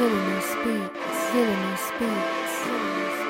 Villainous Beats. Villainous Beats. Villainous Beats.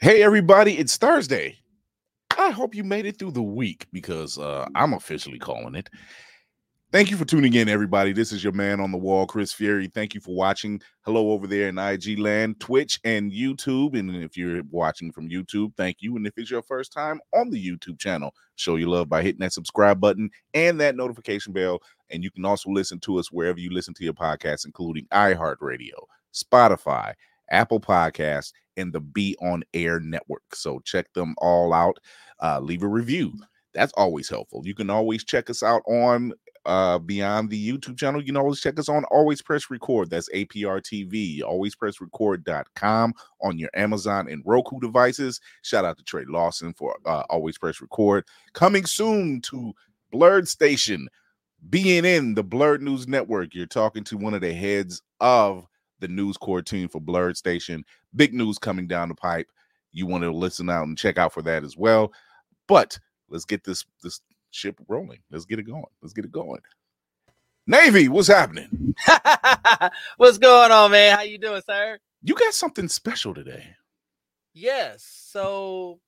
Hey, everybody, it's Thursday. I hope you made it through the week because uh, I'm officially calling it. Thank you for tuning in, everybody. This is your man on the wall, Chris Fury. Thank you for watching. Hello over there in IG land, Twitch, and YouTube. And if you're watching from YouTube, thank you. And if it's your first time on the YouTube channel, show your love by hitting that subscribe button and that notification bell. And you can also listen to us wherever you listen to your podcasts, including iHeartRadio, Spotify, Apple Podcasts, and the Be On Air Network. So check them all out. Uh, leave a review. That's always helpful. You can always check us out on uh beyond the YouTube channel. You can always check us on Always Press Record. That's APR TV, alwayspressrecord.com on your Amazon and Roku devices. Shout out to Trey Lawson for uh, Always Press Record. Coming soon to Blerd Station, BNN, the Blerd News Network. You're talking to one of the heads of the news core team for Blerd Station. Big news coming down the pipe. You want to listen out and check out for that as well. But let's get this this ship rolling. Let's get it going. Let's get it going. Navy, what's happening? what's going on, man? How you doing, sir? You got something special today. Yes. So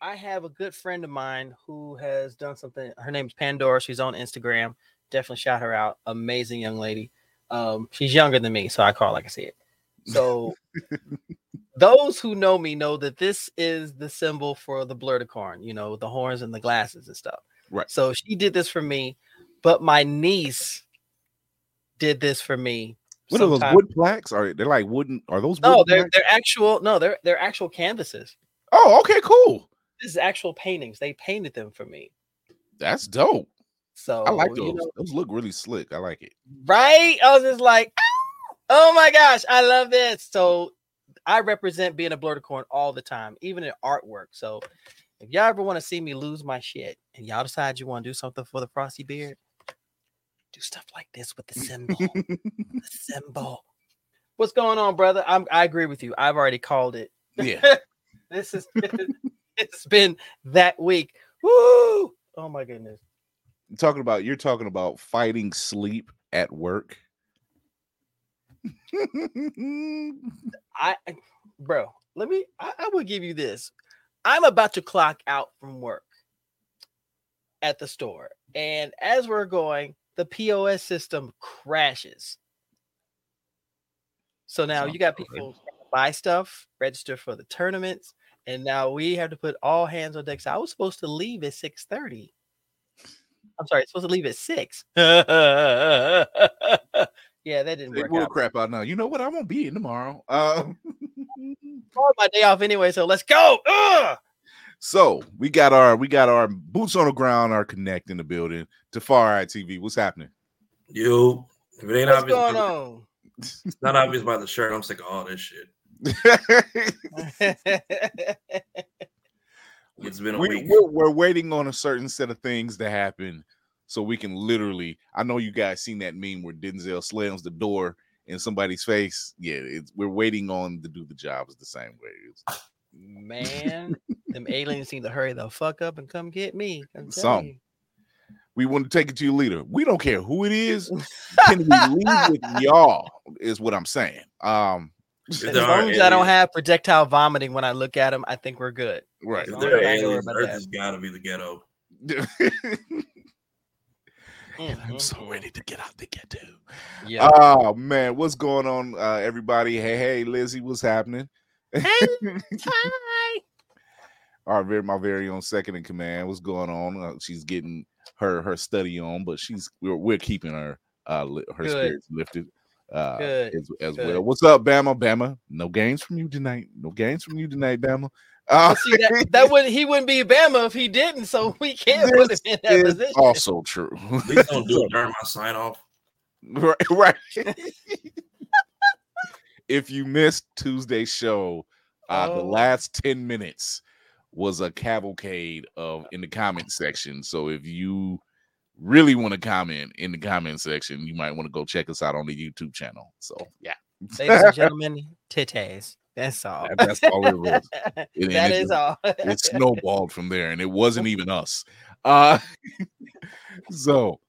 I have a good friend of mine who has done something. Her name's Pandora. She's on Instagram. Definitely shout her out. Amazing young lady. Um, she's younger than me, so I call like I said. So those who know me know that this is the symbol for the blurticorn, you know, the horns and the glasses and stuff. Right. So she did this for me, but my niece did this for me. What are those wood plaques? Are they like wooden? Are those? No, they're plaques? they're actual. No, they're they're actual canvases. Oh, okay, cool. This is actual paintings. They painted them for me. That's dope. So I like those. You know, those look really slick. I like it. Right? I was just like, ah! oh my gosh, I love this. So I represent being a blurticorn all the time, even in artwork. So if y'all ever want to see me lose my shit and y'all decide you want to do something for the frosty beard, do stuff like this with the symbol. the symbol. What's going on, brother? I'm, I agree with you. I've already called it. Yeah. this has been it's been that week. Woo! Oh my goodness. I'm talking about you're talking about fighting sleep at work. I bro, let me I, I will give you this. I'm about to clock out from work at the store. And as we're going, the POS system crashes. So now you got people buy stuff, register for the tournaments, and now we have to put all hands on deck. So I was supposed to leave at 6:30. I'm sorry, it's supposed to leave at six. yeah, that didn't work. We'll crap out now. You know what? I won't be in tomorrow. Um, my day off anyway, so let's go. Ugh! So we got our we got our boots on the ground, our connect in the building. Tafari TV, what's happening? You, if it ain't what's obvious, going on? It's not obvious by the shirt. I'm sick of all this shit. it's been a we, week. We're, we're waiting on a certain set of things to happen so we can literally. I know you guys seen that meme where Denzel slams the door in somebody's face. Yeah, it's, we're waiting on to do the jobs the same way. It's, Man, them aliens need to hurry the fuck up and come get me. Some. We want to take it to your leader. We don't care who it is. Can we leave with y'all? Is what I'm saying. Um, as long as I don't have projectile vomiting when I look at them, I think we're good. Right. If there are aliens, Earth has got to be the ghetto. And I'm so ready to get out the ghetto. Yeah. Oh man, what's going on, uh, everybody? Hey, hey, Lizzie, what's happening? Hey, hi. Our very, my very own second in command. What's going on? Uh, she's getting her her study on, but she's we're, we're keeping her uh li- her Good. spirits lifted uh Good, as, as good. well. What's up, Bama? Bama, no games from you tonight. No games from you tonight, Bama. Uh, see that that would he wouldn't be Bama if he didn't, so we can't put him in that is position. also true. Please don't do it during my sign off. right, right. if you missed Tuesday's show, uh, the Oh. last 10 minutes was a cavalcade of in the comment section. So if you really want to comment in the comment section, you might want to go check us out on the YouTube channel. So yeah, Ladies and gentlemen, titties. That's all. That- that's all it was. It- that and it is all. it snowballed from there, and it wasn't even us. Uh so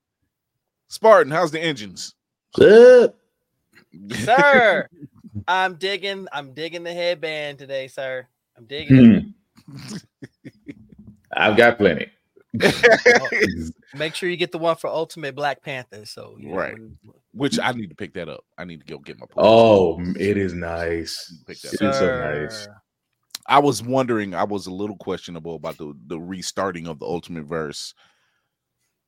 Spartan, how's the engines? Up? sir. I'm digging. I'm digging the headband today, sir. I'm digging. Hmm. I've got plenty. it. Make sure you get the one for Ultimate Black Panther. So you know, Right. Which I need to pick that up. I need to go get my. Oh, it is nice. Pick It that is so nice. I was wondering, I was a little questionable about the the restarting of the Ultimate Verse,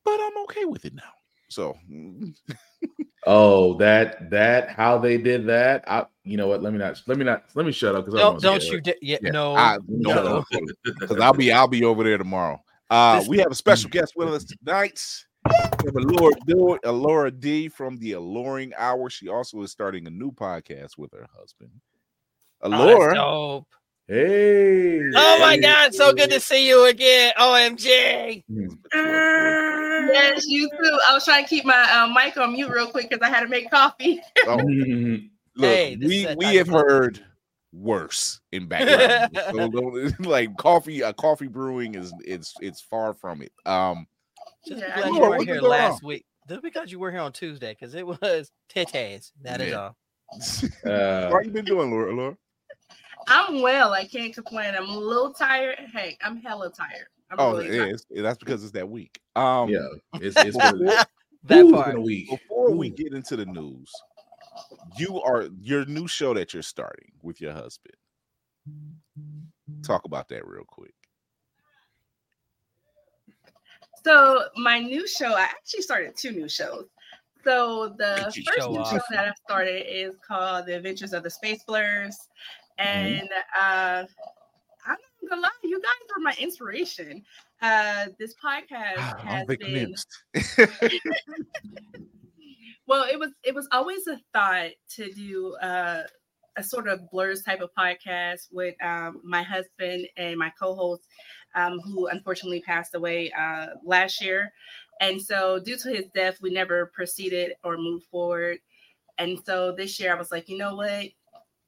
but I'm okay with it now. So mm, Oh, that that how they did that. I you know what? Let me not let me not let me shut up because Don't don't you? Di- yeah, yeah, no, I, no. because I'll be I'll be over there tomorrow. Uh, This- we have a special guest with us tonight. We have Alura, Do- Alura D from the Alluring Hour. She also is starting a new podcast with her husband. Oh, that's Alura, dope. Hey. Oh my God, so good to see you again. OMG. Yes, you too. I was trying to keep my um, mic on mute real quick because I had to make coffee. oh, look, Hey, we we have one. heard worse in background. So don't- like coffee, uh, coffee brewing is it's it's far from it. Um, Just Yeah, because I you weren't here going last week. Just because you were here on Tuesday, because it was titties. That is Yeah. all. Uh, how you been doing, Laura? Laura? I'm well. I can't complain. I'm a little tired. Hey, I'm hella tired. I'm Oh, really it tired. is. That's because it's that week. Um, yeah, it's it's what it is. That Ooh, part. in a week. before we get into the news, you are your new show that you're starting with your husband. Talk about that real quick. So my new show, I actually started two new shows. So the first show new off. show that I started is called The Adventures of the Space Blurs. Mm-hmm. And uh I'm not gonna lie, you guys are my inspiration. Uh this podcast has I'm been. well it was it was always a thought to do uh a sort of blurs type of podcast with um, my husband and my co-host um, who unfortunately passed away uh, last year. And so due to his death we never proceeded or moved forward. And so this year i was like you know what?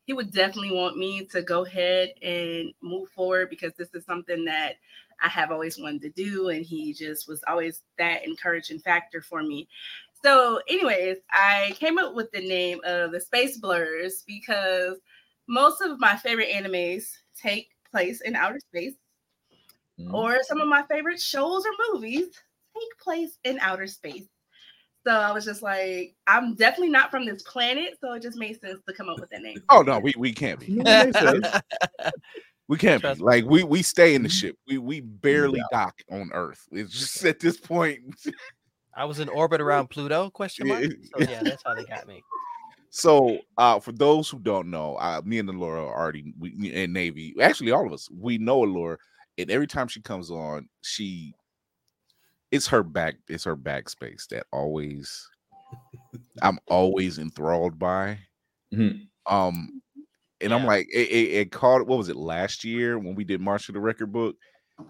He would definitely want me to go ahead and move forward because this is something that i have always wanted to do. And he just was always that encouraging factor for me so, anyways, I came up with the name of the Space Blurs because most of my favorite animes take place in outer space, Mhm. or some of my favorite shows or movies take place in outer space. So I was just like, I'm definitely not from this planet, so it just made sense to come up with that name. oh no, we, we can't be. No, it makes sense. We can't Trust be. Like we we stay in the Mhm. ship. We we barely dock on Earth. It's just at this point. I was in orbit around Pluto? Question mark. Yeah. So yeah, that's how they got me. So, uh, for those who don't know, uh, me and Laura are already we and Navy. Actually, all of us we know Laura, and every time she comes on, she it's her back. It's her backspace that always I'm always enthralled by. Mhm. Um, and I'm like, it, it, it caught. What was it last year when we did March of the Record Book?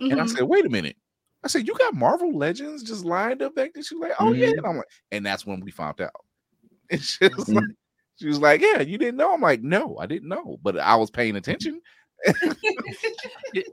And I Mhm. said, wait a minute. I said, you got Marvel Legends just lined up back there. She was like, oh yeah. Mhm. And I'm like, and that's when we found out. And she was Mhm. like, she was like, yeah, you didn't know. I'm like, no, I didn't know, but I was paying attention.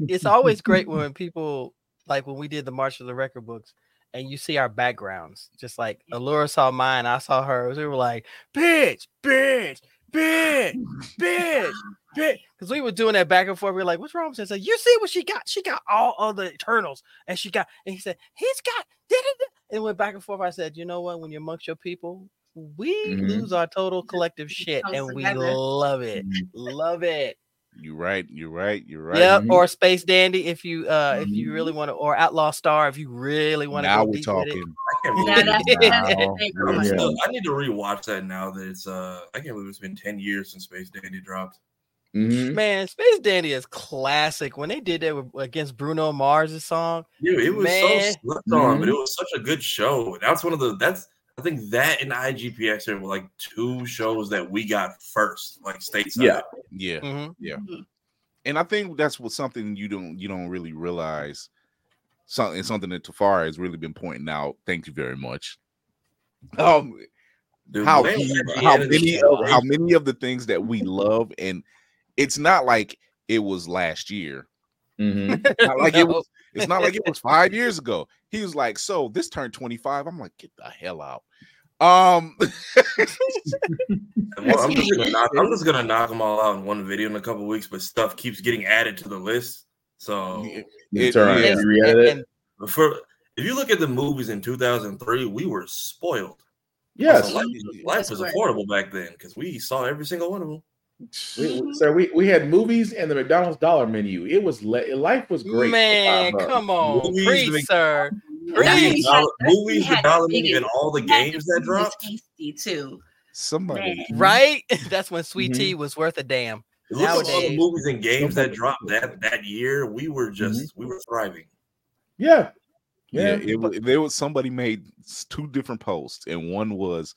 It's always great when people like when we did the March of the Record Books and you see our backgrounds. Just like Alura saw mine, I saw hers. We were like, bitch, bitch, bitch, bitch, bitch. Because we were doing that back and forth. We were like, what's wrong with this? Like, you see what she got? She got all of the Eternals, and she got, and he said, he's got, da-da-da." and it went back and forth. I said, you know what? When you're amongst your people, we Mhm. lose our total collective shit, comes and we love it, love it. You're right. You're right. You're right. Yep. Mhm. Or Space Dandy if you uh if Mhm. you really want to, or Outlaw Star if you really want to Now go we're deep talking. I can't Now believe that's, it. that's Wow. Yeah. Still- I need to rewatch that now that it's uh I can't believe it's been 10 years since Space Dandy dropped. Mhm. Man, Space Dandy is classic. When they did that with, against Bruno Mars' song, Dude, it was Man. so slept on, but Mhm. it was such a good show. That's one of the that's I think that and IGPX are like two shows that we got first, like stateside. Yeah. Yeah. mhm. Mhm. and I think that's what something you don't you don't really realize. Something something that Tafari has really been pointing out. Thank you very much. Um, Dude, how he- how end of the many of, how many of the things that we love, and it's not like it was last year. Mhm. Not like it was. It's not like it was five years ago. He was like, "So this turned twenty five. I'm like, "Get the hell out." Um, Well, I'm just knock. I'm just gonna knock them all out in one video in a couple weeks, but stuff keeps getting added to the list. So it- You turn around yeah. and And- it. for if you look at the movies in 2003, we were spoiled. Yes, So life, life was correct. affordable back then because we saw every single one of them. we, we- sir. We, we had movies and the McDonald's dollar menu. It was le- life was great. Man, come on, Movies preach, make- sir. Movies Movies, movies, the dollar menu, and all the games that dropped. tasty too. somebody. Man. Right? That's when Sweet Mhm. Tea was worth a damn. Look at all the movies and games that dropped that that year. We were just we were thriving. Yeah, Yeah, yeah. it was, there was somebody made two different posts, and one was,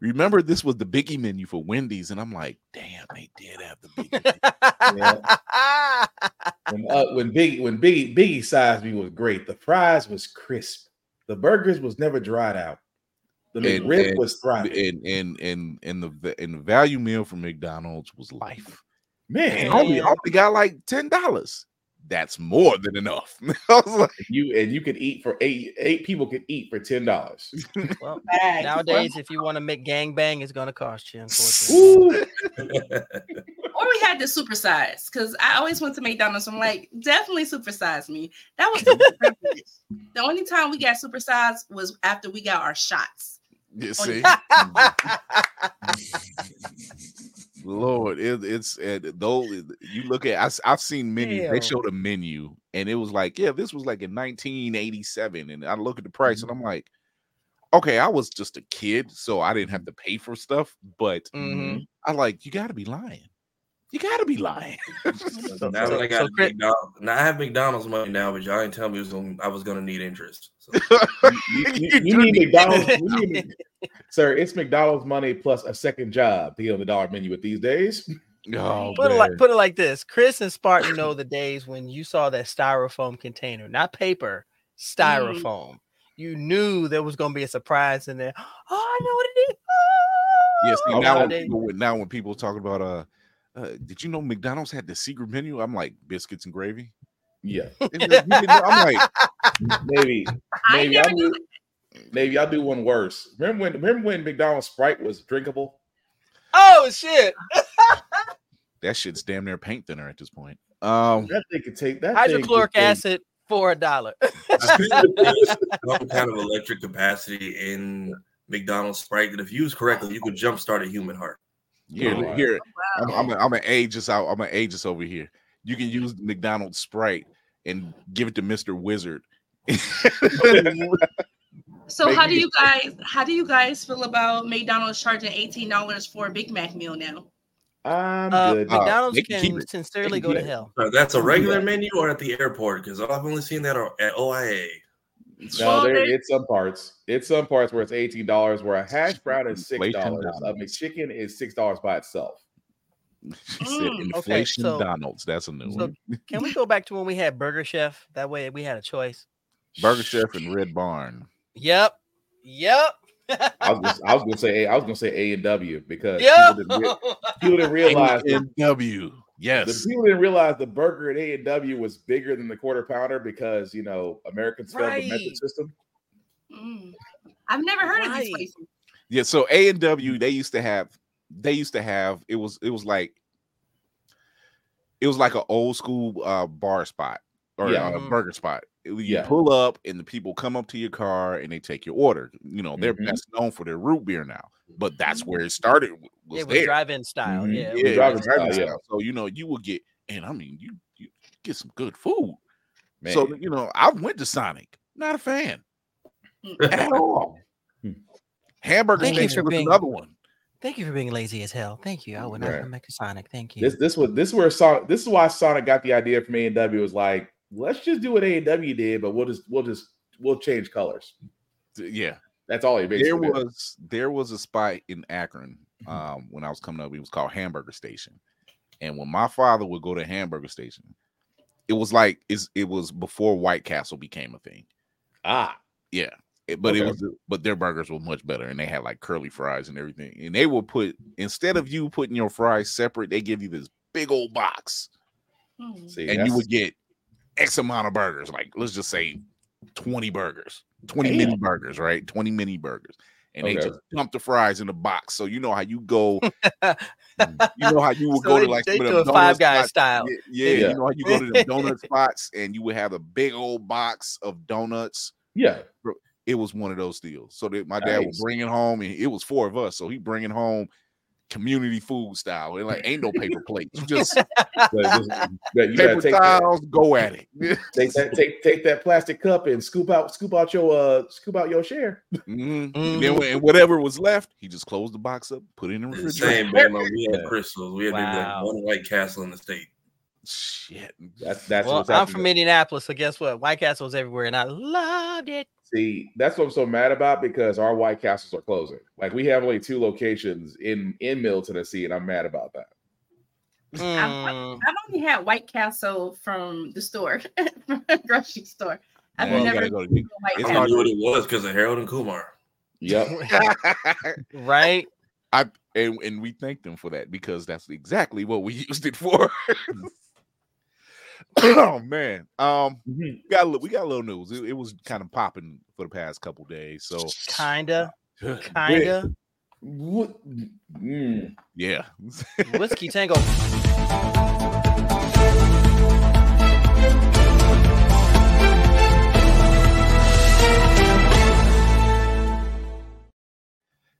"Remember this was the Biggie menu for Wendy's," and I'm like, "Damn, they did have the Biggie." when uh, when Biggie when Biggie Biggie sized me was great. The fries was crisp. The burgers was never dried out. The And- McRib and- was thriving. and and and and the and the value meal from McDonald's was life. Man, And only Man. only got like ten dollars. That's more than enough. I was like, you and you could eat for eight eight people could eat for ten dollars. well, nowadays, if you want to make gangbang, it's gonna cost you. Unfortunately. Or we had the supersize because I always went to McDonald's. I'm like, definitely supersize me. That was the. The only time we got supersized was after we got our shots. you see, Lord, it, it's it, though you look at I, have seen menu. They showed a menu, and it was like, yeah, this was like in 1987, and I look at the price, and I'm like, okay, I was just a kid, so I didn't have to pay for stuff, but Mhm. I like you got to be lying. You got to be lying. now so- that I got so McDonald's, now I have McDonald's money now, but y'all ain't tell me it was gonna, I was gonna need interest. So, You, you- you need McDonald's, you need sir. It's McDonald's money plus a second job to get on the dollar menu with these days. oh, Put it like put it like this: Chris and Spartan know the days when you saw that styrofoam container, not paper, styrofoam. You knew there was going to be a surprise in there. Oh, I know what it is. Yeah, Oh, see, now, when people, now when people talking about uh, uh, did you know McDonald's had the secret menu? I'm like biscuits and gravy. Yeah, It's just- you didn't know- I'm like, maybe I maybe never I'll do maybe I'll do one worse. Remember when remember when McDonald's Sprite was drinkable? oh shit! that shit's damn near paint thinner at this point. Um, That thing could take that thing could Hydrochloric take- acid for a dollar. I think that there's some kind of electric capacity in McDonald's Sprite that if used correctly, you could jumpstart a human heart. Here, Oh, here, Wow. I'm, I'm, a, I'm an age out. I'm an age over here. You can use McDonald's Sprite and give it to Mister Wizard. So Make how do you guys how do you guys feel about McDonald's charging eighteen dollars for a Big Mac meal now? I'm Uh, good. Uh, McDonald's they can keep can sincerely They go to hell. Uh, that's a regular menu or at the airport because I've only seen that at OIA. No, there, there- it's some parts. It's some parts where it's eighteen dollars, where a hash brown is six dollars. A dollars. McChicken is six dollars by itself. She said Mm, inflation so- Donald's. That's a new So one. can we go back to when we had Burger Chef? That way we had a choice. Burger Chef and Red Barn. Yep. Yep. I was, just, I was gonna say A. I was gonna say A and W because Yep. people, didn't re- people didn't realize the, W. the people didn't realize the burger at A and W was bigger than the quarter pounder because you know Americans failed the metric system. Mm. I've never heard of these Right. places. Yeah. So A and W, they used to have they used to have it was it was like it was like an old school uh bar spot or Yeah. uh, burger spot. You Yeah. pull up and the people come up to your car and they take your order. You know, they're Mhm. best known for their root beer now, but that's where it started. w- Was It was drive-in style. Mhm. Yeah. Yeah, it it was driving was drive-in driving style, style. So you know, you will get, and I mean, you you get some good food. Man. So you know, I went to Sonic, not a fan at all. Hmm. Hamburger Thank you Station for was being- another one. Thank you for being lazy as hell. Thank you. I would not Right. come back to Sonic. Thank you. this this was this is where Sonic this is why Sonic got the idea from AEW was like, let's just do what AEW did, but we'll just we'll just we'll change colors. Yeah, That's all he basically there did. was there was a spot in Akron Mm-hmm. um, when I was coming up. It was called Hamburger Station, and when my father would go to Hamburger Station, it was like it's, it was before White Castle became a thing. Ah, Yeah. It- but it was but their burgers were much better and they had like curly fries and everything. And they would put instead of you putting your fries separate, they give you this big old box Mm. see, and you would get X amount of burgers. Like let's just say 20 burgers, 20 Damn. mini burgers, right? 20 mini burgers. And they just dump the fries in the box. So you know how you go, you know how you would So go they- to like they do a Five Guys spots. style. Yeah, yeah, Yeah. you know how you go to the donut spots and you would have a big old box of donuts yeah. it was one of those deals. So that my dad would Nice. bring it home, and it was four of us. So he bring it home, community food style. And like ain't no paper plates, you just But just- you paper gotta that. Go at it. take that take take that plastic cup and scoop out scoop out your uh scoop out your share. Mhm. And then whatever was left, he just closed the box up, put it in the refrigerator. Same, man. Like, we had Krystals. We had Wow. like one White Castle in the state. Shit. That's that's well, what's I'm from Indianapolis, so guess what? White Castle was everywhere, and I loved it. See, that's what I'm so mad about because our White Castles are closing. Like we have only two locations in in Middle Tennessee, and I'm mad about that. Mm, I've only had White Castle from the store, from the grocery store. I've Man, you never gotta go to- been White it's I hard Castle. knew what it was because of Harold and Kumar. Yep. right? I and and we thank them for that because that's exactly what we used it for. Oh man, um, Mhm. we got a, li- we got a little news. It, it was kind of popping for the past couple days, so Kinda, kinda. What? Mm. yeah. Whiskey Tango.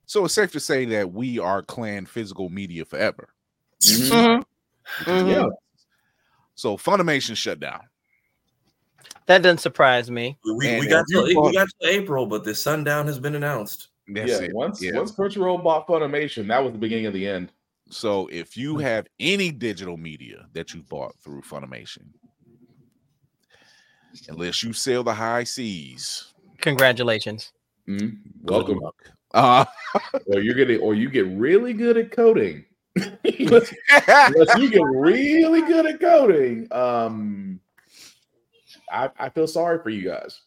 So it's safe to say that we are clan physical media forever. Mhm. Mhm. Mhm. Yeah. So Funimation shut down. That doesn't surprise me. We, we, And we got to, we got to April, but the sundown has been announced. That's yeah. it. Once Yeah. once Crunchyroll bought Funimation, that was the beginning of the end. So if you have any digital media that you bought through Funimation, unless you sail the high seas, Congratulations. Mhm. Welcome. luck. Uh, Or you're gonna or you get really good at coding. Unless, unless you get really good at coding, um, I, I feel sorry for you guys.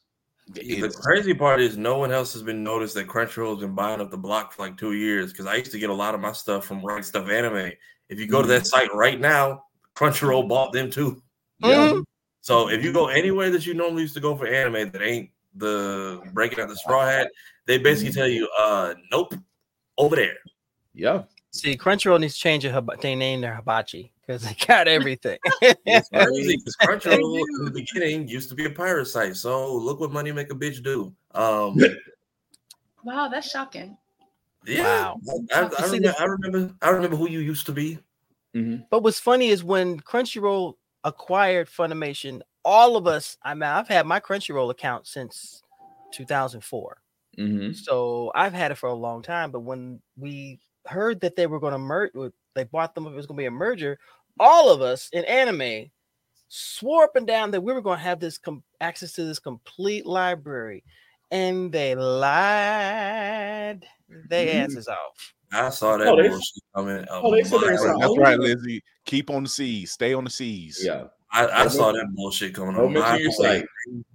The crazy part is no one else has been noticed that Crunchyroll has been buying up the block for like two years because I used to get a lot of my stuff from Right Stuf Anime. If you go to that site right now, Crunchyroll bought them too. Yeah. Mhm. So if you go anywhere that you normally used to go for anime that ain't the breaking out the straw hat, they basically tell you, uh, nope, over there. Yeah. See, Crunchyroll needs to change their hib- they name their hibachi because they got everything. It's crazy because Crunchyroll in the beginning used to be a pirate site. So look what money make a bitch do. Um, Wow, that's shocking. yeah, Wow. I, I, You see remember, I remember. I remember who you used to be. Mhm. But what's funny is when Crunchyroll acquired Funimation, all of us, I mean, I've had my Crunchyroll account since 2004. Mhm. So I've had it for a long time. But when we heard that they were going to merge, they bought them, it was going to be a merger, all of us in anime swore up and down that we were going to have this com- access to this complete library. And they lied their Mhm. asses off. I saw that Oh, they- bullshit coming. a oh, they said they mile saw- That's right. Lizzie. Keep on the seas. Stay on the seas. Yeah. I, I saw that bullshit coming Don't on. mention your site.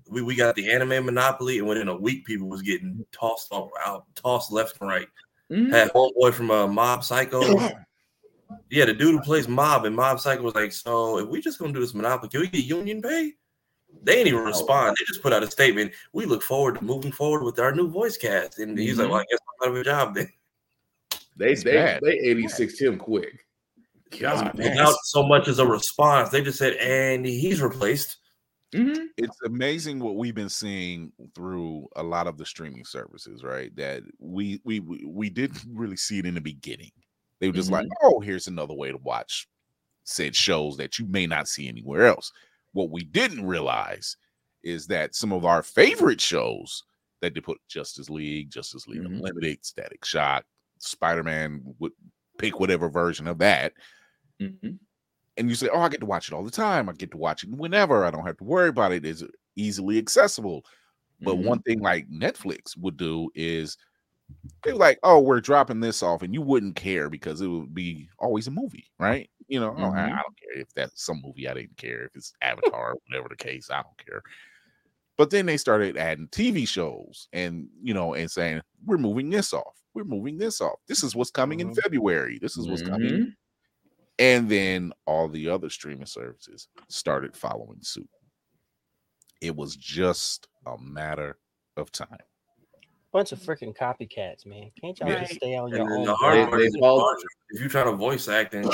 We, we got the anime monopoly, and within a week, people was getting tossed off, out, tossed left and right. Mhm. Had homeboy from uh, Mob Psycho. yeah, the dude who plays Mob and Mob Psycho was like, "So if we just gonna do this monopoly, can we get union pay?" They didn't even respond. They just put out a statement. We look forward to moving forward with our new voice cast, and he's like, Mhm. "Well, I guess I'm out of a job then." They It's they bad. they 86 him quick. God, Without so much as a response, they just said, and he's replaced. Mhm. it's amazing what we've been seeing through a lot of the streaming services, right? That we we we didn't really see it in the beginning. They were just like, oh, here's another way to watch said shows that you may not see anywhere else. What we didn't realize is that some of our favorite shows that they put Justice League, Justice League Mhm. Unlimited, Static Shock, Spider-Man would pick whatever version of that Mhm. And you say, "Oh, I get to watch it all the time. I get to watch it whenever. I don't have to worry about it. It's easily accessible." But Mhm. one thing like Netflix would do is they're like, "Oh, we're dropping this off," and you wouldn't care because it would be always a movie, right? You know, oh, I, I don't care if that's some movie. I didn't care if it's Avatar, whatever the case. I don't care. But then they started adding TV shows, and you know, and saying, "We're moving this off. We're moving this off. This is what's coming in Mhm. February. This is what's coming Mhm. And then all the other streaming services started following suit. It was just a matter of time. Bunch of freaking copycats, man. Can't y'all Yeah. just stay on And your then own? the hard part is fall- if you try to voice act and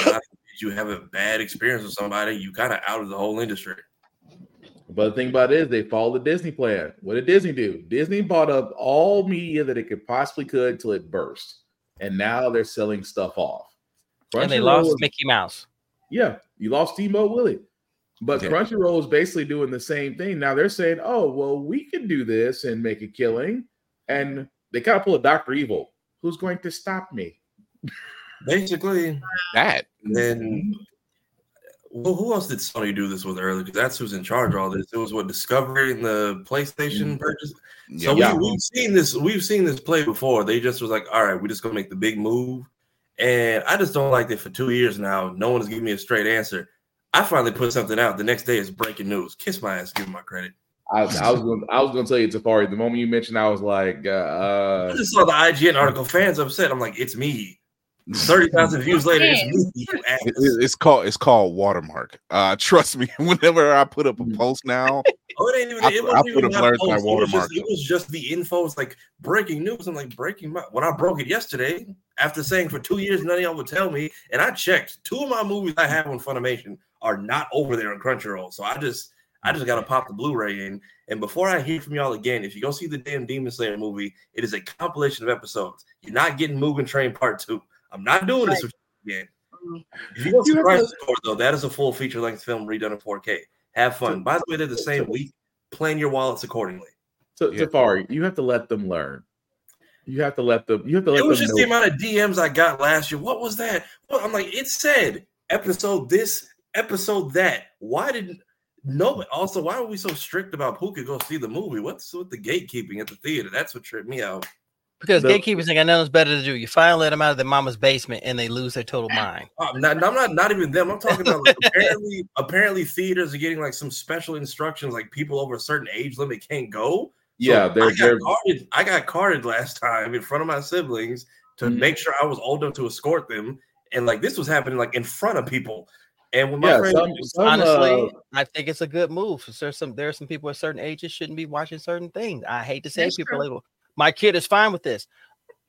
you have a bad experience with somebody, you kind of out of the whole industry. But the thing about it is they follow the Disney plan. What did Disney do? Disney bought up all media that it could possibly could until it burst. And now they're selling stuff off. And they Crunchyroll lost is- Mickey Mouse. Yeah, you lost Steamboat Willie. But Yeah. Crunchyroll is basically doing the same thing. Now they're saying, oh, well, we can do this and make a killing. And they kind of pull a Dr. Evil. Who's going to stop me? Basically, That and then well, who else did Sony do this with earlier? Because that's who's in charge of all this. It was what Discovery and the PlayStation Mhm. purchase. So Yeah. we, we've seen this. We've seen this play before. They just was like, all right, we're just gonna make the big move. And I just don't like that for two years now. No one is giving me a straight answer. I finally put something out. The next day is breaking news. Kiss my ass. Give me my credit. I, I was going. I was going to tell you, Tafari. The moment you mentioned, I was like, uh, I just saw the IGN article. Fans upset. I'm like, it's me. Thirty thousand views later, it's me. You. It- it- it's called it's called watermark. Uh, trust me. Whenever I put up a Mhm. post now, Oh, it ain't even. I it wasn't I even put a my blurred my It was, watermark just, it was just the info. It's like breaking news. I'm like breaking my. When I broke it yesterday, after saying for two years none of y'all would tell me, and I checked. Two of my movies I have on Funimation are not over there on Crunchyroll. So I just, I just got to pop the Blu-ray in. And before I hear from y'all again, if you go see the damn Demon Slayer movie, it is a compilation of episodes. You're not getting Mugen Train Part Two. I'm not doing this with you again. Mhm. If you go see You Crisis Core, though, that is a full feature-length film redone in 4K. Have fun. By the way, they're the same week. Plan your wallets accordingly. so, Yeah. Tafari, you have to let them learn. You have to let them. You have to let them. It was them just know. the amount of DMs I got last year. What was that? Well, I'm like, it said episode this, episode that. Why didn't? no? Also, why are we so strict about who could go see the movie? What's with the gatekeeping at the theater? That's what tripped me out. Because The- gatekeepers ain't got nothing else better to do. You finally let them out of their mama's basement and they lose their total mind. I'm not, I'm not, not even them. I'm talking about like, apparently, apparently theaters are getting like some special instructions, like people over a certain age limit can't go. So yeah, they're I got they're carded. I got carded last time in front of my siblings to Mhm. make sure I was old enough to escort them, and like this was happening like in front of people. And when my yeah. friend, Some, some, Honestly, uh, I think it's a good move. There's some there are some people at certain ages shouldn't be watching certain things. I hate to say That's people true. like, my kid is fine with this.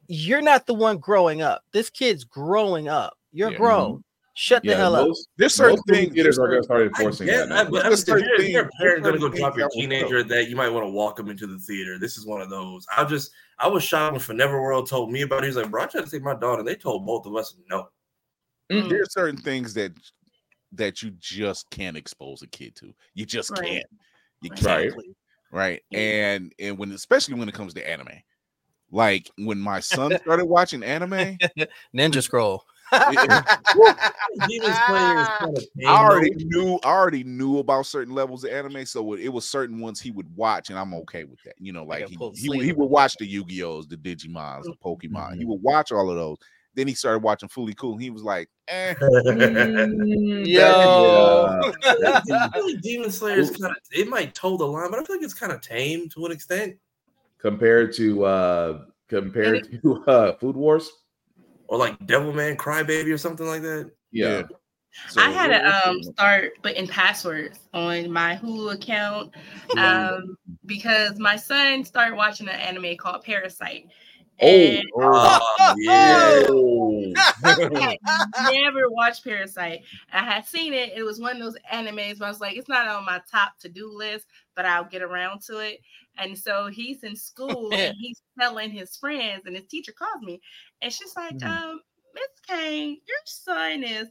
You're not the one growing up. This kid's growing up. You're Yeah. grown. Shut the yeah, hell up. most, there's certain most movie things. theaters are going to start enforcing guess, that. I, now. but I'm There's just, if certain you're, if you're a parent going to go drop your things I teenager that you might want to walk them into the theater. This is one of those. I just I was shocked when Forever World told me about it. He's like, bro, I tried to take my daughter, and they told both of us no. Mm. There's certain things that that you just can't expose a kid to. You just Right. can't. You Right. can't. Right. Right? Yeah. And and when especially when it comes to anime, like when my son started watching anime, Ninja Scroll. Demon Slayer is kind of I already knew I already knew about certain levels of anime, so it was certain ones he would watch, and I'm okay with that. You know, like gotta he, he, would- he would watch the Yu-Gi-Ohs, the Digimons, the Pokemon. He Mhm. would watch all of those. Then he started watching FLCL. He was like, eh. Mm, Yo. yeah. I feel like Demon Slayer is kind of it might toe the line, but I feel like it's kind of tame to an extent. compared to uh compared to uh Food Wars. Or like Devilman Crybaby or something like that. Yeah. So I had to what's um the- start putting passwords on my Hulu account um because my son started watching an anime called Parasyte And Oh, yeah. Oh. I never watched Parasyte. I had seen it. It was one of those animes where I was like, it's not on my top to do list, but I'll get around to it. And so he's in school and he's telling his friends, and his teacher calls me, and she's like, Hmm. um, Miss Cain, your son is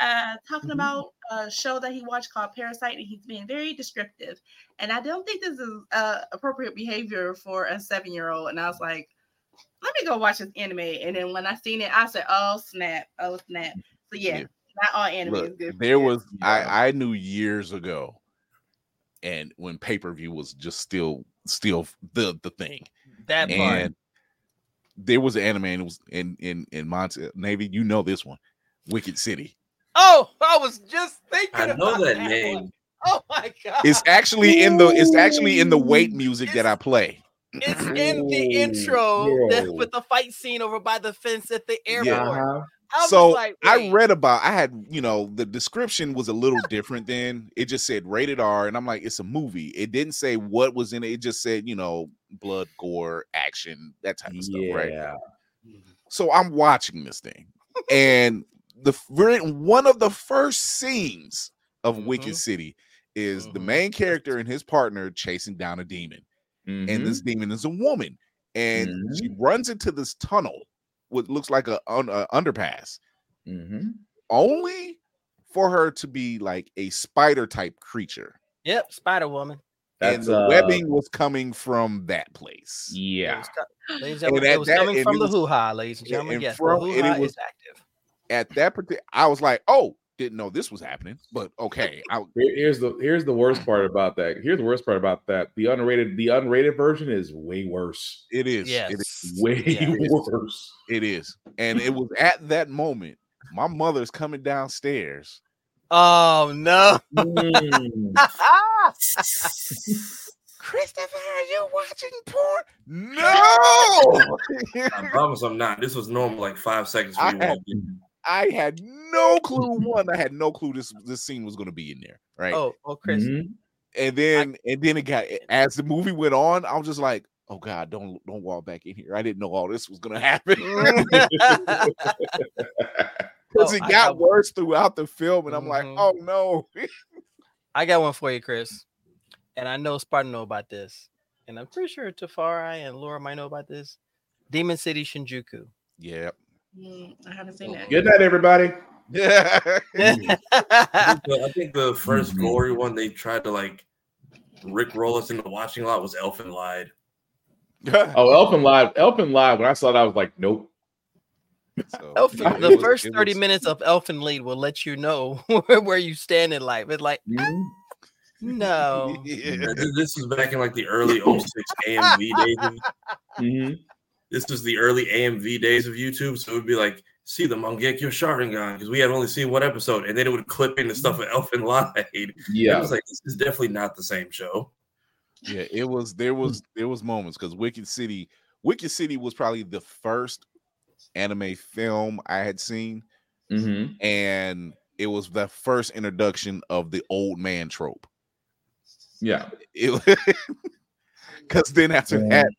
uh talking Mhm. about a show that he watched called Parasyte, and he's being very descriptive. And I don't think this is uh appropriate behavior for a seven-year-old. And I was like, let me go watch this anime. And then when I seen it, I said, oh snap, oh snap. So yeah, Yeah. not all anime is good. for there kids. was I I knew years ago, and when pay per view was just still still the the thing, That part. and there was an anime and it was in in in Monte Navy. You know this one, Wicked City. Oh, I was just thinking. I know about that one. name. Oh my god! It's actually in the it's actually in the wait music that I play. It's in the Ooh, intro that- with the fight scene over by the fence at the airport. Yeah. I was so like, I read about I had you know the description was a little different then it just said rated R and I'm like it's a movie it didn't say what was in it it just said you know blood gore action that type of stuff right Yeah. so I'm watching this thing and the we're in one of the first scenes of Mhm. Wicked City is the Mhm. main character and his partner chasing down a demon and Mhm. this demon is a woman and she runs into this tunnel what looks like a, un- a underpass Mhm. only for her to be like a spider type creature Yep, Spider Woman. and the uh, webbing was coming from that place Yeah. Ladies and And gentlemen, it was that- coming from the hoo ha, ladies and gentlemen. and Yes, from- the hoo it ha was- is active. at that particular i was like oh didn't know this was happening but okay I, Here's the here's the worst part about that. Here's the worst part about that. The unrated the unrated version is way worse. it is Yes. it is Way Yeah. worse. it is and it was at that moment my mother's coming downstairs Oh no. Mm. christopher are you watching porn no I promise I'm not. This was normal, like five seconds for I you. had- walked in. I had no clue one i had no clue this this scene was going to be in there right Oh, oh, Chris. Mhm. and then and then it got as the movie went on i was just like oh god don't don't walk back in here i didn't know all this was going to happen because Oh, it got got- worse throughout the film and i'm like Mhm. oh no I got one for you, Chris. And I know Spartan know about this. And I'm pretty sure Tafari and Alura might know about this. Demon City Shinjuku. yeah Mm, I haven't seen that. Good night, everybody. yeah I think the- I think the 1st Mhm. gory one they tried to like Rick roll us into watching a lot was Elfen Lied. Oh, Elfin Live. Elfin Live. When I saw that, I was like, nope. So, Elfin, yeah, the was- first 30 was- minutes of Elfen Lied will let you know where, where you stand in life. It's like, Mhm. no. yeah. Yeah, This this was back in like the early 06 AMV days. Of, Mhm. This was the early AMV days of YouTube. So it would be like, see the Mangekyo Sharingan, because we had only seen one episode, and then it would clip into stuff with Elfen Lied. It Yeah. was like, this is definitely not the same show. yeah it was there was there was moments because wicked city wicked city was probably the first anime film i had seen Mhm. and it was the first introduction of the old man trope Yeah. because then after Yeah. that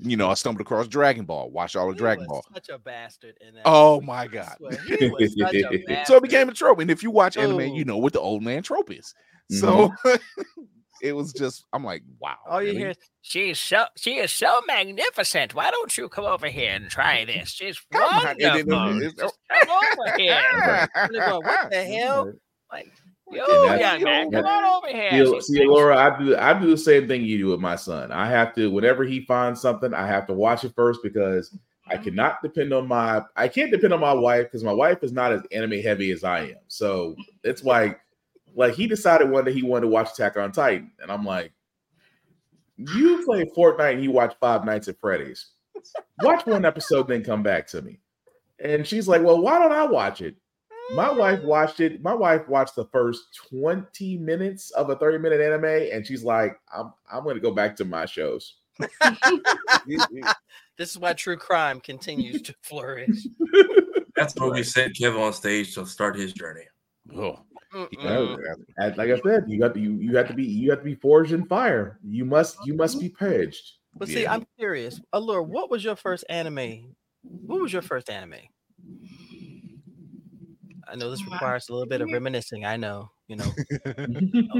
you know i stumbled across dragon ball watched all of He dragon was ball Such a bastard in that. oh movie. my god swear, he was such a bastard. so it became a trope and if you watch anime you Oh. know what the old man trope is mm-hmm. so it was just i'm like wow All you really? hear is, She's so she is so magnificent. Why don't you come over here and try this? She's Come on, then uh, wonderful. Just oh come over here. and what the hell? Like, That's- young man, come on over here. See, Alura, I do I do the same thing you do with my son. I have to whenever he finds something, I have to watch it first because I mm-hmm. cannot depend on my I can't depend on my wife because my wife is not as anime heavy as I am. So it's like like he decided one day he wanted to watch Attack on Titan, and I'm like, you play Fortnite and you watch Five Nights at Freddy's. Watch one episode, then come back to me. And she's like, Well, why don't I watch it? My wife watched it. My wife watched the first 20 minutes of a 30 minute anime, and she's like, I'm I'm gonna go back to my shows. this is why true crime continues to flourish. That's why we sent Kevin on stage to start his journey. oh, Mm-mm. Like I said, you got to, you you have to be you have to be forged in fire. You must you must be mm-hmm. purged. But see, Yeah. I'm curious. Alura, what was your first anime? What was your first anime? I know this requires a little bit of reminiscing. I know, you know,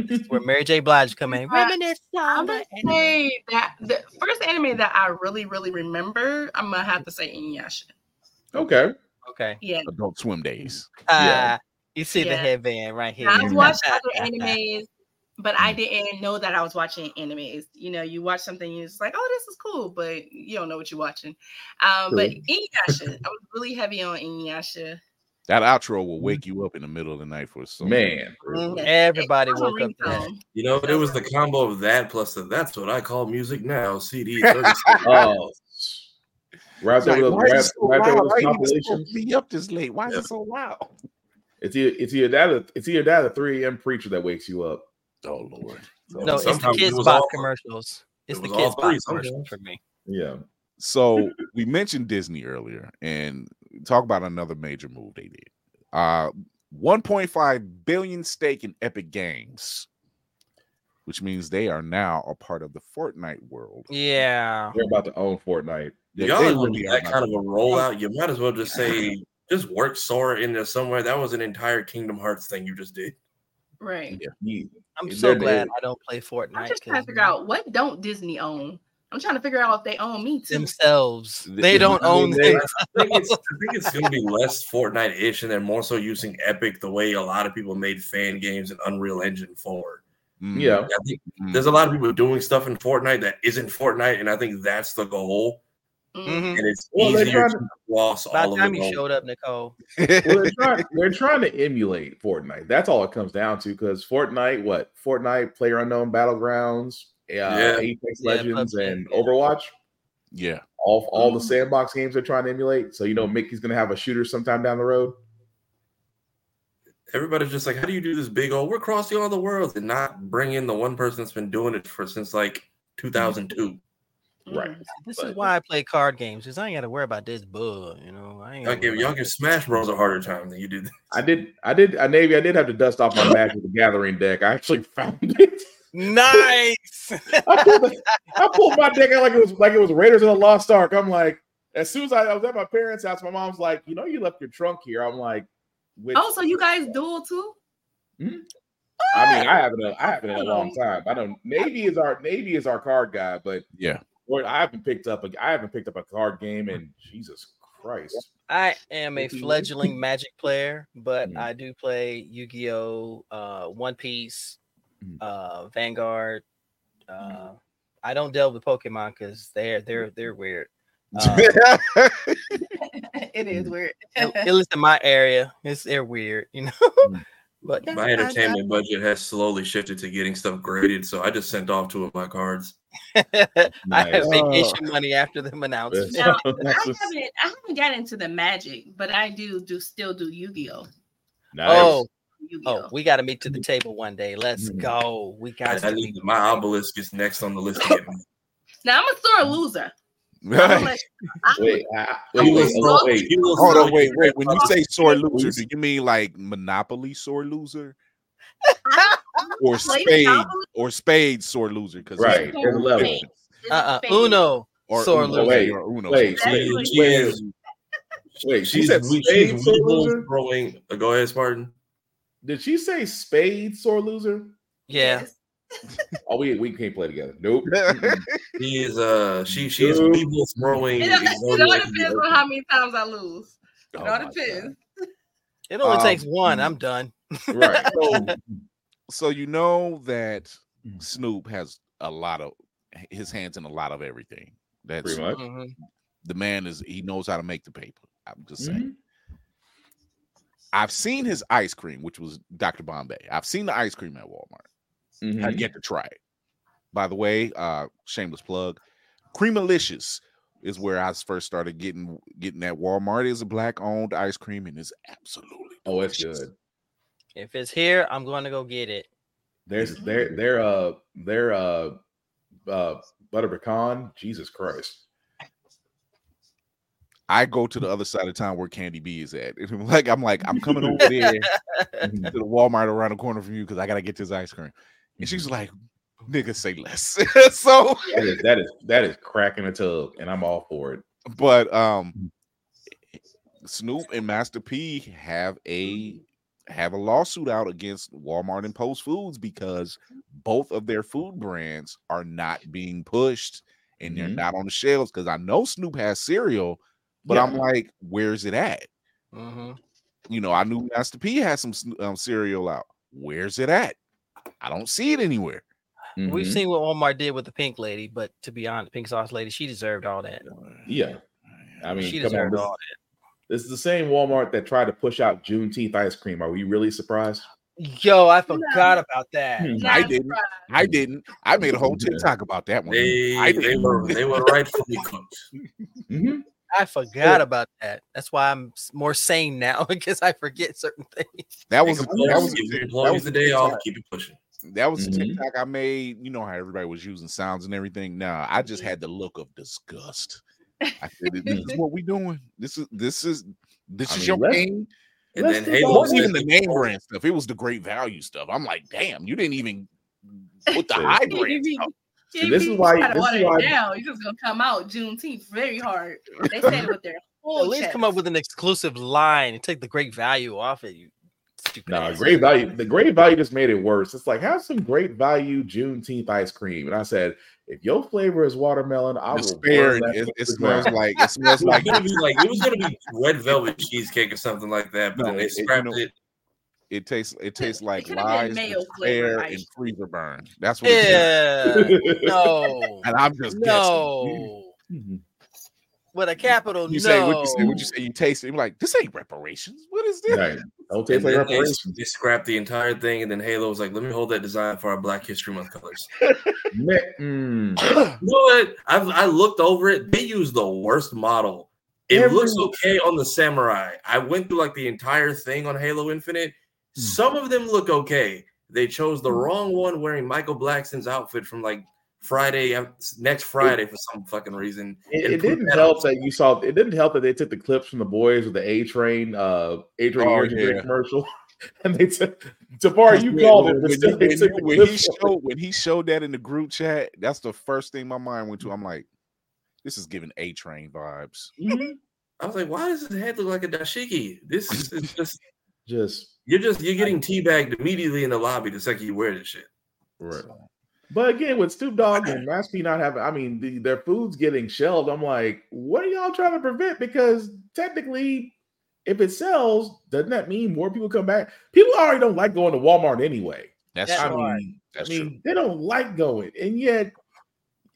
this is where Mary J. Blige come in. Uh, Reminisce I'm gonna say that the first anime that I really, really remember, I'm gonna have to say Inuyasha. okay. Okay. Yeah, Adult Swim days. Yeah. you see the headband right here. I've watched other animes, but I didn't know that I was watching animes. You know, you watch something, you're just like, oh, this is cool, but you don't know what you're watching. Um, but Inuyasha, I was really heavy on Inuyasha. That outro will wake you up in the middle of the night for some Man. Mhm, Everybody It woke up to that. You know, it was the combo of that plus the that's what I call music now CD. Oh. Right there Like, with why those, is it so right there loud? with I those ain't even compilations. be up this late. Why is Yeah. it so loud? It's either it's either that or, it's either that or 3 a.m. preacher that wakes you up. Oh Lord. No, it's the Sometimes it kids box all- commercials. It's it the kids box commercials for me. Yeah. So we mentioned Disney earlier, and talk about another major move they did. Uh, 1.5 billion stake in Epic Games, which means they are now a part of the Fortnite world. Yeah. They're about to own Fortnite. They- Y'all they are really that kind of a rollout. You might as well just say just work Sora in there somewhere. That was an entire Kingdom Hearts thing you just did. Right. You- I'm so glad I don't play Fortnite. I'm just trying 'cause to figure out what don't Disney own. I'm trying to figure out if they own me too. themselves. They don't I mean, own they- them. I think it's, I think it's going to be less Fortnite-ish, and they're more so using Epic the way a lot of people made fan games in Unreal Engine 4. Mm, Yeah. I think mm. there's a lot of people doing stuff in Fortnite that isn't Fortnite, and I think that's the goal. Mm. Mhm. And it's Well, easier to to- cross By all the of time the you showed up, Nicole. well, they're, trying, they're trying to emulate Fortnite. That's all it comes down to. Because Fortnite, what Fortnite, Player Unknown Battlegrounds, Yeah. Apex Yeah, Legends, PUBG, and yeah. Overwatch. yeah. All all the Mhm. sandbox games they're trying to emulate. So you know, Mickey's gonna have a shooter sometime down the road. Everybody's just like, how do you do this big old? We're crossing all the worlds and not bring in the one person that's been doing it for since like 2002. Right. Mm. This But- is why I play card games because I ain't got to worry about this bug. You know, I ain't. Y'all give y'all give Smash Bros a harder time than you did. I did, I did, I Navy, I did have to dust off my Magic the Gathering deck. I actually found it. Nice. I pulled, the- I pulled my dick out like it was like it was Raiders of the Lost Ark. I'm like, as soon as I, I was at my parents' house, my mom's like, you know, you left your trunk here. I'm like, which, Oh, so you guys duel too? I mean, I haven't, I haven't in a long time. I don't. Navy is our Navy is our card guy, but Yeah. Lord, I haven't picked up a, I haven't picked up a card game, and Jesus Christ, I am a fledgling Magic player, but Mm. I do play Yu-Gi-Oh, uh, One Piece. Uh, Vanguard. Uh, I don't delve with Pokemon because they're they're they're weird. Uh, it is weird. at at least in my area, it's they're weird, you know. Mm. but My entertainment budget has slowly shifted to getting stuff graded, so I just sent off two of my cards. I have Nice. vacation money after them announcement. Now, I haven't, what's- I haven't gotten into the magic, but I do do still do Yu-Gi-Oh. nice. Oh, Yu-Gi-Oh. oh, we got to meet to the table one day. Let's Mm. go. We got I to need meet. my obelisk is next on the list. To get me. Now I'm a sore loser. I'm gonna let- I'm- wait, I, wait, wait, a hold on, sore- wait. Hold on, wait, wait. When you say sore loser, do you mean like Monopoly sore loser or spade Monopoly? or spade sore loser? Because Right, there's a level. Uh uh. Uno. or Sore Uno, loser. Wait, or Uno. wait, sore That's She is. Wait, she She's, said she's spade sore loser. throwing. uh, go ahead, Spartan. Did she say spade sore loser? Yeah. Yes. Oh, we we can't play together. Nope. He is. Uh, she she is Dude. weevil throwing. It, it all Exodia depends on how many times I lose. It Oh all my depends. It only Um, takes one. I'm done. right. So, so you know that Mm. Snoop has a lot of his hands in a lot of everything. That's Pretty much. Mhm. the man is he knows how to make the paper. I'm just saying. Mhm. I've seen his ice cream, which was Dr. Bombay. I've seen the ice cream at Walmart. Mhm. I get to try it. By the way, uh, shameless plug, Creamalicious is where I first started getting getting at Walmart. Is a black owned ice cream and it's absolutely Oh, it's good. If it's here, I'm going to go get it. There's their their uh their uh uh butter pecan. Jesus Christ. I go to the other side of town where Candy B is at. Like I'm like I'm coming over there to the Walmart around the corner from you because I gotta get this ice cream. And she's like, Niggas say less. so That is that is that is cracking a tub, and I'm all for it. but um Snoop and Master P have a have a lawsuit out against Walmart and Post Foods because both of their food brands are not being pushed and they're Mhm. not on the shelves because I know Snoop has cereal, but Yeah. I'm like, where's it at? Mm-hmm. You know, I knew Master P had some um, cereal out. Where's it at? I don't see it anywhere. We've Mhm. seen what Walmart did with the pink lady, but to be honest, pink sauce lady, she deserved all that. Yeah, I mean, she come on. deserved This, all this is the same Walmart that tried to push out Juneteenth ice cream. Are we really surprised? Yo, I forgot about that. Hmm. I didn't. surprised. I didn't. I made a whole Yeah. TikTok about that one. They I they were they were rightfully cooked. Mhm. I forgot about that. That's why I'm more sane now because I forget certain things. that was Give that was give that was the day off. TikTok. Keep it pushing. That was the Mhm. TikTok I made. You know how everybody was using sounds and everything. Nah, I just had the look of disgust. I said, "This is what we doing. This is this is this I is mean, your let's- game." And then do It wasn't even the name told- brand stuff. It was the great value stuff. I'm like, damn, you didn't even put the high brand stuff. So this is why- Gotta this is why- it down. You're just gonna come out Juneteenth very hard. They said it with their whole At least come up with an exclusive line and take the great value off it. You stupid. No, ass. great value. The great value just made it worse. It's like have some great value Juneteenth ice cream, and I said, if your flavor is watermelon, I will Despair. burn It, to it smells like it smells It was like gonna be like it was gonna be red velvet cheesecake or something like that, but No, then they it- it- you scrapped know- it. It tastes. It tastes like could've lies, mayo flavored ice and freezer burn. That's what. It is. Yeah. no. And I'm just. No. Mhm. With a capital You no. say what you say. What you say? You taste it. You're like, this ain't reparations. What is this? Right. Don't And taste like then they, reparations. they scrapped the entire thing, and then Halo was like, "Let me hold that design for our Black History Month colors." Me- mm. You know what? I I looked over it. They used the worst model. It Every- looks okay on the Samurai. I went through like the entire thing on Halo Infinite. Hmm. Some of them look okay. They chose the wrong one wearing Michael Blackson's outfit from like Friday uh, next Friday for some fucking reason. It, it didn't that help on- that you saw. It didn't help that they took the clips from the boys with the A Train, uh, A Train Oh, energy yeah. commercial, and they took Tafari. You When- called it, when, but when still you- they when took you- the when he clips from it. showed when he showed that in the group chat. That's the first thing my mind went to. I'm like, this is giving A Train vibes. Mhm. I was like, why does his head look like a dashiki? This is just Just you're just you're getting teabagged immediately in the lobby the second you wear this shit. right. But again, with Snoop Dogg and Master P not having, I mean, the, their food's getting shelved. I'm like, what are y'all trying to prevent? Because technically, if it sells, doesn't that mean more people come back? People already don't like going to Walmart anyway. That's That's I true. right. mean, That's I mean, true. they don't like going, and yet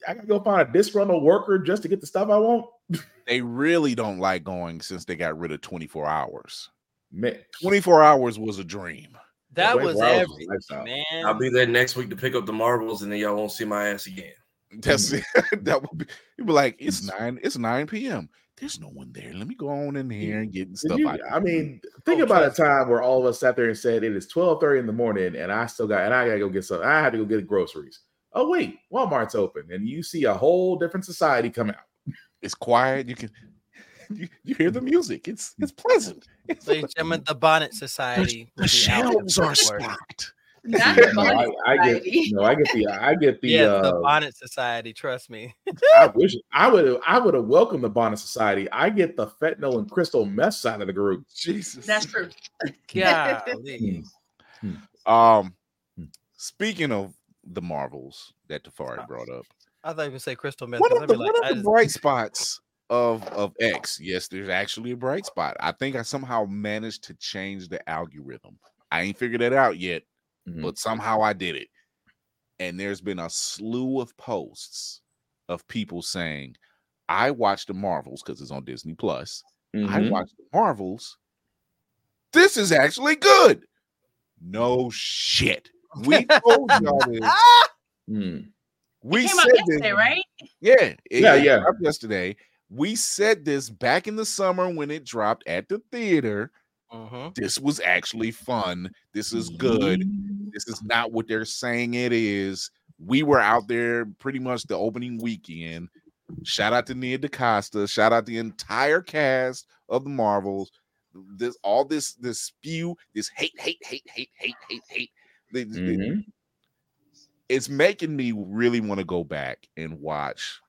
I gotta go find a disgruntled worker just to get the stuff I want. They really don't like going since they got rid of 24 hours. Man, 24 hours was a dream. That was wow, everything, man. I'll be there next week to pick up the marbles, and then y'all won't see my ass again. That's it. that would be. You'd be like, it's Mm. nine. It's 9 p.m. There's no one there. Let me go on in here and get stuff you- out. I mean, think Oh, about a time where all of us sat there and said it is 12:30 in the morning, and I still got and I gotta go get some. I had to go get groceries. Oh wait, Walmart's open, and you see a whole different society come out. It's quiet. You can. You, you hear the music. It's it's pleasant. It's Ladies and gentlemen, the Bonnet Society. the will be out in shelves are February. stocked. Not No, I, I get, no, I get the, I get the. yeah, uh, the Bonnet Society. Trust me. I wish I would, I would have welcomed the Bonnet Society. I get the fentanyl and crystal meth side of the group. Jesus. That's true. Golly. Um, Hmm. speaking of the Marvels that Tafari brought up, I thought you would say crystal meth. one 'cause of the, like, one of the just- bright spots of of X, yes, there's actually a bright spot. I think I somehow managed to change the algorithm. I ain't figured that out yet, Mhm. but somehow I did it. And there's been a slew of posts of people saying, "I watched the Marvels because it's on Disney Plus. I Mhm. watched the Marvels. This is actually good." No shit. We told y'all this. Mm. We Came said out this. right? Yeah, it- Yeah, yeah. dropped Yesterday, we said this back in the summer when it dropped at the theater. Mhm. This was actually fun. This is good. This is not what they're saying it is. We were out there pretty much the opening weekend. Shout out to Nia DaCosta. Shout out the entire cast of the Marvels. This all this this spew, this hate, hate, hate, hate, hate, hate, hate. Mhm. it's making me really want to go back and watch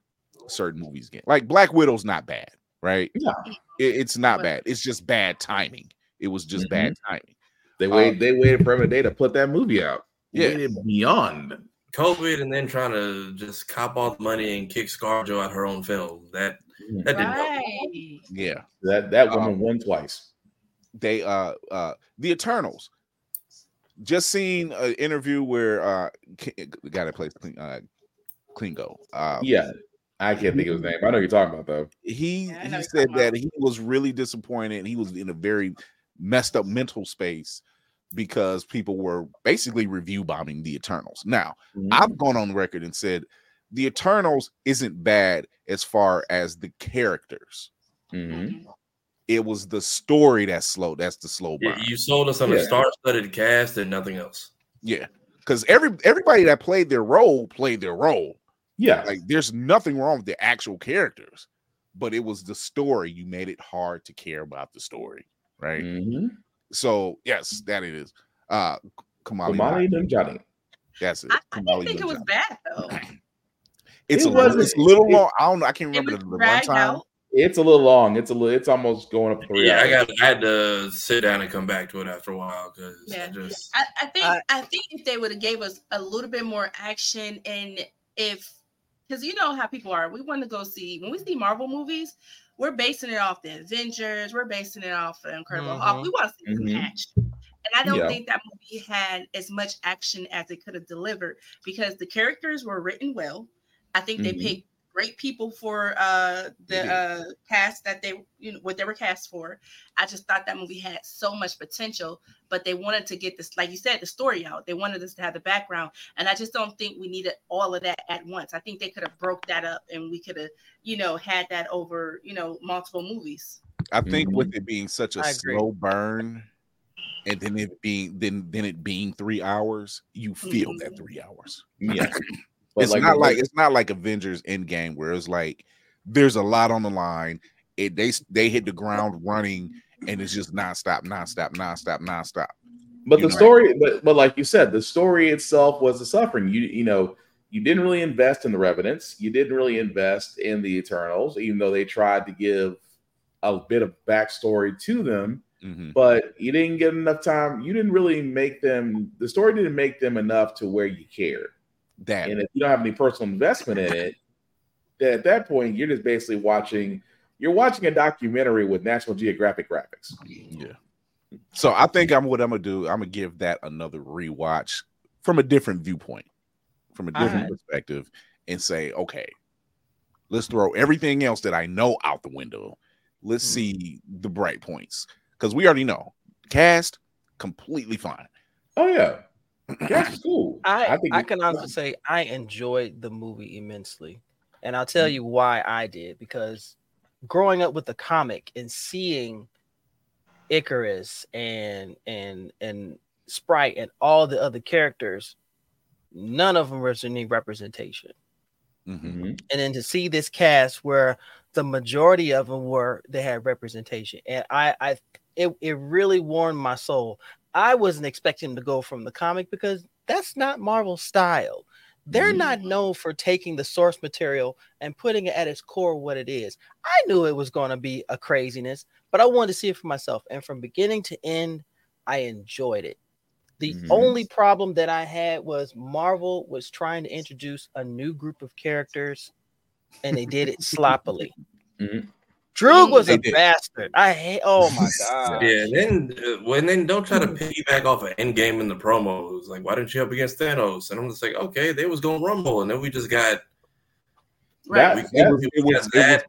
certain movies get. Like Black Widow's not bad, right? Yeah. It- it's not bad. It's just bad timing. It was just bad timing. They Um, waited. they waited forever day to put that movie out. Yeah. Waited beyond. COVID and then trying to just cop all the money and kick ScarJo out her own film. That that didn't help. Yeah. That that woman Um, won twice. They uh uh the Eternals. Just seen an interview where uh K- the guy that plays Kling- uh Klingo. Uh Yeah, I can't think of his name. I know you're talking about though. he Yeah, he said that about. he was really disappointed. He was in a very messed up mental space because people were basically review bombing the Eternals. Now, Mhm. I've gone on record and said the Eternals isn't bad as far as the characters. Mhm. It was the story that's slow. That's the slow You- burn. You sold us on Yeah. a star-studded cast and nothing else. Yeah, because every everybody that played their role played their role. Yeah, Like, there's nothing wrong with the actual characters, but it was the story. You made it hard to care about the story, right? Mhm. So yes, that it is. Uh Kamali, Kamali Nanjiani. that's it. I, I didn't think it was bad though. It's It a little, wasn't- it's a little it- long. I don't know. I can't remember the, the dragged runtime. out. It's a little long. It's a little. It's almost going up three Yeah, I got. I had to sit down and come back to it after a while because Yeah. I just. I, I think I- I, think if they would have gave us a little bit more action and if because you know how people are, we want to go see when we see Marvel movies, we're basing it off the Avengers, we're basing it off the Incredible Hulk. Mhm. We want to see Mhm. some action. And I don't Yeah. think that movie had as much action as it could have delivered because the characters were written well. I think they Mhm. picked great people for uh the uh cast that they you know what they were cast for. I just thought that movie had so much potential, but they wanted to get this, like you said, the story out. They wanted us to have the background, and I just don't think we needed all of that at once. I think they could have broke that up, and we could have, you know, had that over, you know, multiple movies. I think Mhm. with it being such a slow burn, and then it being then then it being three hours, you feel that Mhm. three hours. Yeah, But it's not like it's not like Avengers Endgame where it's like there's a lot on the line. It they they hit the ground running and it's just nonstop, nonstop, nonstop, nonstop. But you the know. story, but but like you said, the story itself was the suffering. You you know, you didn't really invest in the Revenants. You didn't really invest in the Eternals, even though they tried to give a bit of backstory to them. Mhm. But you didn't get enough time. You didn't really make them. The story didn't make them enough to where you cared. That And if you don't have any personal investment in it, then at that point you're just basically watching. You're watching a documentary with National Geographic graphics. Yeah. So I think I'm what I'm gonna do. I'm gonna give that another rewatch from a different viewpoint, from a different Alright. perspective, and say, okay, let's throw everything else that I know out the window. Let's Hmm. see the bright points because we already know cast completely fine. Oh yeah, that's cool. I I, it- can honestly say I enjoyed the movie immensely, and I'll tell you why I did because growing up with the comic and seeing Icarus and and and Sprite and all the other characters, none of them was any representation. Mhm. Mhm. and then to see this cast where the majority of them were they had representation and i i it, it really warmed my soul i wasn't expecting to go from the comic because that's not marvel's style they're not known for taking the source material and putting it at its core what it is i knew it was going to be a craziness but i wanted to see it for myself and from beginning to end i enjoyed it the Mhm. only problem that I had was Marvel was trying to introduce a new group of characters and they did it sloppily. Mhm. Drew was They a did. bastard. I hate oh my god. Yeah, and then uh, when then don't try to piggyback off an of Endgame in the promos. Like, why didn't you up against Thanos? And I'm just like, okay, they was going Rumble, and then we just got That- we, that- we, we was- got it was that,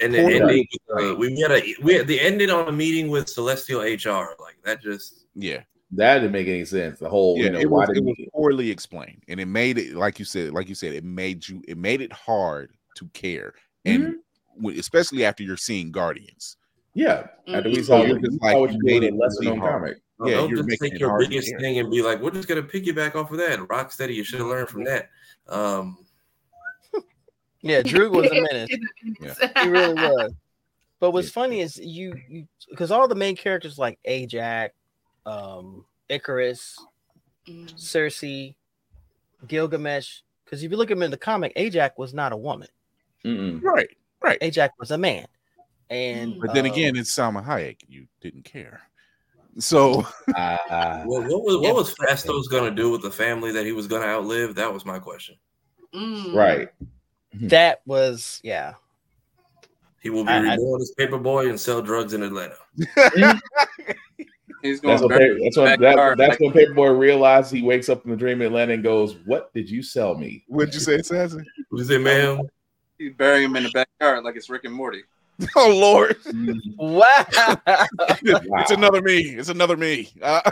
and then poorly ending. Uh, we had a we had the ended on a meeting with Celestial HR. Like that just Yeah, That didn't make any sense. The whole, yeah. you know, it why was, it was poorly explained, and it made it like you said, like you said, it made you, it made it hard to care, and Mm-hmm. When- especially after you're seeing Guardians. yeah. After we saw, So you're just like, what you you made made it a lesser really known comic. Yeah, don't just take your biggest care. thing and be like, we're just gonna piggyback off of that. Rocksteady, you should have learned from that. Um, Yeah, Drew was a menace. Yeah. He really was. But what's funny is you you because all the main characters like Ajak, um, Icarus, Mm. Sersi, Gilgamesh, because if you look at him in the comic, Ajak was not a woman. Mm-mm. Right, right. Ajak was a man. And But then uh, again, it's Salma Hayek. You didn't care. So Ah, Well, what was what was but- Phastos gonna do with the family that he was gonna outlive? That was my question. Mm. right. that was yeah. He will be I- I- reborn as Paper Boi and sell drugs in Atlanta. He's going That's what, back. pa- that's what, that, that's when Paper Boi realized he wakes up in the dream in Atlanta and goes, "What did you sell me?" what'd you say, Sassy? What is it, ma'am? He's burying him in the backyard like it's Rick and Morty. Oh Lord. Wow. it's another me. It's another me. Uh,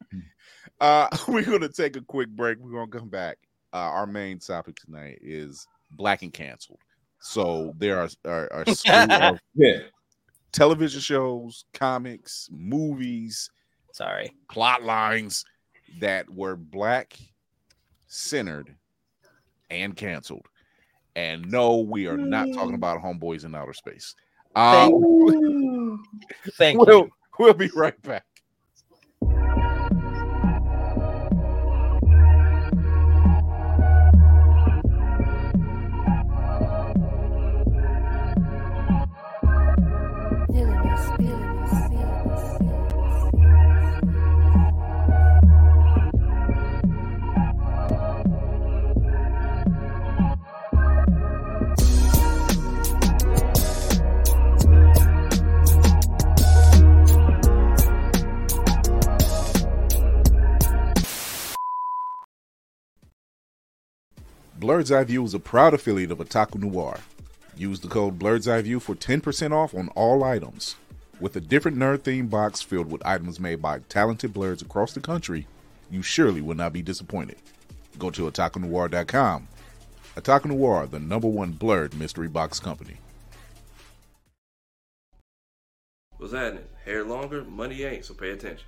uh, we're gonna take a quick break. We're gonna come back. Uh, our main topic tonight is black and canceled. So there are are, are of Yeah, television shows, comics, movies, Sorry. plot lines that were black centered and canceled. And no, we are not talking about homeboys in outer space. Uh, Thank we'll, you. we'll be right back. Blerd's Eye View is a proud affiliate of Otaku Noir. Use the code Blerd's Eye View for 10% off on all items. With a different nerd themed box filled with items made by talented blerds across the country, you surely will not be disappointed. Go to otakunoir.com. Otaku Noir, the number one blerd mystery box company. What's happening? Hair longer, money ain't, so pay attention.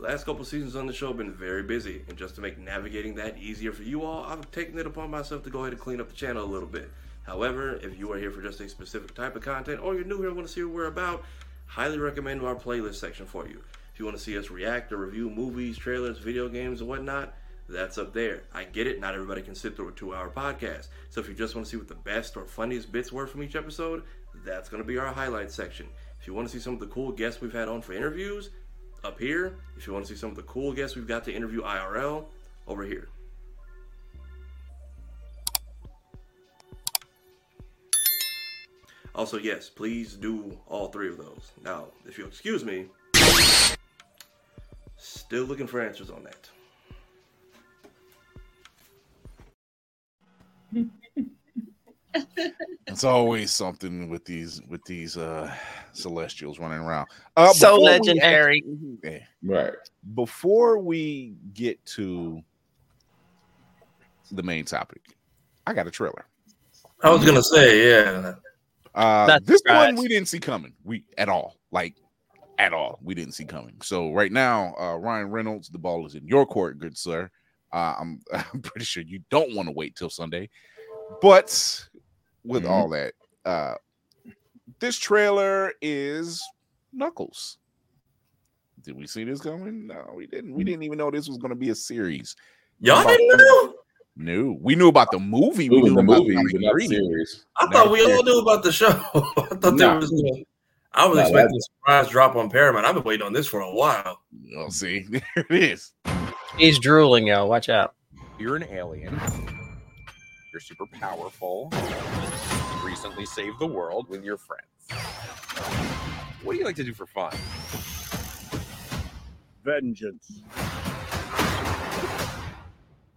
Last couple seasons on the show have been very busy, and just to make navigating that easier for you all, I've taken it upon myself to go ahead and clean up the channel a little bit. However, if you are here for just a specific type of content, or you're new here and want to see what we're about, highly recommend our playlist section for you. If you want to see us react or review movies, trailers, video games, and whatnot, that's up there. I get it, not everybody can sit through a two hour podcast. So if you just want to see what the best or funniest bits were from each episode, that's going to be our highlights section. If you want to see some of the cool guests we've had on for interviews, up here. If you want to see some of the cool guests we've got to interview IRL, over here. Also, yes, please do all three of those. Now, if you'll excuse me, still looking for answers on that. It's always something with these with these uh celestials running around. Uh, so before we legendary. act- eh, right. before we get to the main topic, I got a trailer. I was gonna say, yeah. Uh, Not this surprised. one we didn't see coming. We at all, like at all, we didn't see coming. So right now, uh, Ryan Reynolds, the ball is in your court, good sir. Uh, I'm I'm pretty sure you don't want to wait till Sunday, but with Mhm. all that, uh, this trailer is Knuckles. Did we see this coming? No, we didn't. We didn't even know this was going to be a series. Y'all didn't know? No, we knew about the movie. We Moving knew the about movie, Sonic but not the series. I Not thought we fair. all knew about the show. I thought there was. gonna- I was Nah, expecting a surprise drop on Paramount. I've been waiting on this for a while. Oh, see, there it is. He's drooling, y'all. Watch out. You're an alien. You're super powerful. You recently saved the world with your friends. What do you like to do for fun? Vengeance.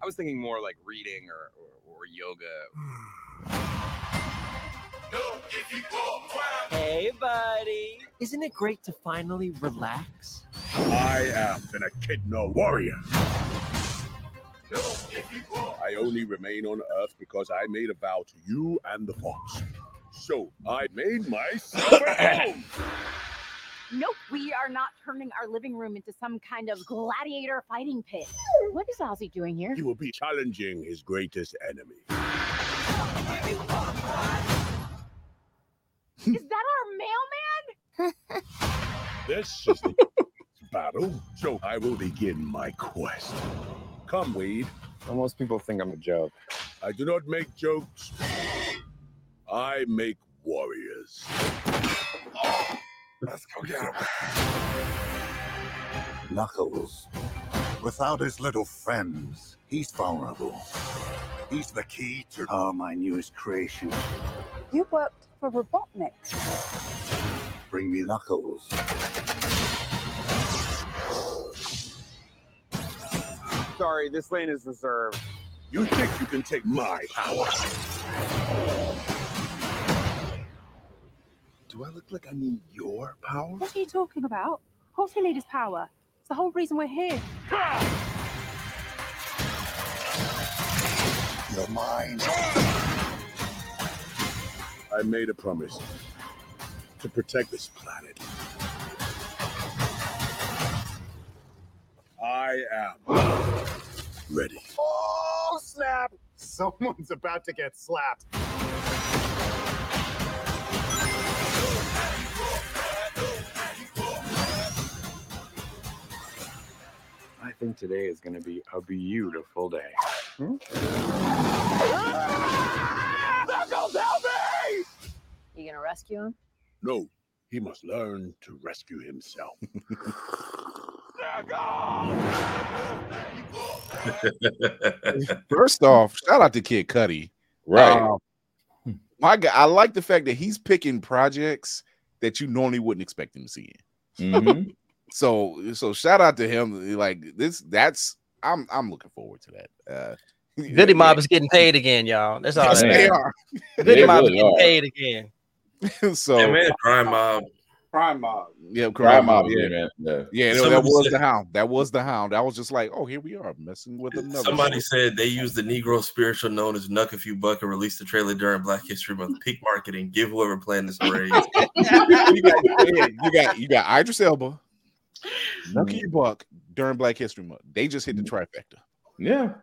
I was thinking more like reading or, or, or yoga. Hey, buddy. Isn't it great to finally relax? I am an Echidna warrior. I only remain on Earth because I made a vow to you and the Fox. So I made myself at home. Nope, we are not turning our living room into some kind of gladiator fighting pit. What is Ozzy doing here? He will be challenging his greatest enemy. Is that our mailman? This is the battle, so I will begin my quest. Come, Wade. Most people think I'm a joke. I do not make jokes. I make warriors. Let's go get him. Knuckles. Without his little friends, he's vulnerable. He's the key to all my newest creation. You worked for Robotnik. Bring me Knuckles. Sorry, this lane is reserved. You think you can take my power? Do I look like I need your power? What are you talking about? Of course we need his power. It's the whole reason we're here. You're mine. I made a promise to protect this planet. I am ready. Oh, snap! Someone's about to get slapped. I think today is going to be a beautiful day. Hmm? Knuckles, help me! You gonna rescue him? No, he must learn to rescue himself. First off, shout out to Kid Cudi. Right. Um, my guy, I like the fact that he's picking projects that you normally wouldn't expect him to see in. Mhm. so, so shout out to him. Like this, that's I'm I'm looking forward to that. Uh, Goodie Mob is getting paid again, y'all. That's all. Yes, that they is. are. Goody They Mob is getting are. paid again. so Yeah, man, Crime Mob. Crime Mob. Yeah, Crime Crime Mob, Mob, yeah, yeah, man. Yeah. yeah. no, that was said- the hound. That was the hound. I was just like, oh, here we are messing with another. Somebody show. said they used the Negro spiritual known as Knuck If You Buck and released the trailer during Black History Month. Peak marketing. Give whoever planned this a raise. you got you got you got Idris Elba, Nucky Buck during Black History Month. They just hit the trifecta. Yeah.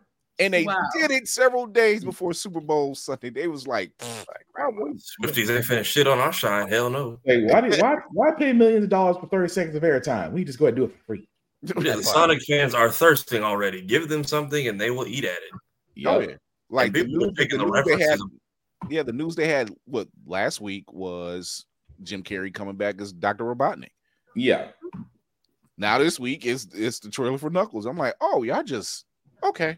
And they Wow. did it several days hmm. before Super Bowl Sunday. They was like, "Pfft, like, oh, Swifties ain't finna shit on our shine. Hell no. Hey, why did why why pay millions of dollars for 30 seconds of airtime? We just go ahead and do it for free. Yeah, the Sonic fans are thirsting already. Give them something and they will eat at it. Oh, yeah. Like the people are news, the the they had, yeah, the news they had what last week was Jim Carrey coming back as Dr. Robotnik. Yeah. Now this week is it's the trailer for Knuckles. I'm like, oh, y'all just okay.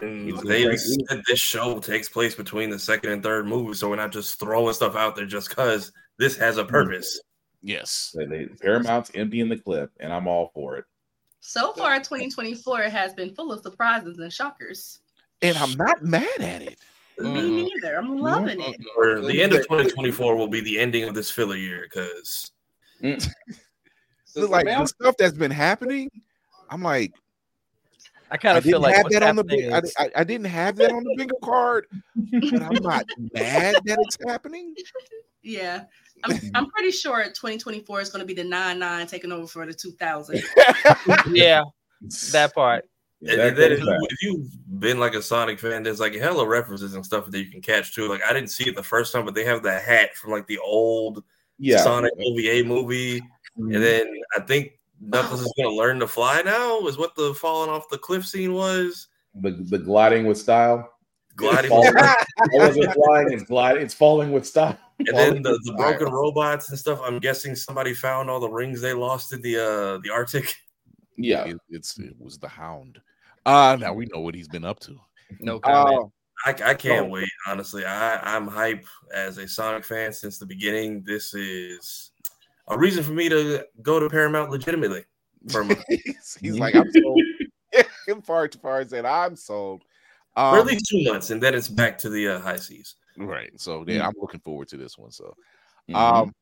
Mm, and they said this show takes place between the second and third movie, so we're not just throwing stuff out there just because this has a mm. purpose. Yes. They, they, Paramount's emptying the clip, and I'm all for it. So far, 2024 has been full of surprises and shockers. And I'm not mad at it. Me mm-hmm. neither. I'm loving it. Mm-hmm. Or the end of 2024 will be the ending of this filler year because mm. like the stuff that's been happening, I'm like, I kind of feel like have that on the happening big, I, I, I didn't have that on the bingo card, but I'm not mad that it's happening. Yeah. I'm, I'm pretty sure 2024 is going to be the 9 9 taking over for the 2000. yeah, that part. And that then comes if, you, if you've been like a Sonic fan, there's like hella references and stuff that you can catch too. Like I didn't see it the first time, but they have the hat from like the old Yeah. Sonic OVA movie. Mhm. And then I think Knuckles is gonna learn to fly now, is what the falling off the cliff scene was. The the gliding with style. Gliding Falling- with- it flying, it's gliding, it's falling with style. And then the, the broken robots and stuff. I'm guessing somebody found all the rings they lost in the uh the Arctic. Yeah, it, it's it was the Hound. Uh now we know what he's been up to. No comment. I, I can't Oh. wait. Honestly, I I'm hype as a Sonic fan since the beginning. This is a reason for me to go to Paramount legitimately. For, a month. he's, he's like, I'm sold. Him far too far said, I'm sold. Um, for at least two months, and then it's back to the uh, high seas. Right. So yeah, I'm looking forward to this one. So Mhm. um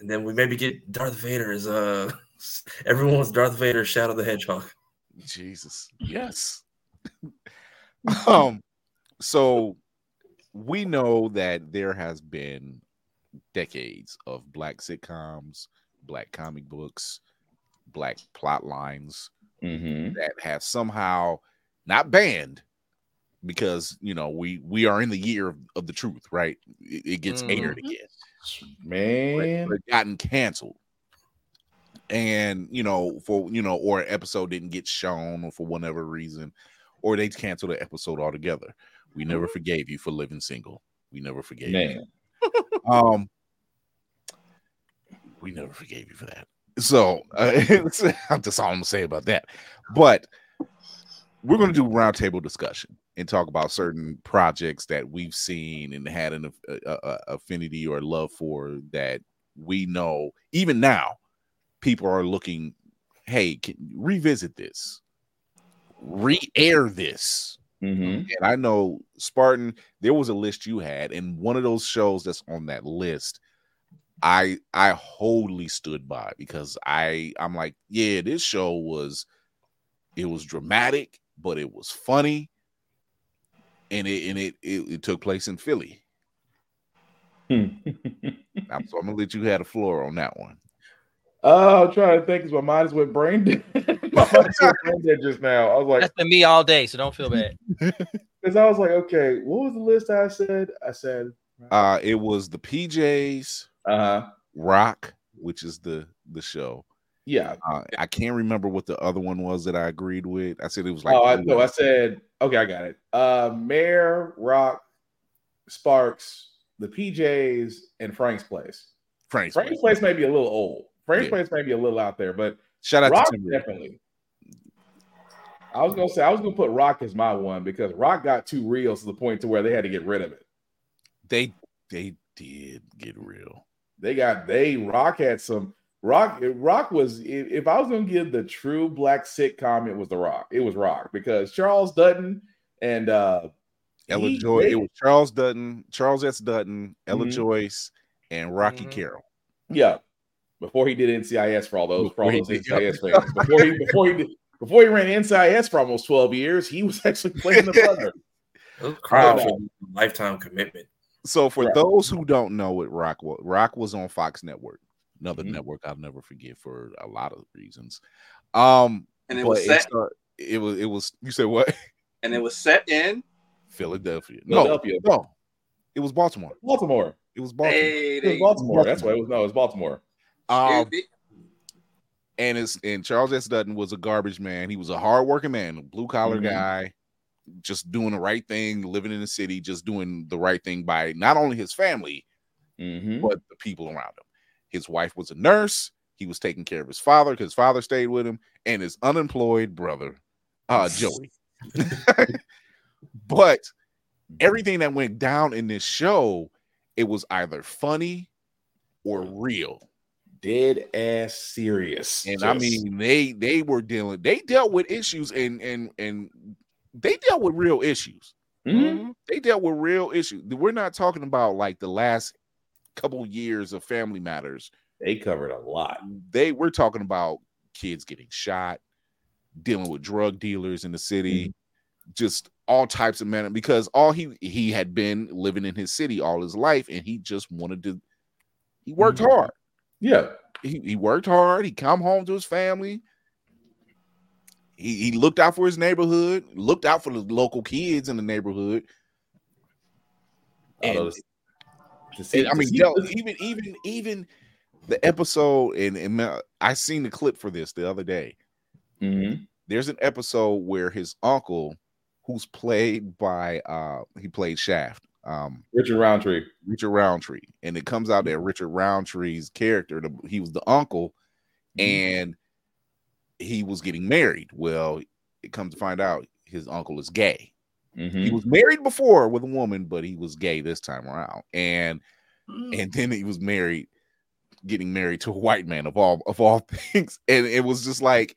And then we maybe get Darth Vader as uh everyone wants Darth Vader Shadow the Hedgehog. Jesus. Yes. um so we know that there has been decades of black sitcoms, black comic books, black plot lines Mhm. that have somehow not banned because you know we we are in the year of, of the truth, right? It, it gets aired Mhm. again. Man. but gotten canceled. and you know for you know or an episode didn't get shown or for whatever reason or they canceled the episode altogether we never forgave you for living single we never forgave Man. you um we never forgave you for that. so uh, that's all i'm gonna say about that. But we're gonna do roundtable discussion and talk about certain projects that we've seen and had an a, a- a- affinity or love for that we know. Even now people are looking hey can revisit this. Re-air this Mhm. and i know spartan there was a list you had and one of those shows that's on that list i i wholly stood by because i i'm like yeah this show was it was dramatic but it was funny and it and it it, it took place in philly. I'm, so i'm gonna let you have the floor on that one Oh, I'm trying to think because my mind is went brain dead. my mind just went brain dead just now. I was like, That's been me all day, so don't feel bad. because I was like, okay, what was the list I said? I said, uh it was the pjs uh-huh rock which is the the show yeah. uh, i can't remember what the other one was that i agreed with i said it was like oh, I no, I said, okay, I got it. Uh, Mayor, Rock, Sparks, the PJs, and Frank's Place. Frank's, Frank's Place may be a little old. Frank's Yeah. Place may be a little out there, but Shout out to Rock Tim Reid. definitely. I was gonna say I was gonna put Rock as my one because Rock got too real to the point to where they had to get rid of it. they they did get real They got they Rock had some Rock. Rock was if, if I was gonna give the true black sitcom, it was the Rock. It was Rock because Charles Dutton and uh ella he- joy they- it was charles dutton charles s dutton ella Mhm. joyce and rocky Mhm. carroll Yeah. Before he did NCIS for all those for all Before he those NCIS fans. Before he before he did, before he ran NCIS for almost 12 years, he was actually playing the brother. Those crowds Um, lifetime commitment. so for Right. those who don't know what rock was rock was on fox network another Mhm. network i'll never forget for a lot of reasons um And it was set- start- it was it was you said what and it was set in. philadelphia Philadelphia. no no it was baltimore Baltimore. it was baltimore Hey, It was you go. Baltimore. That's why it was no, it was Baltimore. Um and it's and Charles S. Dutton was a garbage man. He was a hardworking man, blue collar Mhm. guy, just doing the right thing, living in the city, just doing the right thing by not only his family Mhm. but the people around him. His wife was a nurse. He was taking care of his father because his father stayed with him, and his unemployed brother, uh, Joey. but everything that went down in this show, it was either funny or real. Dead ass serious. and I mean they they were dealing they dealt with issues and and and they dealt with real issues. Mhm. They dealt with real issues. We're not talking about like the last couple years of family matters. they covered a lot. They we're talking about kids getting shot, dealing with drug dealers in the city, just all types of men because all he he had been living in his city all his life and he just wanted to he worked Mhm. hard Yeah. he, he worked hard. He come home to his family. He, he looked out for his neighborhood, looked out for the local kids in the neighborhood. And, to- see- and I mean, yo, even even even the episode, and, and I seen the clip for this the other day. Mhm. There's an episode where his uncle, who's played by uh he played Shaft, um Richard Roundtree. Richard Roundtree, and it comes out that Richard Roundtree's character, the, he was the uncle, and he was getting married. Well, it comes to find out his uncle is gay. He Mhm. was married before with a woman, but he was gay this time around, and Mm. and then he was married, getting married to a white man of all of all things, and it was just like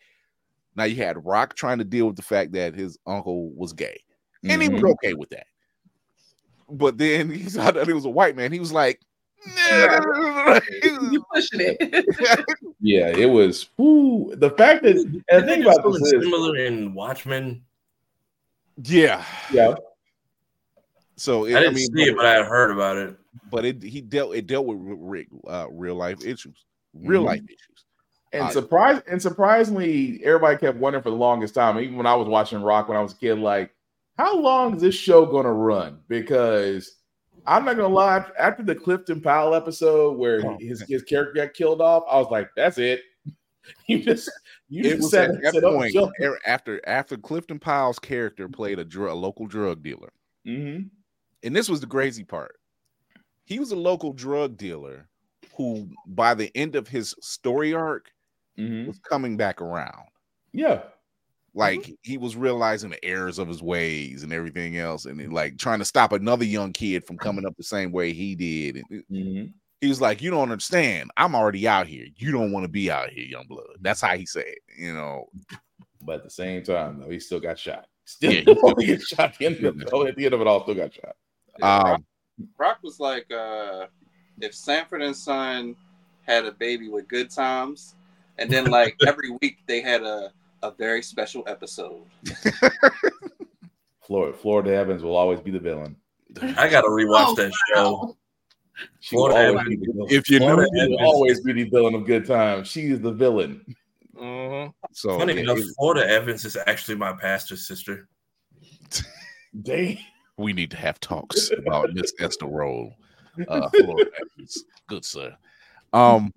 now you had Rock trying to deal with the fact that his uncle was gay, and he was Mhm. okay with that. But then he saw that he was a white man. He was like, nah. You pushing it. Yeah, it was. Whoo, the fact that and the thing about something this is, similar in Watchmen. yeah. yeah, So it, I I, didn't mean, see it, but I had heard about it. but it he dealt it dealt with re- uh, real life issues, real Mhm. life issues. and Uh, surprise and surprisingly, everybody kept wondering for the longest time. Even when I was watching Rock when I was a kid, like, how long is this show gonna run? Because I'm not gonna lie, after the Clifton Powell episode where Oh, his, his character got killed off, I was like, that's it. You just you it just said at that "Oh, point Joe." er, after after Clifton Powell's character played a, dr- a local drug dealer, Mhm. and this was the crazy part. He was a local drug dealer who, by the end of his story arc, Mhm. was coming back around. Yeah. Like he was realizing the errors of his ways and everything else, and like trying to stop another young kid from coming up the same way he did. And it- Mhm. he was like, "You don't understand. I'm already out here. You don't want to be out here, young blood." That's how he said, it, you know. But at the same time, though, he still got shot. Still Yeah, he only get shot at the end of it. At the end of it all, still got shot. Um, Rock was like, uh, if Sanford and Son had a baby with Good Times, and then like every week they had a a very special episode. Florida, Florida Evans will always be the villain. I gotta rewatch Oh, that wow. show. She will Florida always Evans- be the. If you Florida knew- Evans will always be the villain of good times. She is the villain. Mhm. So Funny yeah, enough, it- Florida Evans is actually my pastor's sister. Dang. we need to have talks about Miss Esther Rolle. Uh, Florida Evans. good sir. Um,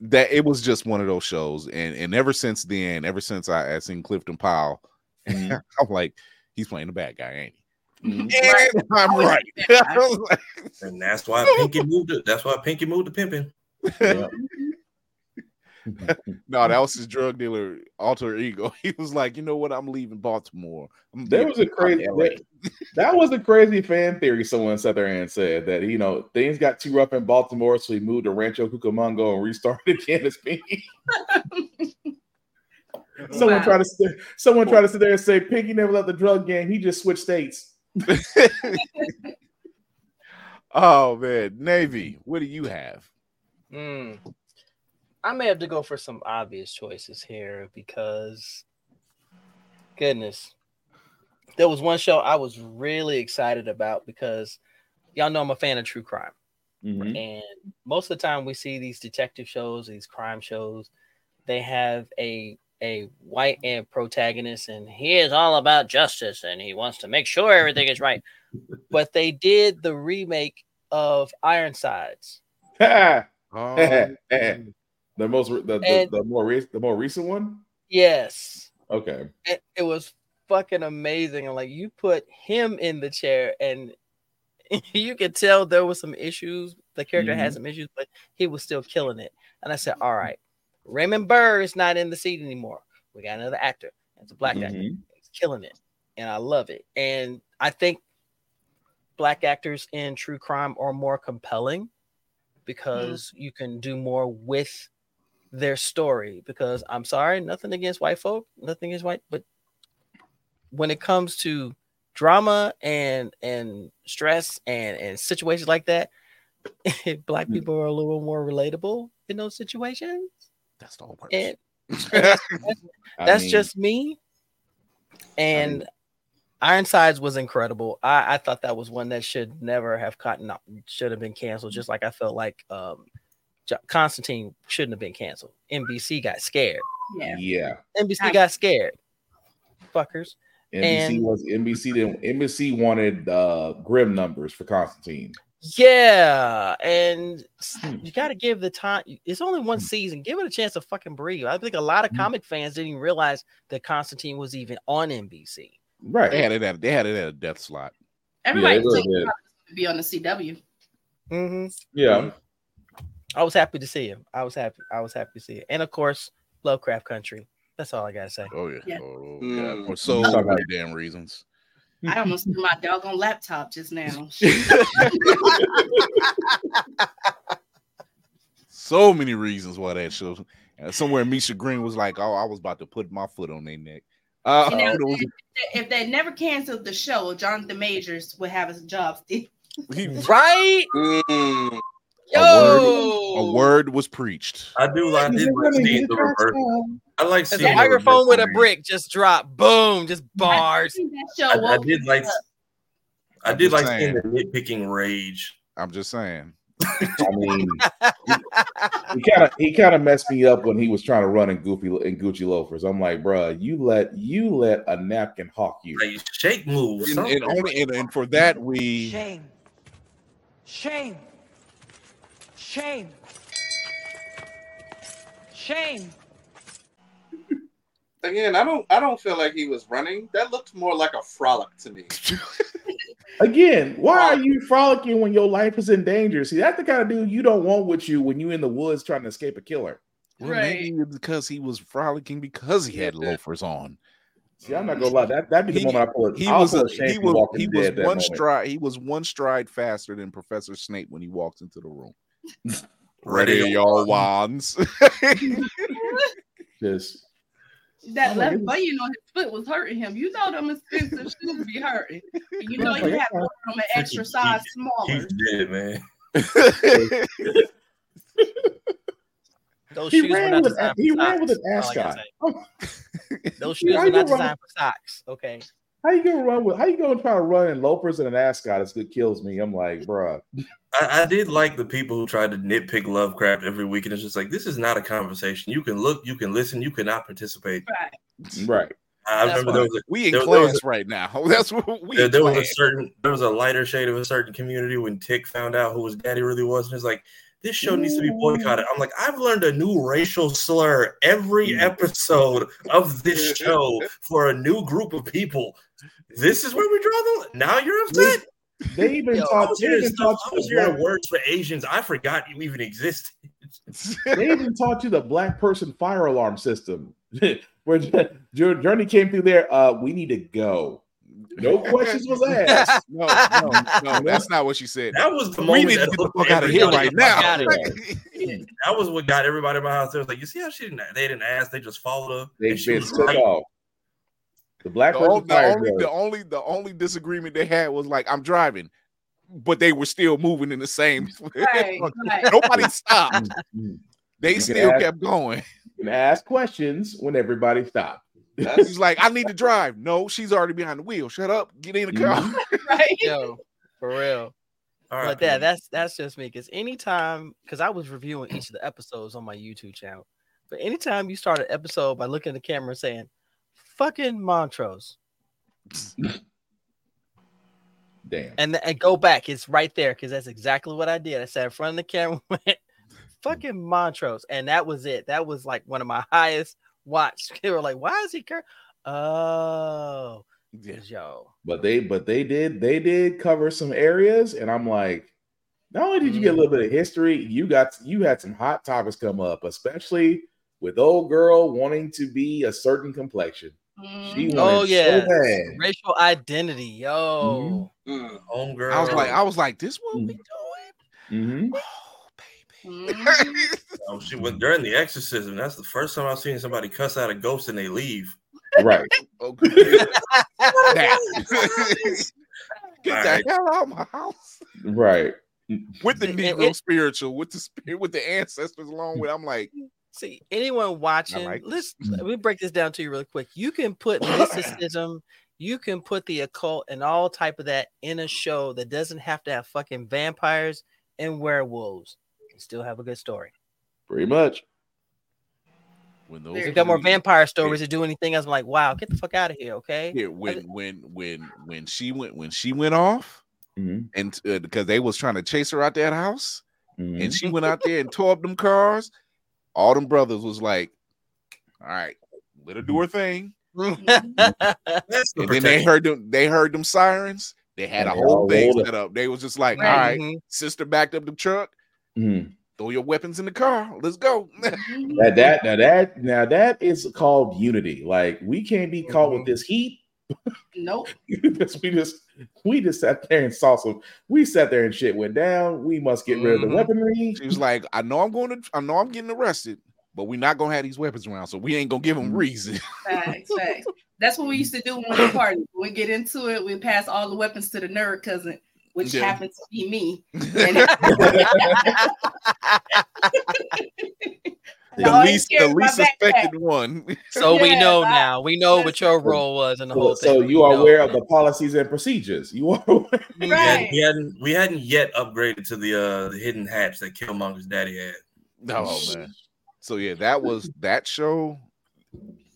that it was just one of those shows, and and ever since then, ever since I, I seen Clifton Powell, Mhm. I'm like, he's playing the bad guy, ain't he? Mhm. And I'm right. I was like, And that's why Pinky moved to that's why Pinky moved to pimping. Yeah. no, that was his drug dealer alter ego. He was like, you know what? I'm leaving Baltimore. I'm There was a crazy that, that was a crazy fan theory. Someone sat there and said that you know things got too rough in Baltimore, so he moved to Rancho Cucamonga and restarted Candace Pinky. someone Wow. tried to sit, someone tried to sit there and say Pinky never left the drug game. He just switched states. oh man, Navy, what do you have? Mm. I may have to go for some obvious choices here because, goodness, there was one show I was really excited about because y'all know I'm a fan of true crime. Mhm. And most of the time we see these detective shows, these crime shows, they have a a white and protagonist, and he is all about justice and he wants to make sure everything is right. But they did the remake of Ironsides. Oh, the most the, the, the more re- the more recent one. Yes. Okay. it, it was fucking amazing. And like you put him in the chair, and you could tell there was some issues. The character had Mhm. some issues, but he was still killing it. And I said, All right, Raymond Burr is not in the seat anymore. We got another actor. It's a black actor. Mhm. He's killing it. And I love it. And I think black actors in true crime are more compelling because you can do more with their story. Because I'm sorry, nothing against white folk, nothing against white, but when it comes to drama and and stress and and situations like that, black people are a little more relatable in those situations. That's the whole purpose. And that's, that's mean- just me. And Ironsides was incredible. I, I thought that was one that should never have caught, should have been canceled. Just like I felt like um, Jo- Constantine shouldn't have been canceled. NBC got scared. Yeah. Yeah. NBC got scared. Fuckers. NBC And- was NBC didn't NBC wanted uh Grimm numbers for Constantine. Yeah, and Hmm. you got to give the time. It's only one season. Give it a chance to fucking breathe. I think a lot Hmm. of comic fans didn't even realize that Constantine was even on NBC. Right. They had it at they had it at a death slot. Everybody Yeah, thinks to be on the CW. Mm-hmm. Yeah. I was happy to see him. I was happy. I was happy to see it. And of course, Lovecraft Country. That's all I gotta say. Oh yeah. Yeah. Oh Mm. yeah. For so Talk many damn reasons. I almost threw my dog on laptop just now. So many reasons why that show. Somewhere Misha Green was like, "Oh, I was about to put my foot on their neck." Uh, You know, it was- if they never canceled the show, Jonathan Majors would have his job still. right? Mm. A, word, a word was preached. I do like did like seeing the reverse. I like As seeing a the microphone with a brick just drop. Boom, just bars. I, I did like. I did like saying. seeing the nitpicking rage. I'm just saying. I mean, he kind of he kind of messed me up when he was trying to run in goofy in Gucci loafers. I'm like, bruh, you let you let a napkin hawk you. Like shake moves. And, and only and, and for that we Shame. Shame. Shame. Shame. again, I don't I don't feel like he was running. That looked more like a frolic to me. Again, why are you frolicking when your life is in danger? See, that's the kind of dude you don't want with you when you're in the woods trying to escape a killer. Well, maybe it's because he was frolicking because he had loafers on. See, I'm not gonna lie. That that'd be the He, moment I pull it. he was a, a he was he was one moment. stride he was one stride faster than Professor Snape when he walked into the room. Ready Ready, your your wands. Just That oh I'm like, left this is- button on his foot was hurting him. You know them expensive shoes be hurting. You know you have to order them an extra size smaller. He's dead, man. Those He shoes were ran not with- designed for he ran with an That's all I ascot. Those shoes How were not gonna designed for socks. Okay. How you gonna run with? How you gonna try to run in loafers and an ascot? It's good kills me. I'm like, bruh. I, I did like the people who tried to nitpick Lovecraft every week, and it's just like this is not a conversation. You can look, you can listen, you cannot participate. Right. Right. I That's remember there was a, we in there- there was class right now. That's what we there, there was a certain there was a lighter shade of a certain community when Tick found out who his daddy really was, and it's like this show needs to be boycotted. I'm like, I've learned a new racial slur every mm. episode of this show for a new group of people. This is where we draw the now you're upset. They even Yo, I was They hearing even stuff- talk I was hearing black- words for Asians. I forgot you even existed. They even talked to the black person fire alarm system. Where Jour- Jurnee came through there. Uh, we need to go. No questions was asked. No, no, no, that's not what she said. That was the we need to that get the fuck out of here right now. fuck That was what got everybody in my house. They was like, you see how she didn't they didn't ask, they just followed her. They and she just took right. off. The black The, person on- the only, the only, the only disagreement they had was like, I'm driving, but they were still moving in the same. Right, right. Nobody mm-hmm. stopped. Mm-hmm. They You still ask- kept going. You can ask questions when everybody stopped. He's like, I need to drive. No, she's already behind the wheel. Shut up. Get in the car. Mm-hmm. right? Yo, for real. All right, but that that's that's just me. Because anytime, because I was reviewing each of the episodes on my YouTube channel, but anytime you start an episode by looking at the camera and saying, "Fucking Montrose," Damn. and and go back, it's right there because that's exactly what I did. I sat in front of the camera, went, "Fucking Montrose," and that was it. That was like one of my highest watch. They were like, "Why is he?" Cur-? Oh, yo, But they but they did they did cover some areas, and I'm like, not only did you get a mm. little bit of history, you got you had some hot topics come up, especially with old girl wanting to be a certain complexion. Mm-hmm. She oh, wanted oh yeah, so racial identity, yo. Mm-hmm. Mm. Homegirl. I was like, I was like, this what we Mhm. Oh, she went during the exorcism. That's the first time I've seen somebody cuss out a ghost and they leave. Right. Okay. Get All the hell out of my house. Right. With the Negro spiritual, with the spirit, with the ancestors along with. I'm like, See, anyone watching, like let's let me break this down to you really quick. You can put mysticism, you can put the occult and all type of that in a show that doesn't have to have fucking vampires and werewolves. And still have a good story. Pretty much. when If those you got more vampire stories to do anything else, I'm like, wow, get the fuck out of here, okay? Yeah, when when when when she went when she went off, Mhm. and uh, because they was trying to chase her out that house, Mhm. and she went out there and tore up them cars. All them brothers was like, "All right, let her do her thing." That's the And then they heard them. They heard them sirens. They had And a they whole thing set up. They was just like, Right. "All right, Mhm. sister backed up the truck. Mhm. Throw your weapons in the car. Let's go." That that now that now that is called unity. Like we can't be caught with this heat. Nope. Because we just we just sat there and saw some. We sat there and shit went down. We must get rid of the Mhm. weaponry. She was like, "I know I'm going to. I know I'm getting arrested, but we're not gonna have these weapons around, so we ain't gonna give them reason." Facts, facts. That's what we used to do when we party. We get into it, we pass all the weapons to the nerd cousin, which Yeah. happens to be me. the All least, the least about backpack. suspected one. So we know I- now. We know what your role was in the whole so thing. So you We are aware of the policies and procedures. You are aware. We, hadn't, we hadn't we hadn't yet upgraded to the uh the hidden hatch that Killmonger's daddy had. Oh man. So yeah, that was that show.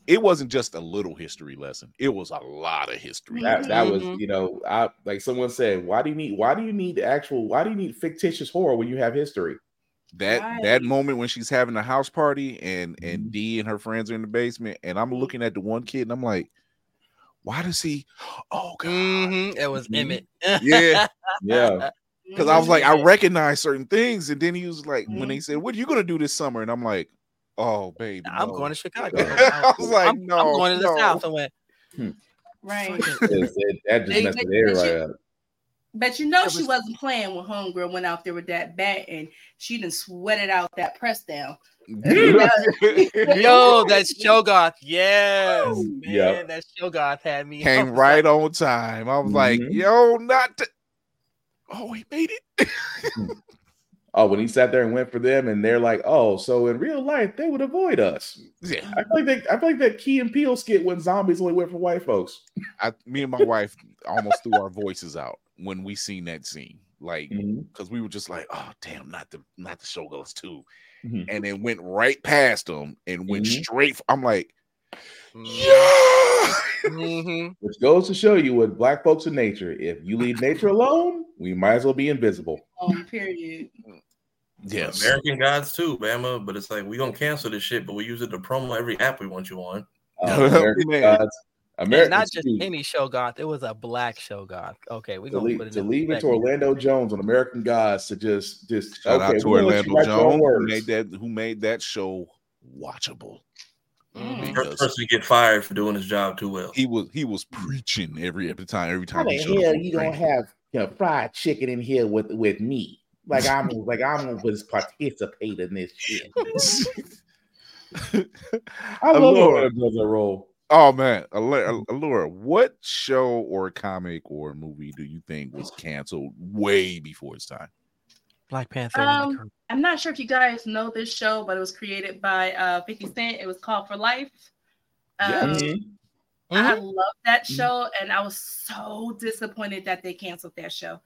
It wasn't just a little history lesson. It was a lot of history. That, that was, Mhm. you know, I like someone said, why do you need why do you need the actual why do you need fictitious horror when you have history? That that moment when she's having a house party and and Mm-hmm. D and her friends are in the basement, and I'm looking at the one kid and I'm like, why does he? Oh god, Mhm, It was Emmett. yeah, Yeah. Because I was like, Mm-hmm. I recognize certain things, and then he was like, when they said, "What are you gonna do this summer?" and I'm like, "Oh, baby, I'm going to Chicago. I was like, I'm, "No, I'm going to the no." South. I went, Right. It's- that just They- messed they- the air right you- up. But you know she wasn't playing when Homegirl went out there with that bat and she didn't sweat it out that press down. Yo, that's Shoggoth. Yes, man, Yeah. that Shoggoth had me. Came right on time. I was like, Mm-hmm. "Yo, not." To- oh, he made it. Oh, when he sat there and went for them, and they're like, "Oh, so in real life they would avoid us." Yeah, I feel like they, I feel like that Key and Peele skit when zombies only went for white folks. I, me and my wife almost threw our voices out when we seen that scene, like Mm-hmm. because we were just like, "Oh, damn, not the not the showgirls too," Mhm. and then went right past them and went Mhm. straight. I'm like, Mm-hmm. Which goes to show you what black folks in nature. If you leave nature alone, we might as well be invisible. Um, period. Yes. American Gods too, Bama. But it's like we gonna cancel this shit, but we use it to promo every app we want you on. Uh, American Gods, And American, not just excuse- any Shoggoth. It was a black Shoggoth. Okay, we to gonna leave, put it to in leave it to perspective. Orlando Jones on American Gods to just just Shout okay, out to we're gonna let you Orlando write Jones who made that who made that show watchable. Mm. First Because person to get fired for doing his job too well. he was he was preaching every every time every time he the showed hell you screen. gonna have you know, fried chicken in here with with me? Like I'm like I'm was participate in this shit. I love it when Alura. does that role. Oh man, Alura, Alura, what show or comic or movie do you think was canceled way before its time? Black Panther. Um, I'm not sure if you guys know this show, but it was created by uh 50 Cent. It was called For Life. Um, I love that show, and I was so disappointed that they canceled that show.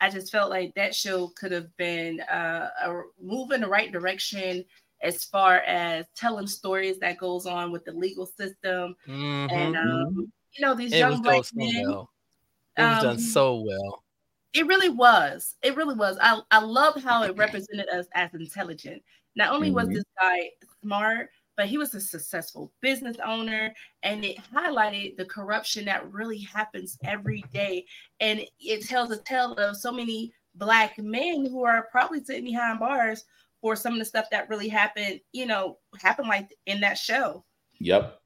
I just felt like that show could have been uh, a move in the right direction as far as telling stories that goes on with the legal system, and Mhm. um, you know these It young black so men. well. It was done um, so well. It really was. It really was. I, I love how it represented us as intelligent. Not only was Mhm. this guy smart, but he was a successful business owner, and it highlighted the corruption that really happens every day. And it tells a tale of so many black men who are probably sitting behind bars for some of the stuff that really happened, you know, happened like in that show. Yep.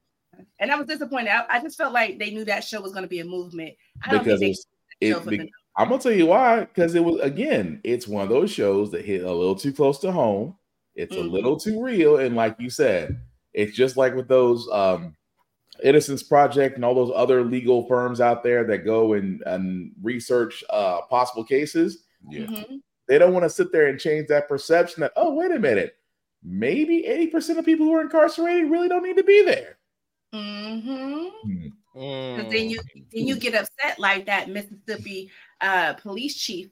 And I was disappointed. I, I just felt like they knew that show was going to be a movement. I don't because think it's, they it, be- I'm gonna tell you why. Because it was again, it's one of those shows that hit a little too close to home. It's a Mhm. little too real, and like you said, it's just like with those um, Innocence Project and all those other legal firms out there that go and and research uh, possible cases. Yeah, Mhm. They don't want to sit there and change that perception that oh wait a minute, maybe eighty percent of people who are incarcerated really don't need to be there. Mm-hmm. Mm. Because then you then you get upset like that Mississippi uh police chief.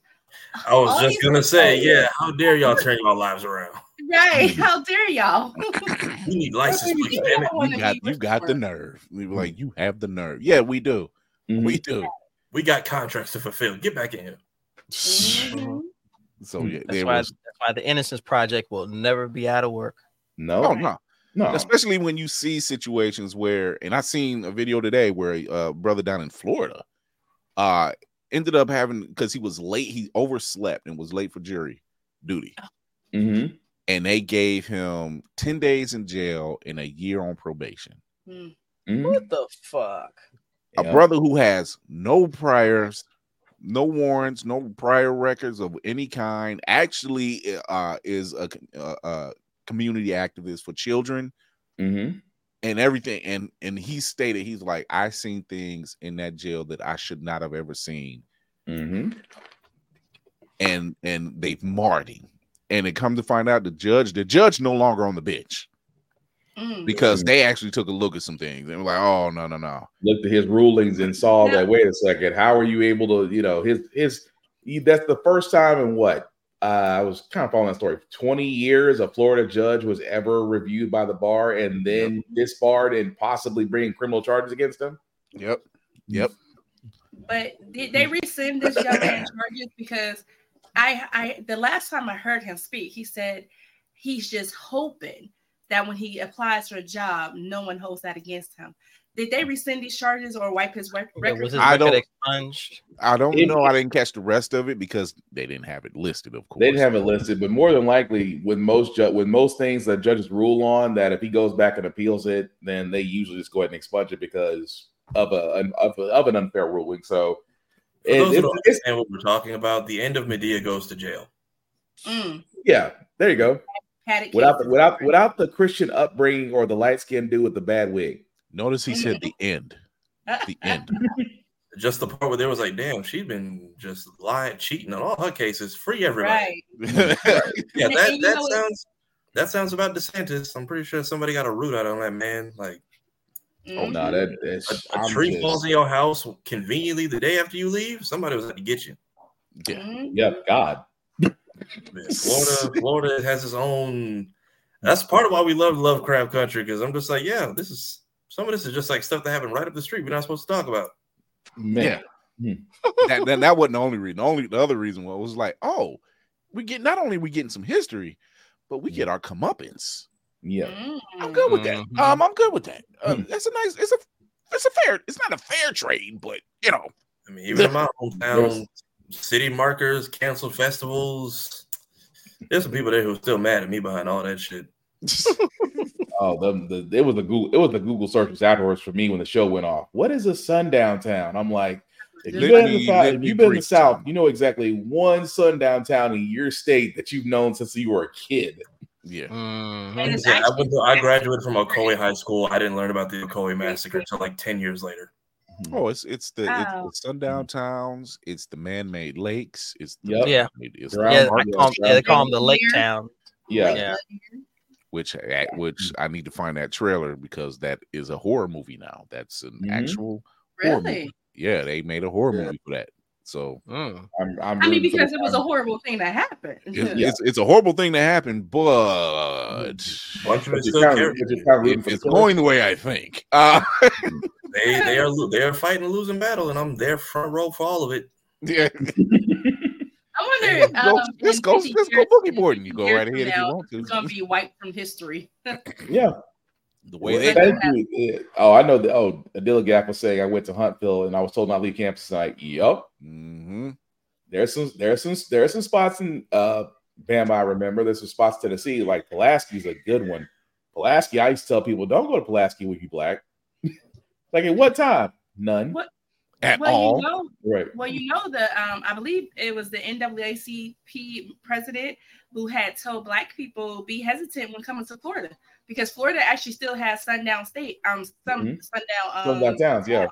I was All just gonna say, people- yeah, how dare y'all turn your lives around? Right. How dare y'all? We need license plates, You damn it. You got you got the nerve. We were like, you have the nerve. Yeah, we do. We do. We got contracts to fulfill. Get back in here. So yeah, That's why, was that's why the Innocence Project will never be out of work. No, Oh no. No. Especially when you see situations where, and I seen a video today where a uh, brother down in Florida uh ended up having because he was late, he overslept and was late for jury duty. Mm-hmm. And they gave him 10 days in jail and a year on probation. Mm-hmm. What the fuck? A brother who has no priors, no warrants, no prior records of any kind, actually uh, is a, a, a community activist for children Mm-hmm. and everything. And and he stated he's like, I seen things in that jail that I should not have ever seen. Mm-hmm. And and they've marred him. And it come to find out the judge, the judge no longer on the bench Mm. because they actually took a look at some things and were like, oh no, no, no. looked at his rulings and saw that wait a second how are you able to you know his his he- that's the first time in what uh, i was kind of following that story 20 years a florida judge was ever reviewed by the bar and then disbarred and possibly bringing criminal charges against him Yep. Yep. But did they rescind this young man charges because I, I, the last time I heard him speak, he said he's just hoping that when he applies for a job, no one holds that against him. Did they rescind these charges or wipe his rec- record? I don't. expunged? I don't It- know. I didn't catch the rest of it because they didn't have it listed. Of course, They didn't have it listed, but more than likely, with most ju- with most things that judges rule on, that if he goes back and appeals it, then they usually just go ahead and expunge it because of a an, of, a, of an unfair ruling. So, For it- those who it's- don't understand what we're talking about, the end of Madea goes to jail. Mm, yeah, there you go. Had it Without the, cases. without without the Christian upbringing or the light skinned dude with the bad wig. Notice he said the end. The end. Just the part where there was like, damn, she's been just lying, cheating on all her cases. Free everybody. Right. Yeah, And- that, and that sounds that sounds about DeSantis. I'm pretty sure somebody got a root out on that man. Like Oh no, that that's a, a I'm tree just- falls in your house conveniently the day after you leave. Somebody was out to get you. Mm-hmm. Yeah, God. Man, Florida, Florida has its own. That's part of why we love Lovecraft Country because I'm just like, yeah, this is some of this is just like stuff that happened right up the street. We're not supposed to talk about. Man. that, that that wasn't the only reason. The only the other reason was, was like, oh, we get not only we getting some history, but we get our comeuppance. Yeah, Mm. I'm good with that. Mm-hmm. Um, I'm good with that. Uh, that's a nice. It's a it's a fair. It's not a fair trade, but you know, I mean, even in my hometown, city markers, canceled festivals. There's some people there who are still mad at me behind all that shit. Oh, the, the it was the Google it was the Google searches afterwards for me when the show went off. What is a sundown town? I'm like, if you've been in the South, if you've been in the South, you know exactly one sundown town in your state that you've known since you were a kid. Yeah. And Yeah, it's I, went to, I graduated from Ocoee High School. I didn't learn about the Ocoee massacre until like ten years later. Oh, it's it's the Wow. it's the sundown towns. It's the man-made lakes. It's the Yep. Yeah. It's Drown Yeah, the I Mark- call 'em- yeah, they call them the Lake Town. Yeah. Yeah. which at which I need to find that trailer because that is a horror movie now. That's an Mhm. actual horror movie. Yeah, they made a horror movie for that. So Mm. I'm, I'm I mean, rooting because the it was a horrible thing that happened. it's, Yeah. it's it's a horrible thing to happen, but Bunch of But it you're still kind of- care. but you're kind of rooting it- for the it's going the way I think. Uh, They they are they are fighting a losing battle, and I'm there front row for all of it. yeah, I wonder. Just go- um, just in go- 50 just go boogie boarding. You go right from ahead if you want to. It's gonna be wiped from history. yeah. The way Well, they thank you. Yeah. Oh, I know that. Oh, Adila Gap was saying I went to Huntville and I was told not to leave campus. Like, yep. Mhm. There's some there's some there's some spots in uh Bama. I remember there's some spots in Tennessee like Pulaski's a good one. Pulaski, I used to tell people don't go to Pulaski if you black. like at what time? None. What? at well, all. you know, Right. well, you know the um, I believe it was the NAACP president who had told black people be hesitant when coming to Florida because Florida actually still has sundown state um some Mhm. sundown um Sundown towns, yeah.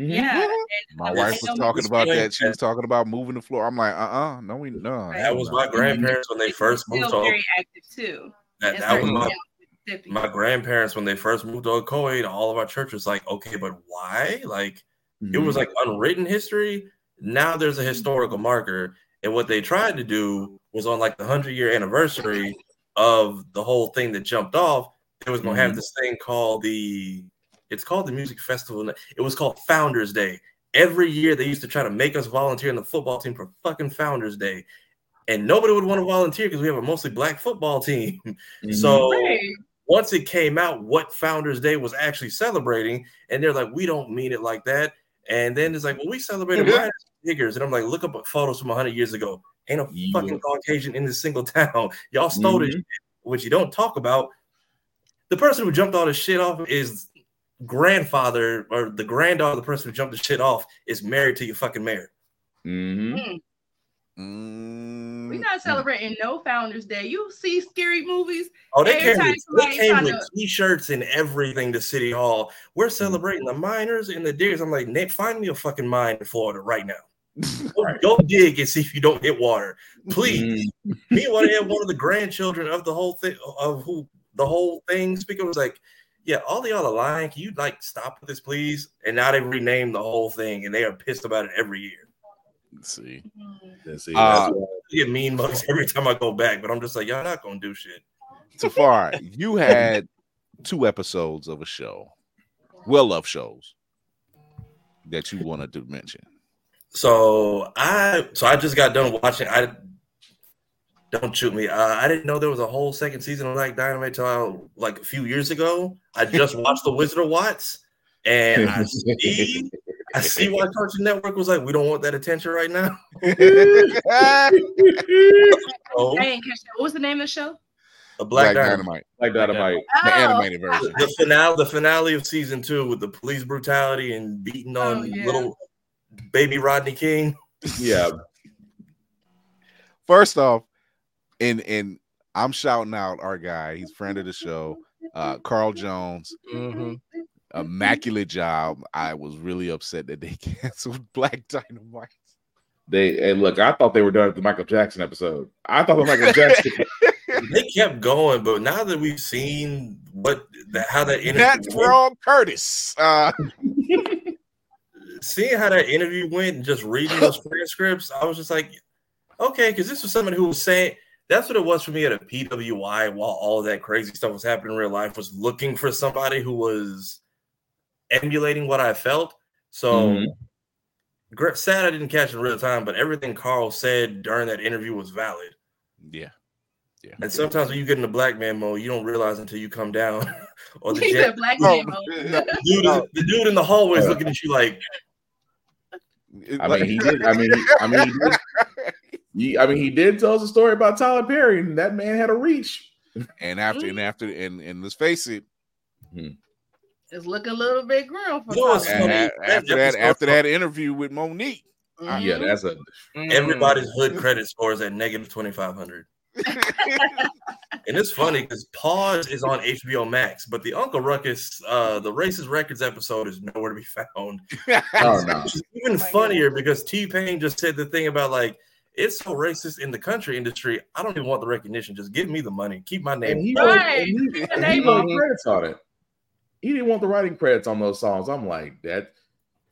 Mhm. yeah. and, My wife was talking about that. She was talking about moving to Florida. I'm like, uh, uh no, we no. That was my grandparents when they first moved still to very active too. that, that was my, towns in Mississippi. my grandparents when they first moved to Ocoee. To all of our church was like, okay, but why? Like it was like unwritten history. Now there's a historical marker, and what they tried to do was on like the hundred year anniversary of the whole thing that jumped off. It was going to have Mhm. this thing called the. It's called the music festival. It was called Founders Day. Every year they used to try to make us volunteer in the football team for fucking Founders Day, and nobody would want to volunteer because we have a mostly black football team. So Right. once it came out what Founders Day was actually celebrating, and they're like, we don't mean it like that. And then it's like, well, we celebrated minors and niggers. And I'm like, look up photos from 100 years ago. Ain't a Yeah. fucking Caucasian in this single town. Y'all stole this Mhm. shit, which you don't talk about. The person who jumped all this shit off is grandfather or the granddaughter the person who jumped the shit off is married to your fucking mayor. Mhm. Mm. We're not celebrating no Founders Day. You see scary movies. Oh, they came, with, they came with to- t-shirts and everything to City Hall. We're celebrating the miners and the diggers. I'm like, Nick, find me a fucking mine in Florida right now. Go, go dig and see if you don't hit water, please. Meanwhile, they had one of the grandchildren of the whole thing of who the whole thing speaker was like, "Yeah, all of y'all are lying. Can you like stop with this, please?" And now they've renamed the whole thing, and they are pissed about it every year. Let's see. Let's see. Uh, That's I get mean mugs every time I go back, but I'm just like, y'all not gonna do shit. Tafari, you had two episodes of a show, well loved shows that you wanted to mention. So I so I just got done watching. I don't shoot me. Uh, I didn't know there was a whole second season of Black Dynamite till I, like a few years ago. I just watched The Wizard of Watts, and I see I see why Cartoon Network was like, we don't want that attention right now. Oh, I didn't catch that. What was the name of the show? a Black, Black Dynamite. Dynamite. Like Dynamite. The Oh. animated version. The finale, the finale of season two with the police brutality and beating on Oh, yeah. little baby Rodney King. Yeah. First off, and and I'm shouting out our guy. He's friend of the show, uh, Carl Jones. Mm-hmm. Immaculate job. I was really upset that they canceled Black Dynamite. They and look, I thought they were done with the Michael Jackson episode. I thought the Michael Jackson. They kept going, but now that we've seen what the, how that interview Nat went, Curtis. Uh, seeing how that interview went and just reading those transcripts, I was just like, okay, because this was someone who was saying that's what it was for me at a PWI while all of that crazy stuff was happening in real life was looking for somebody who was emulating what I felt. So Mhm. sad I didn't catch it in real time, but everything Carl said during that interview was valid. yeah. Yeah. And sometimes when you get in the black man mode, you don't realize until you come down. or the, jet- said black Oh, man mode. the dude, the dude in the hallway is looking at you like, I mean, he did. I mean, he- I mean, he did. He, I mean, he did tell us a story about Tyler Perry, and that man had a reach. and after and mm-hmm. after and and let's face it, hmm. It's looking a little bit grim for You know what's funny? after that after that interview with Mo'Nique, Mhm. Yeah, that's a everybody's hood mm-hmm. credit scores at negative 2,500. and it's funny because Pause is on HBO Max, but the Uncle Ruckus, uh, the Racist Records episode is nowhere to be found. oh no. Which is even funnier because T Pain just said the thing about like it's so racist in the country industry. I don't even want the recognition. Just give me the money. Keep my name. And he Right. wrote, and he, and he wrote credits on it. He didn't want the writing credits on those songs. I'm like that.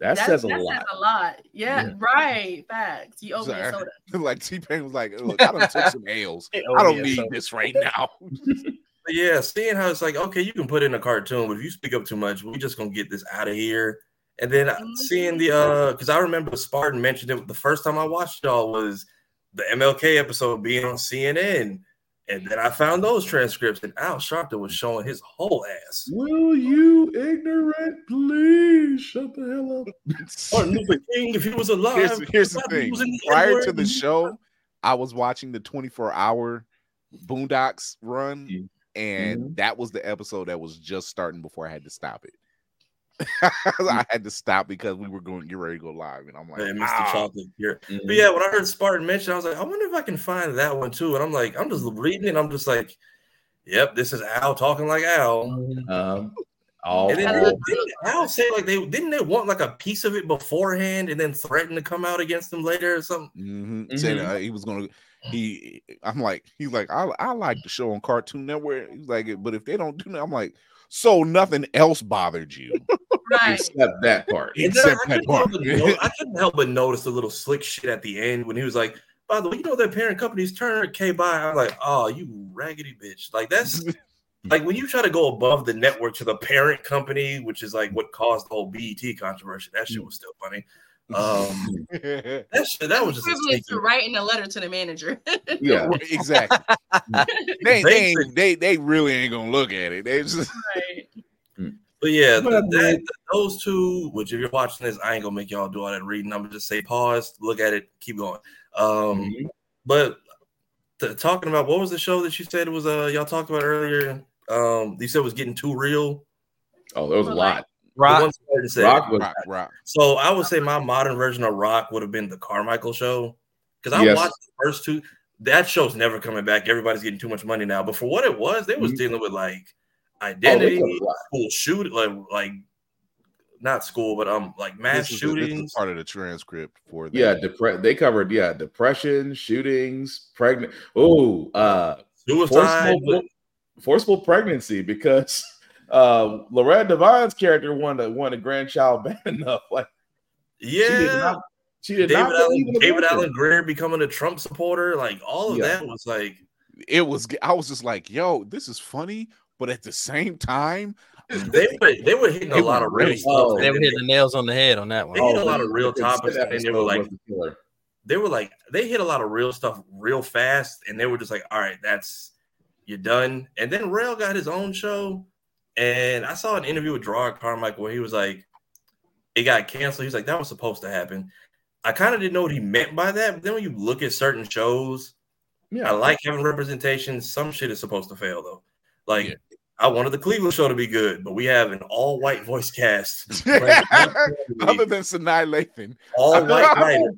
That That, says a that lot. says a lot. Yeah, Yeah. right. Facts. You owe me a soda. like T Pain was like, "Look, I done took some L's. Hey, I don't need so- this right now." Yeah, seeing how it's like, okay, you can put in a cartoon, but if you speak up too much, we just gonna get this out of here. And then uh, seeing the uh, because I remember Spartan mentioned it the first time I watched y'all was the MLK episode being on CNN, and then I found those transcripts, and Al Sharpton was showing his whole ass. Will you ignorant please shut the hell up? Martin Luther King, if he was alive, here's, here's the stop thing. using the Prior to the show, I was watching the 24 hour Boondocks run, mm-hmm. and that was the episode that was just starting before I had to stop it. I had to stop because we were going to get ready to go live, and I'm like, Man, Mr. "Ah." Chocolate here. But yeah, when I heard Spartan mention, I was like, I wonder if I can find that one too. And I'm like, I'm just reading it. I'm just like, yep, this is Al talking like Al. Um, all, And then all- didn't Al say like they didn't they want like a piece of it beforehand and then threaten to come out against them later or something? Mhm. Said Mhm. uh, he was gonna. He, I'm like, he's like, I, I like the show on Cartoon Network. He's like, but if they don't do that, I'm like, so nothing else bothered you Right. except that part. And except I, that couldn't part. help but no- I couldn't help but notice the little slick shit at the end when he was like, by the way, you know that parent company's Turner K by. I'm like, oh, you raggedy bitch. Like that's like when you try to go above the network to the parent company, which is like what caused the whole BET controversy. That shit mm. was still funny. Um, that shit, that was just Privilege to writing a letter to the manager. Yeah. exactly. they, they, ain't, they they really ain't gonna look at it. They just right. But yeah, But, th- that- those two, which if you're watching this, I ain't gonna make y'all do all that reading. I'm gonna just say pause, look at it, keep going. Um, Mhm. but t- talking about what was the show that you said was uh y'all talked about earlier? Um, you said it was getting too real. Oh, there was a lot. The Rock. one Rock was rock, rock. So I would say my modern version of Rock would have been the Carmichael show because I Yes. watched the first two. That show's never coming back. Everybody's getting too much money now. But for what it was, they was Mhm. dealing with like Oh, identity, they covered a lot. school shoot, like like not school, but um like mass This is, the- this is shootings. part of the transcript for the, Yeah, depre- they covered yeah, depression, shootings, pregnant. Oh, uh Suicide. forceful, forceful pregnancy because uh Loretta Devine's character wanted a, wanted a grandchild bad enough. Like she did Yeah. not she did David not Alan, David abortion. Alan Grier becoming a Trump supporter, like all of Yeah. that was like it was. I was just like, yo, this is funny, but at the same time, they were they were hitting a lot of real stuff. Oh, they were hitting the nails on the head on that one. They hit Oh, a lot of real topics, and they were like, was the killer. they were like, they hit a lot of real stuff real fast, and they were just like, all right, that's you're done. And then Rail got his own show, and I saw an interview with Jerrod Carmichael where he was like, it got canceled. He's like, that was supposed to happen. I kind of didn't know what he meant by that, but then when you look at certain shows, Yeah. I like having representation. Some shit is supposed to fail though. Like I wanted the Cleveland show to be good, but we have an all-white voice cast. Other than Sanaa Lathan. all white.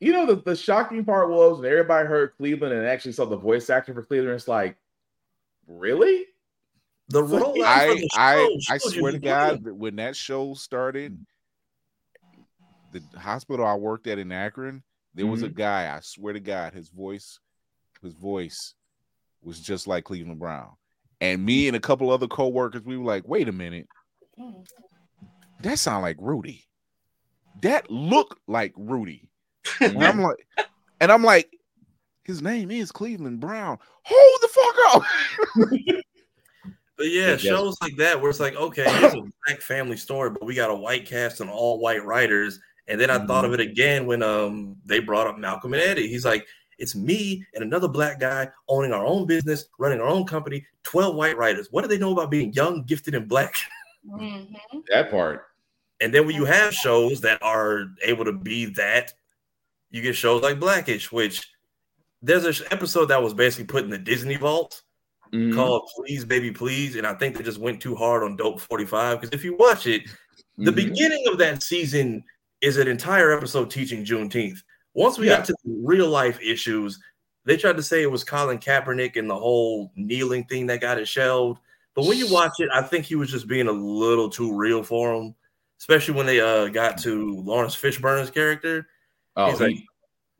You know, the, the shocking part was when everybody heard Cleveland and actually saw the voice actor for Cleveland. It's like, really? The I I I swear to God, that when that show started, the hospital I worked at in Akron, there was a Mhm. guy. I swear to God, his voice, his voice was just like Cleveland Brown. And me and a couple other co-workers, we were like, wait a minute. That sound like Rudy. That looked like Rudy. And I'm like, and I'm like, his name is Cleveland Brown. Hold the fuck up. But yeah, Yes. shows like that where it's like, okay, it's a black family story, but we got a white cast and all white writers. And then I thought of it again when um they brought up Malcolm and Eddie. He's like, it's me and another black guy owning our own business, running our own company, 12 white writers. What do they know about being young, gifted, and black? That part. And then when you have shows that are able to be that, you get shows like Black-ish, which there's an episode that was basically put in the Disney vault Mhm. called Please Baby Please. And I think they just went too hard on Dope 45. Because if you watch it, the Mhm. beginning of that season is an entire episode teaching Juneteenth. Once we Yeah. got to the real life issues, they tried to say it was Colin Kaepernick and the whole kneeling thing that got it shelved. But when you watch it, I think he was just being a little too real for him, especially when they uh got to Laurence Fishburne's character. Oh, He's like, he-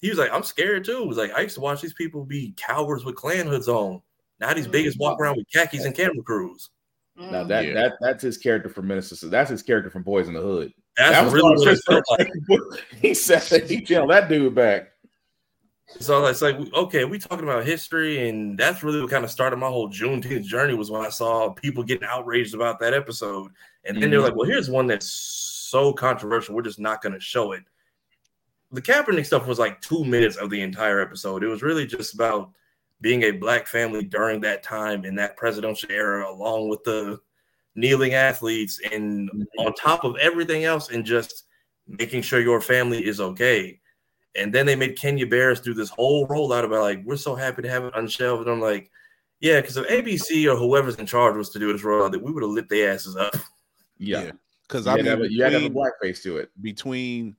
he was like, I'm scared too. He was like, I used to watch these people be cowards with Klan hoods on. Now these biggest walk around with khakis and camera crews. Now that Yeah. that that's his character from Minister. That's his character from Boyz n the Hood. That's That was really what what it Chris felt said. he said he jailed that dude back. So it's like, okay, we talking about history, and that's really what kind of started my whole Juneteenth journey was when I saw people getting outraged about that episode. And then they're Mhm. like, well, here's one that's so controversial, we're just not going to show it. The Kaepernick stuff was like two minutes of the entire episode. It was really just about being a black family during that time in that presidential era, along with the kneeling athletes, and on top of everything else, and just making sure your family is okay. And then they made Kenya Barris do this whole rollout about like, we're so happy to have it unshelved. And I'm like, yeah, because if ABC or whoever's in charge was to do this rollout, that we would have lit their asses up. Yeah, Because You I had to mean, you had to have a between- blackface to it. between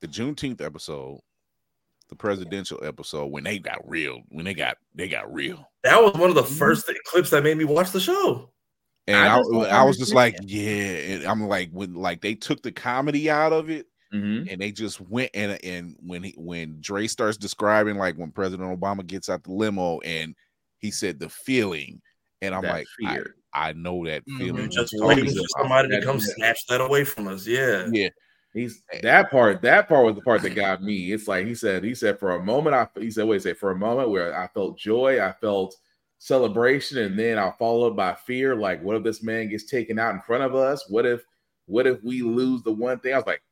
the Juneteenth episode, the presidential episode, when they got real, when they got they got real, That was one of the first clips that made me watch the show. and I I, just don't I, was just like, understand. yeah, and I'm like, when like they took the comedy out of it, Mhm. and they just went and and when he when Dre starts describing like when President Obama gets out the limo and he said the feeling, and I'm That like, I, fear. I know that feeling. Just waiting for somebody to come snatch that away from us. Yeah. Yeah, He's eh. that part. That part was the part that got me. It's like he said. He said for a moment. I he said, "Wait, say for a moment where I felt joy, I felt celebration, and then I followed by fear. Like, what if this man gets taken out in front of us? What if, what if we lose the one thing?" I was like,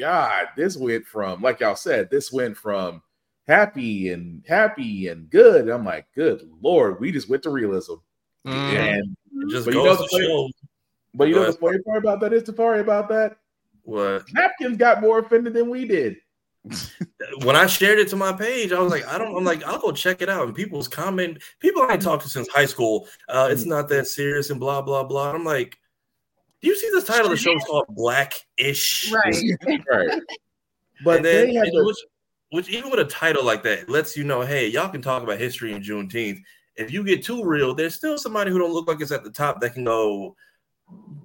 "God, this went from like y'all said. This went from happy and happy and good. I'm like, good lord, we just went to realism. Mm. And It just but you goes know to the funny- show but you know the funny part about that is Tafari about that what napkins got more offended than we did. when I shared it to my page, I was like, I don't, I'm like, I'll go check it out. And people's comment, people I talked to since high school, uh, it's not that serious and blah, blah, blah. I'm like, do you see this title of the show is called Black-ish? Right. right. But And then, they had the- which, which even with a title like that lets you know, hey, y'all can talk about history in Juneteenth. If you get too real, there's still somebody who don't look like it's at the top that can go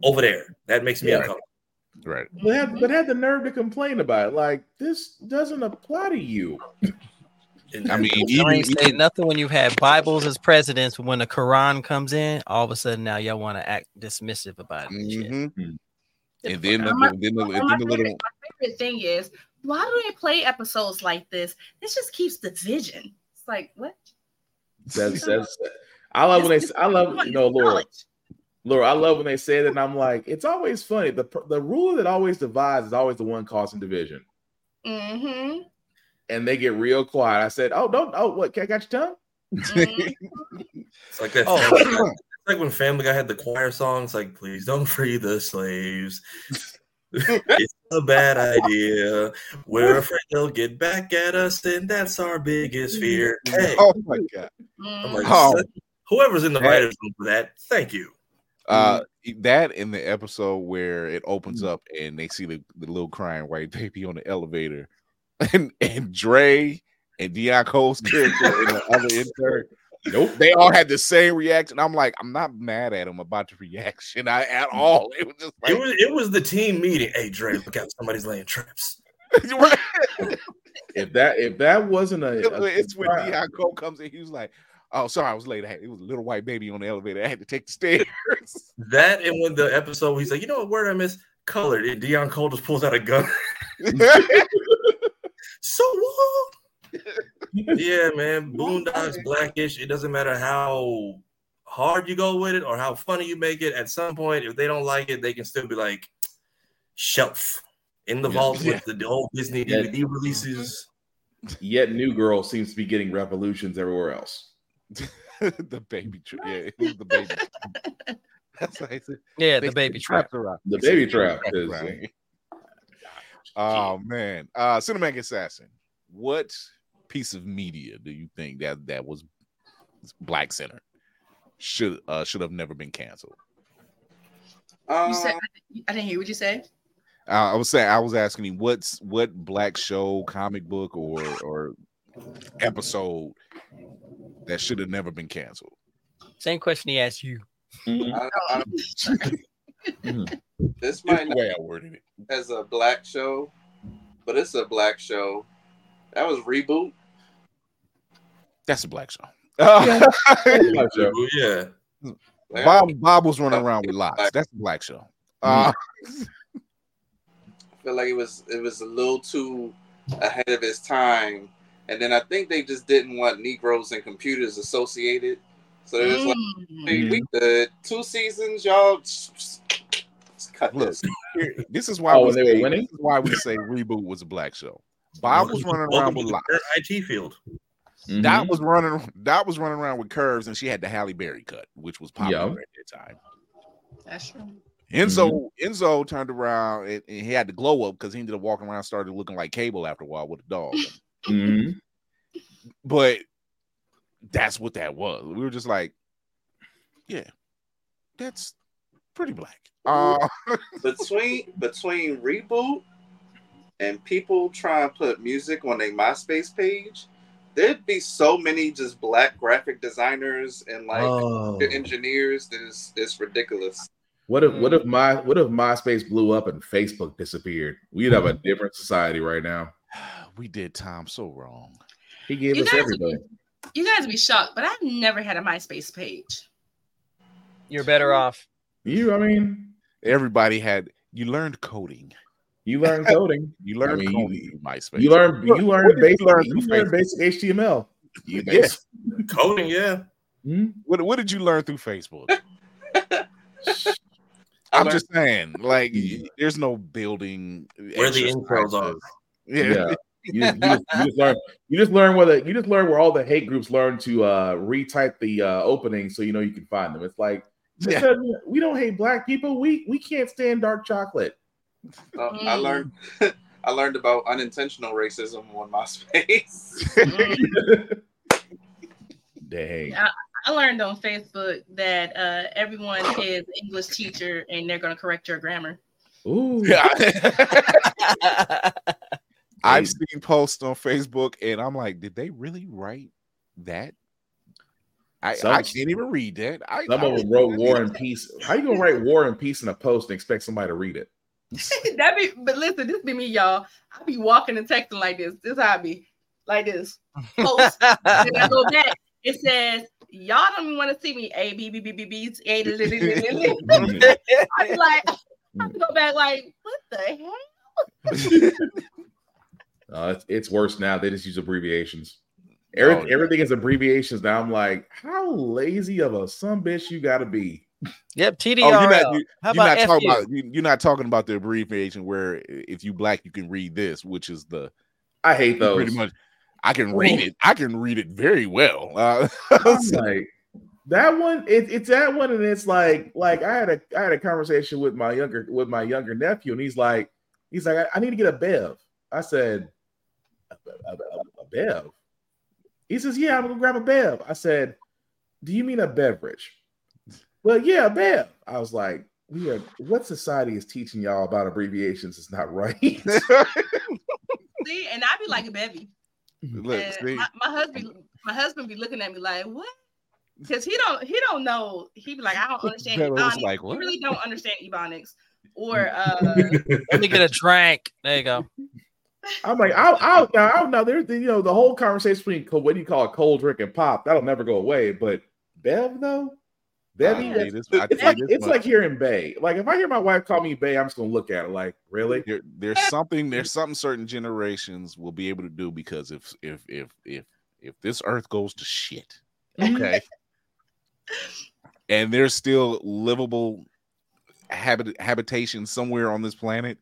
over there. That makes me Yeah. uncomfortable. Right. But had, but had the nerve to complain about it. Like this doesn't apply to you. I mean, You even, ain't say nothing when you've had Bibles as presidents. When the Quran comes in, all of a sudden now y'all want to act dismissive about it. and shit. Mhm. and then the, My- then the, then the little my favorite thing is why do they play episodes like this? This just keeps the division. It's like what? That's, that's I love when they. I love you know, Laura. Laura, I love when they say that, and I'm like, it's always funny. The the ruler that always divides is always the one causing division. Mm-hmm. And they get real quiet. I said, "Oh, don't. Oh, what? Can I got your tongue." It's like that. Oh. It's like when Family Guy had the choir songs, like "Please don't free the slaves." it's a bad idea. We're afraid they'll get back at us, and that's our biggest fear. Hey, Oh my god. I'm like, Oh. whoever's in the That- writers' room for that, thank you. Uh, Mm-hmm. that in the episode where it opens up and they see the, the little crying white baby on the elevator, and and Dre and Deon Cole's character and the other intern, nope, they all had the same reaction. I'm like, I'm not mad at him about the reaction I, at all. It was just like, It was it was the team meeting. Hey, Dre, look out! Somebody's laying traps. If that if that wasn't a, a it's when Deon Cole comes in, he was like, "Oh, sorry, I was late. I had, it was a little white baby on the elevator. I had to take the stairs." That and when the episode, he's like, you know what word I miss? Colored. And Deon Cole just pulls out a gun. so what? yeah, man. Boondocks, Black-ish. It doesn't matter how hard you go with it or how funny you make it. At some point, if they don't like it, they can still be like shelf in the vault Yeah. with the, the old Disney Yeah. DVD releases. Yet New Girl seems to be getting revolutions everywhere else. the baby trap. Yeah, it was the baby. That's what I said. Yeah, They the baby trap. around. The baby trap trap is- Oh man, uh, Cinematic Assassin. What piece of media do you think that that was Black Center should uh should have never been canceled? You said Um, I didn't hear what you said. Uh, I was saying I was asking him what's what black show, comic book, or or episode that should have never been canceled. Same question he asked you. I, I, this It's might the not way I worded it. as a black show, but it's a black show. That was reboot. That's a black show. Black show. Oh, yeah. Bob Bob was running around with locks. That's a black show. Uh, I feel like it was it was a little too ahead of its time, and then I think they just didn't want Negroes and computers associated. So it was like, hey, we good two seasons, y'all. Cut Look, this. this is why Oh, we were say, winning? This is why we say reboot was a black show. Bob was running around Welcome with to the locks. current IT field. Mm-hmm. That was running. That was running around with curves, and she had the Halle Berry cut, which was popular Yeah. at that time. That's true. Enzo Enzo turned around and, and he had the glow up because he ended up walking around, started looking like Cable after a while with a dog. Mhm. but that's what that was. We were just like, yeah, that's pretty black. Uh, between between reboot and people trying to put music on their MySpace page, there'd be so many just black graphic designers and like Oh. engineers This it's ridiculous. What if what if my what if MySpace blew up and Facebook disappeared? We'd have a different society right now. we did Tom so wrong. He gave You us guys- everything. You guys be shocked, but I've never had a MySpace page. You're better off. You, I mean, everybody had. You learned coding. You learned coding. You learned I mean, coding you- MySpace. You learned you learned did basic you learn you learned basic HTML. You Yeah. Coding, yeah. Hmm? What, what did you learn through Facebook? I I'm learned- just saying, like, hmm. there's no building Where the intros are. Yeah. Yeah. You just, you, just, you just learn you just learn where the you just learn where all the hate groups learn to uh retype the uh opening so you know you can find them. It's like Yeah. We don't hate black people. We we can't stand dark chocolate. Uh, I learned I learned about unintentional racism on MySpace. Dang. I, I learned on Facebook that uh, everyone is English teacher and they're going to correct your grammar. Ooh. I've seen posts on Facebook, and I'm like, did they really write that? I, Some- I can't even read that. I, Some I of them wrote war and peace. How you gonna write war and peace in a post and expect somebody to read it? that be, but listen, this be me, y'all. I be walking and texting like this. This how I be, like this. Post. then I go back. It says, "Y'all don't even want to see me." A B B B B B. A. I be like, I go back like, what the hell? Uh, it's, it's worse now. They just use abbreviations. Every, Oh, yeah. Everything is abbreviations now. I'm like, how lazy of a some bitch you got to be. Yep, TDRL. Oh, you're not, you, are not about talking FU? about you, you're not talking about the abbreviation where if you black you can read this, which is the I hate those. pretty much. I can read it. I can read it very well. Uh, I'm like that one. It, it's that one, and it's like like I had a I had a conversation with my younger with my younger nephew, and he's like he's like I, I need to get a bev. I said a, a, a- a bev. He says, "Yeah, I'm gonna grab a bev." I said, "Do you mean a beverage?" Well, yeah, a bev. I was like, "We are what society is teaching y'all about abbreviations is not right." See, and I'd be like a bevy. Look, see, my, my husband, my husband be looking at me like, "What?" Because he don't, he don't know. He'd be like, "I don't understand Beto ebonics." like, he really don't understand ebonics. Or uh, Let me get a drink. There you go. I'm like, I'll, I'll, now, I'll, now there's the, you know, the whole conversation between what do you call a cold drink and pop, that'll never go away. But Bev, though, Bev, I it's, like, it's like hearing Bay. Like, if I hear my wife call me Bay, I'm just going to look at it like, really? there, there's something there's something certain generations will be able to do because if if if if if this earth goes to shit, mm-hmm. okay, and there's still livable habit habitation somewhere on this planet,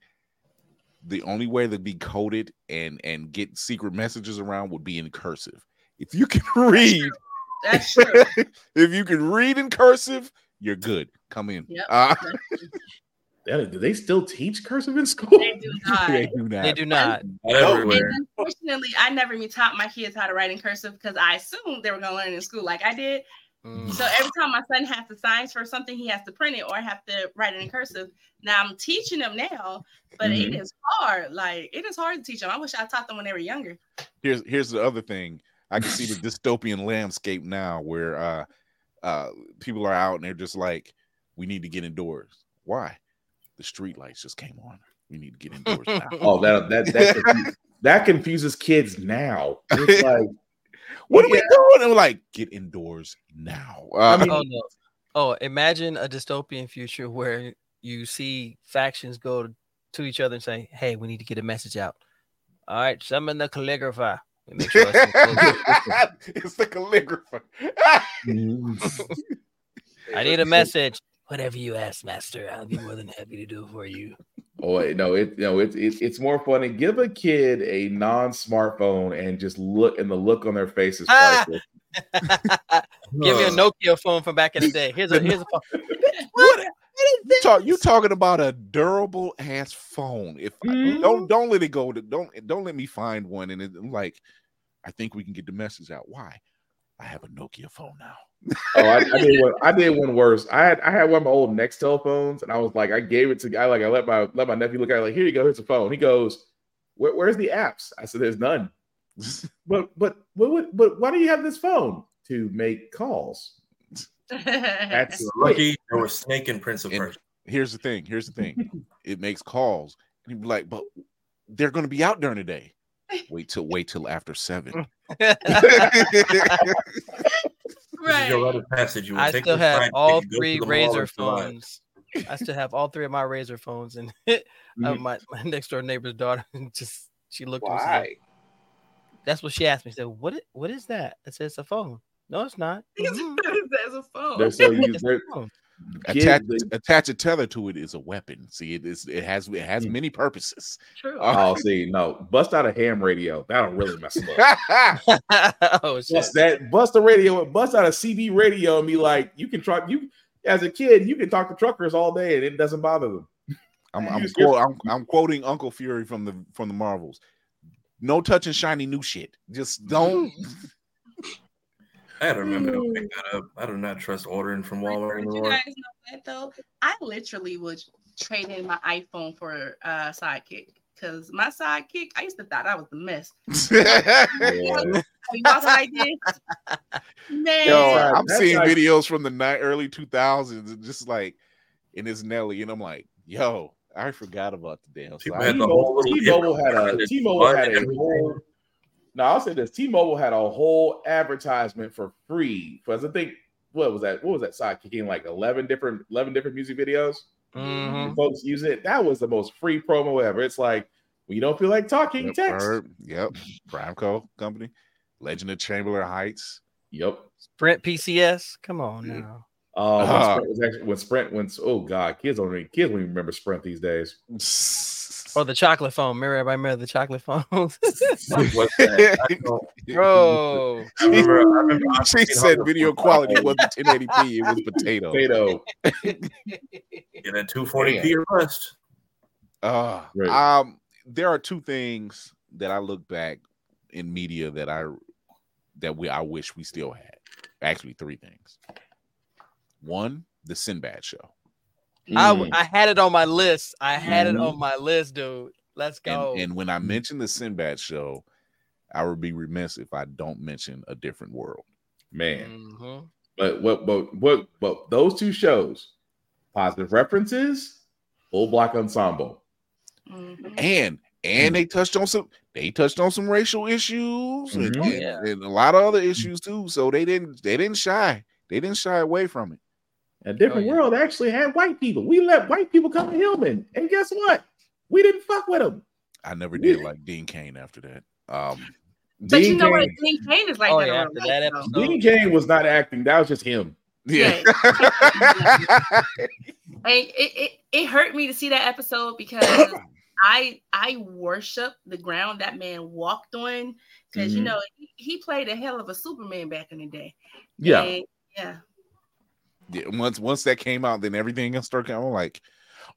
the only way to be coded and and get secret messages around would be in cursive. If you can read, that's true. if you can read in cursive, you're good. Come in. Yep, Uh, do they still teach cursive in school? They do not. they do not. They do not. Everywhere. Unfortunately, I never even taught my kids how to write in cursive because I assumed they were going to learn in school like I did. Mm. So every time my son has to sign for something, he has to print it or have to write it in cursive. Now I'm teaching them now, but it Mhm. is hard. Like it is hard to teach them. I wish I taught them when they were younger. here's here's the other thing. I can see the dystopian landscape now where uh uh people are out and they're just like, we need to get indoors. Why? The street lights just came on. We need to get indoors now. Oh, that that that, confuses, that confuses kids now. It's like, what are we doing? And we're like, get indoors now. Uh, I mean, Oh no. Oh, imagine a dystopian future where you see factions go to each other and say, "Hey, we need to get a message out." All right, summon the calligrapher. Make sure it's it's the calligrapher. I need a message. Whatever you ask, Master, I'll be more than happy to do it for you. Oh wait, no, it no, it's it's it's more funny. Give a kid a non-smartphone and just look, and the look on their face is Ah! priceless. Give me a Nokia phone from back in the day. Here's a here's a phone. what? You talk you talking about a durable ass phone. If Mm-hmm. don't don't let it go to don't don't let me find one and it, I'm like I think we can get the message out. Why? I have a Nokia phone now. Oh, I, I did one. I did one worse. I had I had one of my old Nextel phones, and I was like, I gave it to I like I let my let my nephew look at it like, here you go, here's a phone. He goes, Where, where's the apps? I said, there's none. but but what, what but why do you have this phone to make calls? That's lucky there was Snake and Prince of And Persia. here's the thing. Here's the thing. it makes calls. And you'd be like, but they're going to be out during the day. Wait till wait till after seven. Right. Your rite of passage. You I take still have fried all pig, go to three Razr phones. I still have all three of my Razr phones, and uh, Mhm. my, my next door neighbor's daughter just she looked at me. and said- Why? That's what she asked me. Said, "What? What is that?" I said, "It's a phone." No, it's not. Mhm. There's a phone. They're so used. They're, phone. kids, Attach, they- attach a tether to it is a weapon. See, it is it has it has mm. many purposes. True. oh, see, no, bust out a ham radio. That'll really mess them up. oh shit! bust that, bust the radio, bust out a CB radio, and be like, you can try. You as a kid, you can talk to truckers all day, and it doesn't bother them. I'm I'm, quote, I'm I'm quoting Uncle Fury from the from the Marvels. No touching shiny new shit. Just don't. Mm. I had to remember to pick that up. I do not trust ordering from Walmart But you guys know that though? I literally would trade in my iPhone for uh sidekick. Cause my sidekick, I used to thought I was the mess. You walk like this, man. Yo, I'm seeing like- videos from the ni- early 2000s, and just like, and it's Nelly, and I'm like, yo, I forgot about the damn. People side. had the whole T-Mobile, little had a different T-Mobile had a whole. No, I'll say this: T-Mobile had a whole advertisement for free. Because I think what was that? What was that sidekick in like eleven different eleven different music videos? Mhm. Folks use it. That was the most free promo ever. It's like when you don't feel like talking, Yep, text. Herb, yep, Bramco Company, Legend of Chamberlain Heights. Yep. Sprint PCS. Come on now. Uh, when Uh. Sprint was actually when Sprint when oh god, kids don't even kids don't even remember Sprint these days. Or the chocolate phone. Remember everybody remember the chocolate phones? What's that? I don't- Bro. I remember, I remember I she said video Force. quality wasn't 1080p, it was potato. Potato. Get that 240p or bust. Uh, Right. um, there are two things that I look back in media that I that we I wish we still had. Actually, three things. One, the Sinbad show. I, I had it on my list. I had it on my list, dude. Let's go. And, and when I mention the Sinbad show, I would be remiss if I don't mention a different world. Man. Mhm. But what but what but those two shows, positive references, full block ensemble. Mhm. And and they touched on some they touched on some racial issues and, Mhm. Oh, and- yeah. and a lot of other issues too. So they didn't they didn't shy. They didn't shy away from it. A different Oh, yeah. world actually had white people. We let white people come to Hillman. And guess what? We didn't fuck with them. I never did like Dean Cain after that. Um But you know what? Dean Cain is like Oh, that. yeah, after that episode. Dean Cain was not acting. That was just him. yeah. And it, it it hurt me to see that episode because I I worship the ground that man walked on because you Mhm. know he, he played a hell of a Superman back in the day. Yeah. And, yeah. Yeah, once once that came out, then everything else started coming. I'm like,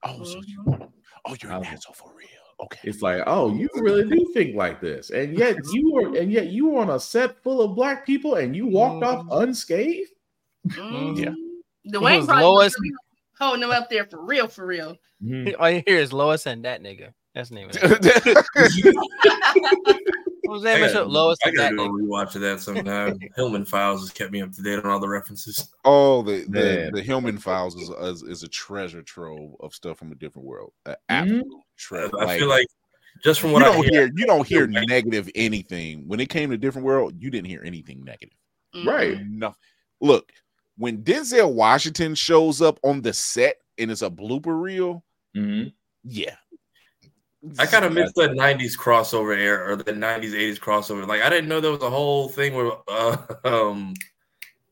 oh, so you, Mhm. oh, you're an asshole for real. Okay. It's like, oh, you really do think like this, and yet you were, and yet you were on a set full of black people, and you walked off unscathed. Mhm. Yeah. Dwayne was probably Lois- was really holding him up there for real, for real. All you hear is Lois and that nigga. That's the name of it. What was the I name of gotta, show? Lois I that gotta go nigga. rewatch of that sometime. Hillman Files has kept me up to date on all the references. oh, the the, the Hillman Files is, is is a treasure trove of stuff from a different world. An Mhm. absolute I, treasure. I feel like just from you what I don't hear, hear you don't hear negative anything when it came to different world. You didn't hear anything negative. Right. Nothing. Look, when Denzel Washington shows up on the set and it's a blooper reel, Mhm. yeah, I kind of missed the '90s crossover era or the '90s '80s crossover. Like I didn't know there was a whole thing where, uh, um,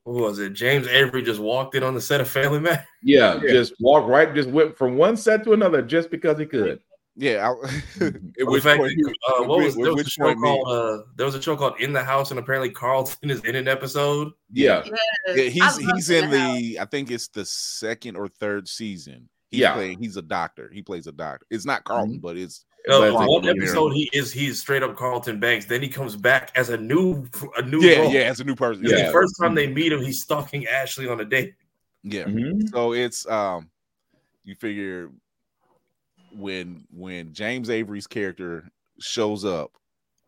what was it? James Avery just walked in on the set of Family Man. Yeah, just walk right, just went from one set to another just because he could. yeah. I, which fact point, uh, what was there was a show called uh, there was a show called In the House, and apparently Carlton is in an episode. Yeah, Yes, Yeah, he's he's in that house. the I think it's the second or third season. He's Yeah. playing, he's a doctor. He plays a doctor. It's not Carlton, but it's Uh, But on it's one like- episode, he is he's straight up Carlton Banks. Then he comes back as a new a new yeah, role. yeah, as a new person. Yeah, The first time they meet him, he's stalking Ashley on a date. yeah. Mhm. So it's um you figure when when James Avery's character shows up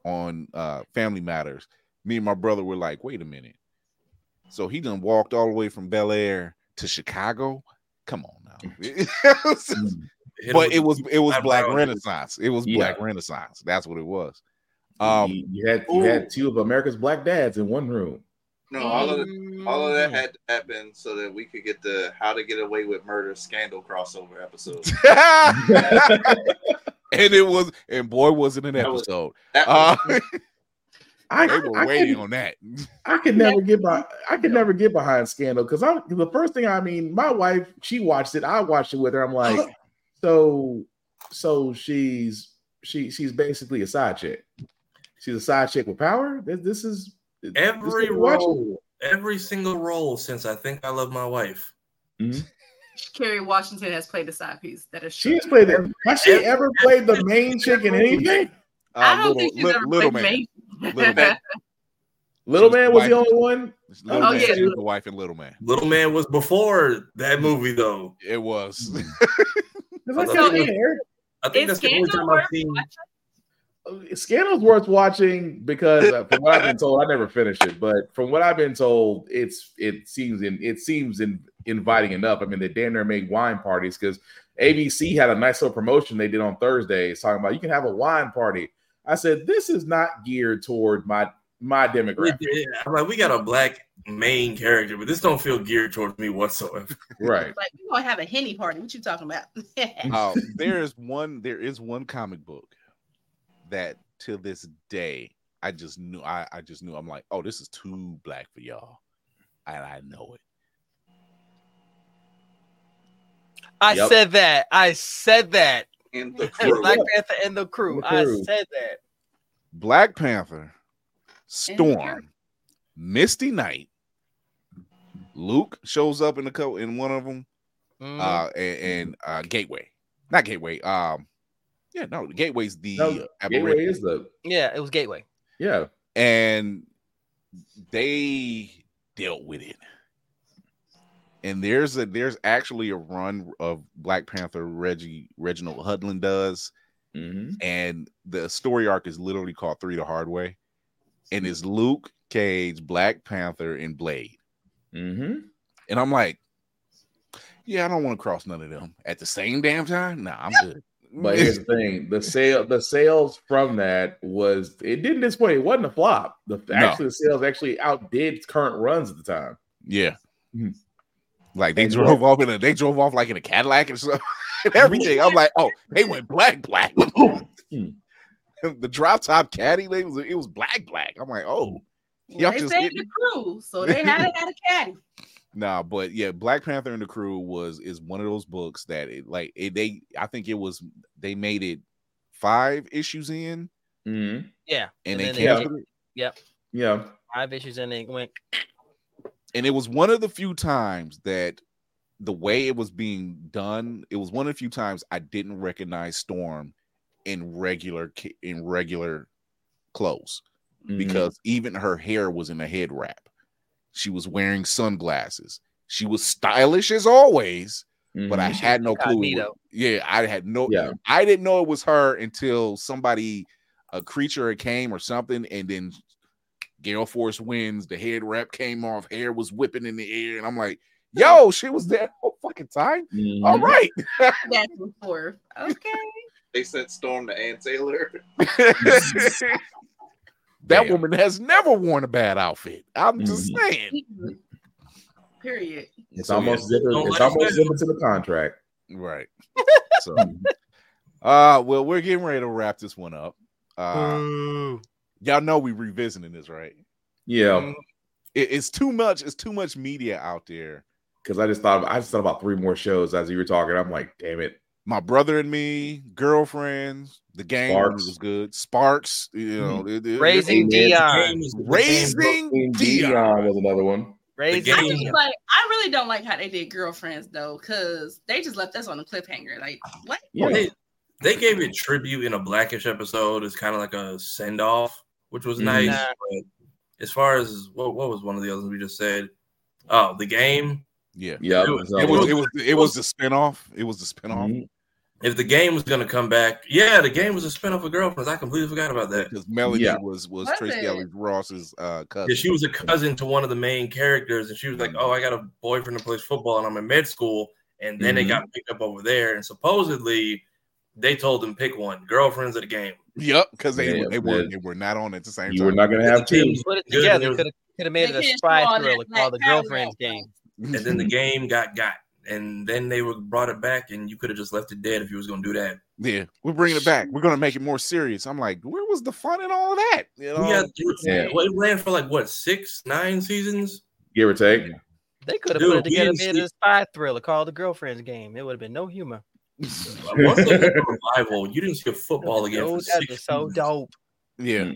on uh Family Matters, me and my brother were like, wait a minute. So he done walked all the way from Bel Air to Chicago. Come on now. But it was it was black renaissance. It was Yeah. black renaissance. That's what it was. Um you, you had you had two of America's black dads in one room. No, all of Mm. all of that had to happen so that we could get the How to Get Away with Murder scandal crossover episode. and it was and boy was it an That was- episode. That Uh, was, I, they were I waiting could, on that. I could never get by. I could never get behind Scandal because I the first thing I mean, my wife she watched it. I watched it with her. I'm like, so so she's she she's basically a side chick. She's a side chick with power. This, this is every is what we're watching. role, every single role since I think I love my wife. Kerry Washington has played the side piece. That is She true. has played it. Has she ever played the main chick in anything? I Uh, don't little, think she's li- ever little played man. main. Little man. Little She's man the was the only one. Little Oh, man, yeah. she was the wife in Little Man. Little Man was before that movie though. It was. Because I So kept it- I think Is that's the only time I've seen. watching? Scandal's worth watching because uh, from what I've been told, I never finished it, but from what I've been told, it's it seems in it seems in, inviting enough. I mean, they damn near made wine parties because ABC had a nice little promotion they did on Thursdays talking about you can have a wine party. I said this is not geared toward my my demographic, I'm like, we got a black main character, but this don't feel geared towards me whatsoever. right? Like we're gonna have a henny party. What you talking about? uh, there is one. There is one comic book that to this day I just knew. I, I just knew. I'm like, oh, this is too black for y'all, and I know it. I Yep. said that. I said that. And the Black Panther and the crew. The I said that. Black Panther, Storm, Misty Knight. Luke shows up in the co in one of them, Mm-hmm. uh, and, and uh, Gateway, not Gateway. Um, yeah, no, Gateway's the No, uh, Gateway is the Yeah, it was Gateway. yeah. and they dealt with it. And there's a there's actually a run of Black Panther Reggie Reginald Hudlin does, and the story arc is literally called Three the Hard Way, and it's Luke Cage, Black Panther, and Blade. Mm-hmm. And I'm like, yeah, I don't want to cross none of them at the same damn time. Nah, I'm good. But here's the thing: the sale, the sales from that was it didn't disappoint. It wasn't a flop. The actually the sales actually outdid current runs at the time. Yeah. Mhm. Like they And drove what- off in a they drove off like in a Cadillac and stuff and everything. I'm like, oh, they went black, black. the drop top caddy, they was it was black, black. I'm like, oh, y'all they just saved hitting the crew, so they had it at a caddy. Nah, but yeah, Black Panther and the Crew was is one of those books that it like it, they I think it was they made it five issues in Mm-hmm. Yeah. and, they then canceled it. Yep. Yeah. Five issues and they went. And it was one of the few times that the way it was being done, it was one of the few times I didn't recognize Storm in regular in regular clothes Mhm. because even her hair was in a head wrap. She was wearing sunglasses. She was stylish as always, but I Mhm. had no clue. was- yeah, I had no. Yeah. I didn't know it was her until somebody, a creature came or something, and then Gale Force wins. The head wrap came off, hair was whipping in the air, and I'm like, "Yo, she was there the whole fucking time." Mm-hmm. All right, Back and forth. Okay. They sent Storm to Ann Taylor. that woman has never worn a bad outfit. I'm just Mhm. saying. Period. It's So, almost yeah. zipping, it's almost down. zipping to the contract. Right. So, uh, well, we're getting ready to wrap this one up. Uh, y'all know we revisiting this, right? Yeah. Mm-hmm. It- it's too much. It's too much media out there. Because I just thought I just thought about three more shows as you were talking. I'm like, damn it. My brother and me, girlfriends, the game Sparks. was good. Sparks, you know, mm-hmm. it- it- Raising it- Dion. Raising Dion. Dion was another one. Raising I just like I really don't like how they did girlfriends though, because they just left us on a cliffhanger. Like what? Well, they, they gave it tribute in a Black-ish episode. It's kind of like a send off, which was Mhm. nice. Nah. But as far as what, what was one of the others we just said? Oh, the game. Yeah, Yeah, It was- it was. It was. It was the spinoff. It was the spinoff. Mhm. If the game was gonna come back, yeah, the game was a spin off of Girlfriends. I completely forgot about that. Because Melody Yeah. was was Was Tracee? Ellis Ross's uh, cousin. Yeah, she was a cousin to one of the main characters, and she was like, "Oh, I got a boyfriend who plays football, and I'm in med school." And then they Mhm. got picked up over there, and supposedly they told them pick one, girlfriends of the game. Yep, because they Yeah, were they were they were not on at the same You time. were not gonna have The team two. was Put it together. Could have could have made it a spy show all thriller called the Girlfriend's. Game. and then the game got got, and then they were brought it back, and you could have just left it dead if you was gonna do that. Yeah, we're bringing it back. We're gonna make it more serious. I'm like, where was the fun in all of that? You know, We got Yeah. well, it ran for like what six, nine seasons. Give or take. They could have put it together, didn't made it a spy thriller called the Girlfriend's Game. It would have been no humor. Once they did the revival, you didn't see a football again. Oh, For that'd six so seasons. dope. yeah,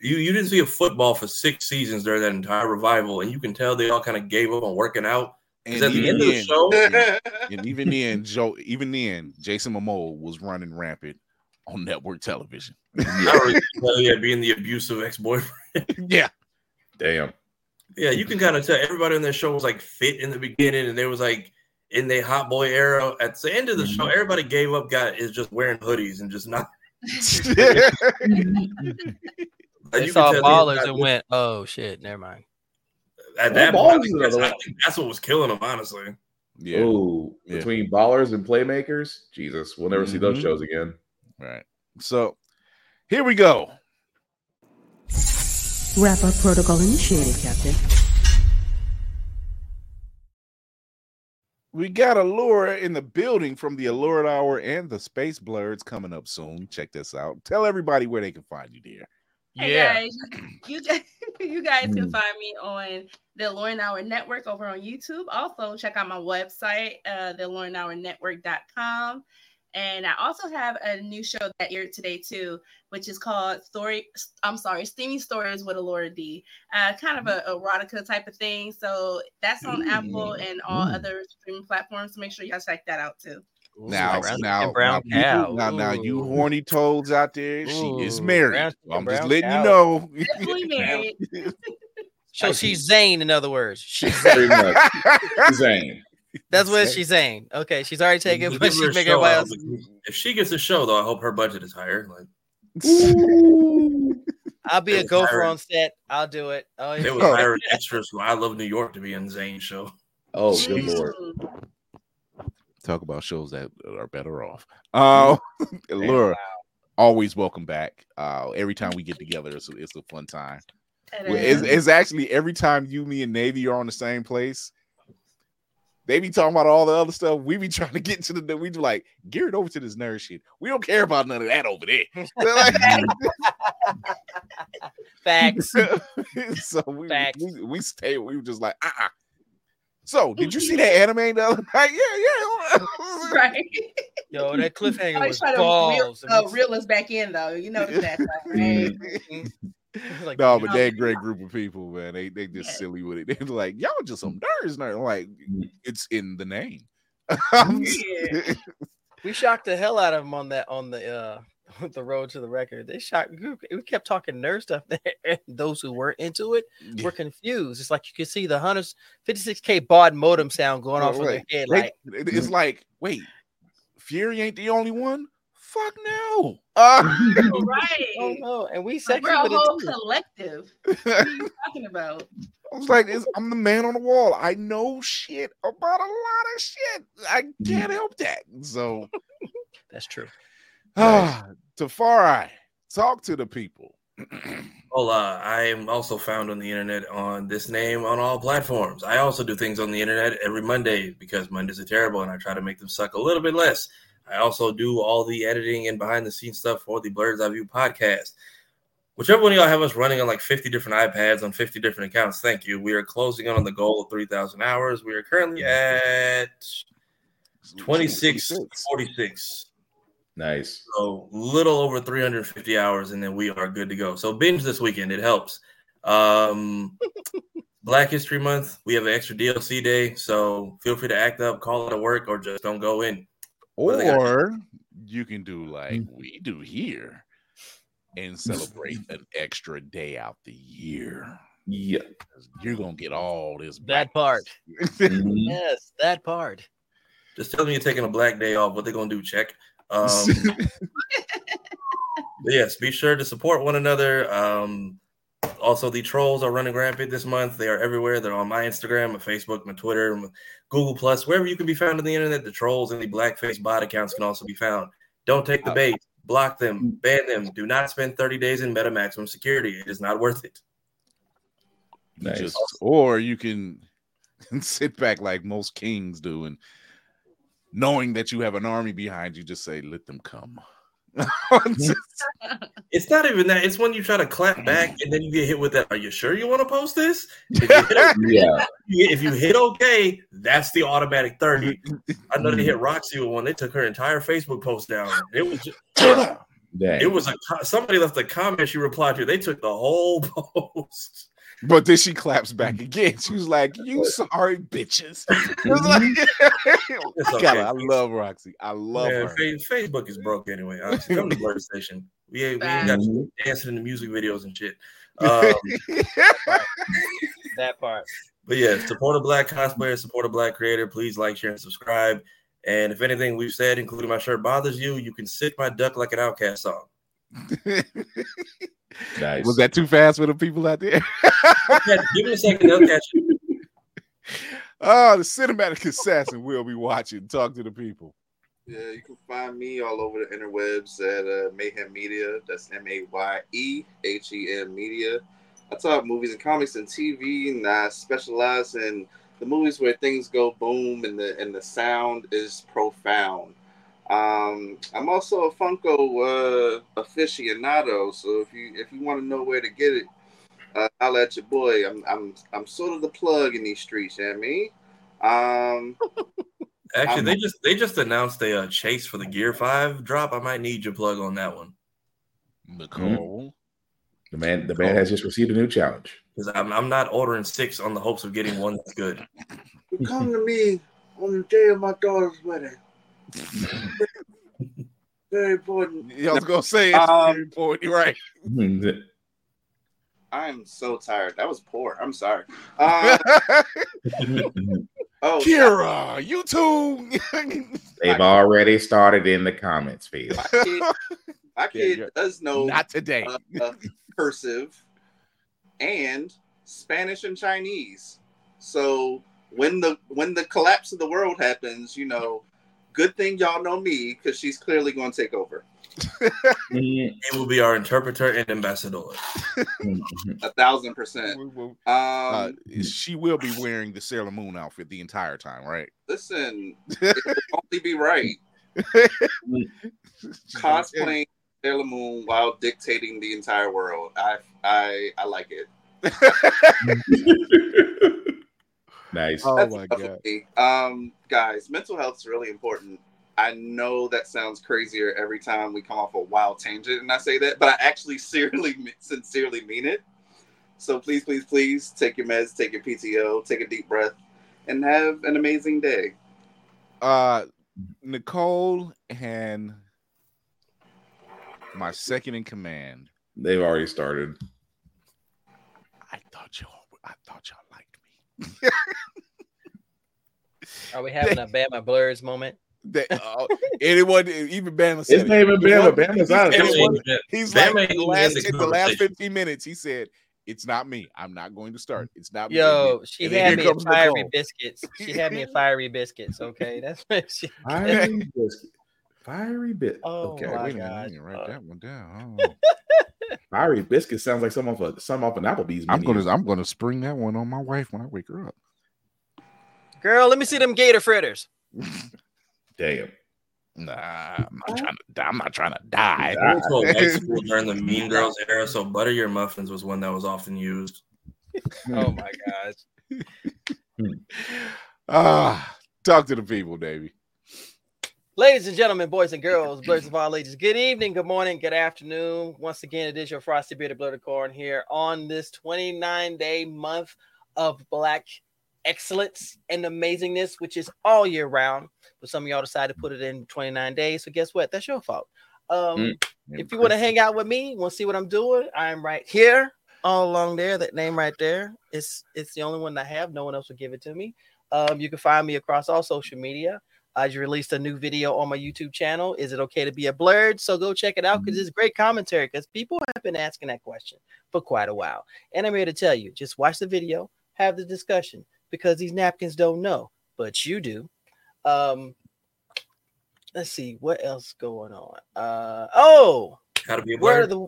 You you didn't see a football for six seasons during that entire revival, and you can tell they all kind of gave up on working out. and at the even end of the then, show, and even then, Joe, even then, Jason Momoa was running rampant on network television. I really tell you being the abusive ex boyfriend. yeah, Damn. Yeah, you can kind of tell everybody on their show was like fit in the beginning, and they was like in the hot boy era. At the end of the show, everybody gave up. Got is just wearing hoodies and just not. They you saw ballers and went, "Oh shit, never mind." At that point, I think, that's, I think that's what was killing them, honestly. yeah, Oh, Yeah. between ballers and playmakers, Jesus, we'll never see those Mhm. shows again. right. So here we go. Wrap up protocol initiated, Captain. We got Alura in the building from the Alluring Hour and the Space Blurs coming up soon. Check this out. Tell everybody where they can find you, dear. Hey Yeah. guys, you guys, you guys can Mm. find me on the Alluring Hour Network over on YouTube. Also, check out my website, uh, the And I also have a new show that aired today too, which is called Story. I'm sorry, Steamy Stories with Alura D. Uh, kind of a erotica type of thing. So that's on Apple and all Mm. other streaming platforms. So make sure y'all check that out too. Now, now, brown now, cow. people- now, now, you horny toads out there, she is married. brown I'm chicken, just letting cow. you know. Definitely married. So she's Zane, in other words. She's Pretty much. Zane. That's what she's saying. Okay, she's already taken, but she's making show, everybody else. If she gets a show, though, I hope her budget is higher. Like I'll be a was gopher hiring- on set. I'll do it. Oh, They yeah. was hiring extras I Love New York to be in Zane's show. Oh, good lord. Talk about shows that are better off. Uh, Laura, always welcome back. Uh, every time we get together, it's a, it's a fun time. It It's, it's actually every time you, me, and Navy are on the same place. They be talking about all the other stuff. We be trying to get into the. We be like, geared over to this nerd shit. We don't care about none of that over there. Like- Facts. so we, Facts. we we stay. We were just like, uh uh So, did you see that anime the other night? Yeah, yeah. right. Yo, that cliffhanger was try to reel, balls. uh, reel us back in though. You notice that, right? Like, no, but they're a great group of people, man. They they just silly with it. They're like, y'all just some mm. nerds, nerd. I'm like, mm. it's in the name. we shocked the hell out of them on that on the uh the road to the record. They shocked. We we kept talking nerd stuff there. And those who weren't into it were confused. It's like you could see the hunters 56k baud modem sound going off in their head. They- Like it's mm. like, wait, Fury ain't the only one. Fuck no. Uh, right. oh no, and we Like, we're a whole collective. What are you talking about? I was like, I'm the man on the wall. I know shit about a lot of shit. I can't help that. So, That's true. ah, Tafari, talk to the people. Hola, I am also found on the internet on this name on all platforms. I also do things on the internet every Monday because Mondays are terrible and I try to make them suck a little bit less. I also do all the editing and behind the scenes stuff for the Blerd's Eye View podcast. Whichever one of y'all have us running on like 50 different iPads on 50 different accounts, thank you. We are closing in on the goal of 3,000 hours. We are currently at 2646. Nice. So little over 350 hours, and then we are good to go. So binge this weekend. It helps. Um, Black History Month. We have an extra DLC day, so feel free to act up, call it a work, or just don't go in. What do they got? Or you can do like we do here and celebrate an extra day out the year. Yeah. You're gonna get all this That part. yes, that part. Just tell me you're taking a black day off. What they're gonna do? Check. Um, yes, be sure to support one another. Um, also, the trolls are running rampant this month. They are everywhere. They're on my Instagram, my Facebook, my Twitter, my Google Plus, wherever you can be found on the internet. The trolls and the blackface bot accounts can also be found. Don't take the uh, bait. Block them. Mm. Ban them. Do not spend 30 days in meta maximum security. It is not worth it. You just or you can sit back like most kings do and knowing that you have an army behind you, just say, let them come. It's not even that. It's when you try to clap back and then you get hit with that. Are you sure you want to post this? If you hit, Yeah. if you hit okay, that's the automatic 30. I know they hit Roxy with one. They took her entire Facebook post down. It was just, it was a somebody left a comment she replied to. They took the whole post. But then she claps back mm. again. She was like, You sorry bitches. Was mm-hmm. like, It's okay. God, I love Roxy. I love Man, her. Facebook is broke anyway. Uh, Honestly, come to Blerd Station. We ain't, we ain't got you dancing in the music videos and shit. Um, That part. But yeah, support a black cosplayer, support a black creator. Please like, share, and subscribe. And if anything we've said, including my shirt, bothers you, you can sit my duck like an outcast song. Nice. Was that too fast for the people out there? Yeah, give me a second, they'll catch you. oh, the cinematic assassin will be watching. Talk to the people. Yeah, you can find me all over the interwebs at uh, Mayhem Media. That's M A Y E H E M Media. I talk movies and comics and TV, and I specialize in the movies where things go boom and the and the sound is profound. Um, I'm also a Funko uh, aficionado, so if you if you want to know where to get it, uh, I'll let your boy. I'm I'm I'm sort of the plug in these streets, you know what I mean? Um, Actually, I'm- they just they just announced a uh, chase for the Gear Five drop. I might need your plug on that one. Nicole. The man, the man has just received a new challenge. Because I'm, I'm not ordering six on the hopes of getting one that's good. come to me on the day of my daughter's wedding. Very important. Yeah, I was gonna say it's Um, very important, right? I'm so tired. That was poor. I'm sorry. Uh, oh, Kira, you too. They've already started in the comments field. My kid, my kid does know Not today. uh, uh, cursive and Spanish and Chinese. So when the when the collapse of the world happens, you know, good thing y'all know me because she's clearly going to take over. He will be our interpreter and ambassador. A thousand percent. Uh, Um, she will be wearing the Sailor Moon outfit the entire time, right? listen, it would only be right. Cosplaying Sailor Moon while dictating the entire world. I I I like it. Nice. Oh That's my enough god. Um, guys, mental health is really important. I know that sounds crazier every time we come off a wild tangent and I say that, but I actually sincerely, sincerely mean it. So please, please, please take your meds, take your PTO, take a deep breath, and have an amazing day. Uh, Nicole and my second in command. They've already started. I thought y'all, I thought y'all liked me. Are we having a Bama Blurs moment? They, uh, anyone, even Bama said It's not even Bama. It Bama's out of He's, it. he's Bama like the last, in the last 15 minutes, he said, It's not me. I'm not going to start. It's not me. Yo, she then had me a fiery Nicole. biscuits. She had me a fiery biscuits. Okay, that's what she. Fiery biscuit. Fiery bit. Oh okay, my Wait a minute, God. let me write that one down. Fiery biscuit sounds like some of a some off an Applebee's. Menu. I'm gonna I'm gonna spring that one on my wife when I wake her up. Girl, let me see them gator fritters. Damn. Nah, I'm not trying to. die. I'm not trying to die. I went to school during the Mean Girls era, so butter your muffins was one that was often used. Oh my gosh. Ah, talk to the people, Davey. Ladies and gentlemen, boys and girls, blerds of all ages, good evening, good morning, good afternoon. Once again, it is your frosty bearded blurred corn here on this 29 day month of black excellence and amazingness, which is all year round. But some of y'all decided to put it in 29 days. So guess what? That's your fault. Um, Mm, if you want to hang out with me, want to see what I'm doing, I'm right here, all along there. That name right there. It's it's the only one I have. No one else will give it to me. Um, you can find me across all social media. I just released a new video on my YouTube channel. Is it okay to be a blerd? So go check it out because it's great commentary. Because people have been asking that question for quite a while, and I'm here to tell you: just watch the video, have the discussion, because these napkins don't know, but you do. Um, let's see what else going on. Uh, oh, How to be a where are blerd? the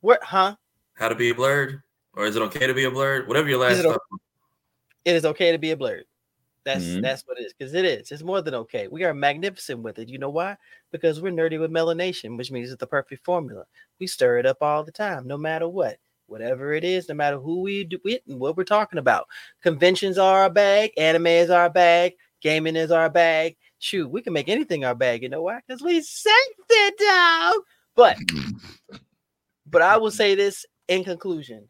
where? Huh? How to be a blerd? Or is it okay to be a blerd? Whatever your last it o- it is okay to be a blerd. That's Mhm. that's what it is because it is. It's more than okay. We are magnificent with it. You know why? Because we're nerdy with melanation, which means it's the perfect formula. We stir it up all the time, no matter what, whatever it is, no matter who we do it and what we're talking about. Conventions are our bag, anime is our bag, gaming is our bag. Shoot, we can make anything our bag. You know why? Because we sent it down. But but I will say this in conclusion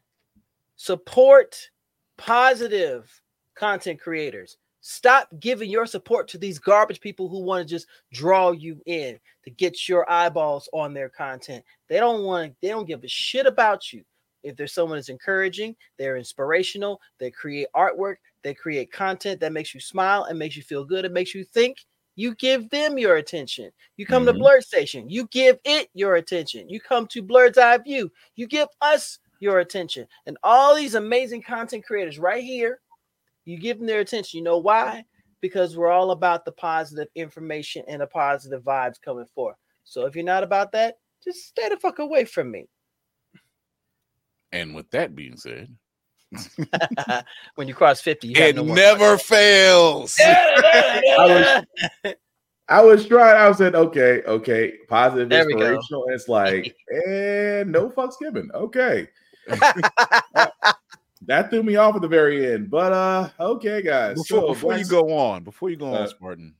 support positive content creators. Stop giving your support to these garbage people who want to just draw you in to get your eyeballs on their content. They don't want they don't give a shit about you. If there's someone that's encouraging, they're inspirational, they create artwork, they create content that makes you smile and makes you feel good, it makes you think, you give them your attention. You come to Mhm. Blerd Station, you give it your attention. You come to Blerd's Eye View, you give us your attention. And all these amazing content creators right here, you give them their attention. You know why? Because we're all about the positive information and the positive vibes coming forth. So if you're not about that, just stay the fuck away from me. And with that being said, when you cross 50, you it no more never fails. I was, I was trying. I said, okay, okay, positive, There inspirational. And it's like, and no fucks given. Okay. That threw me off at the very end. But uh, okay, guys. Before, So, before you go on, before you go on, Uh, Spartan,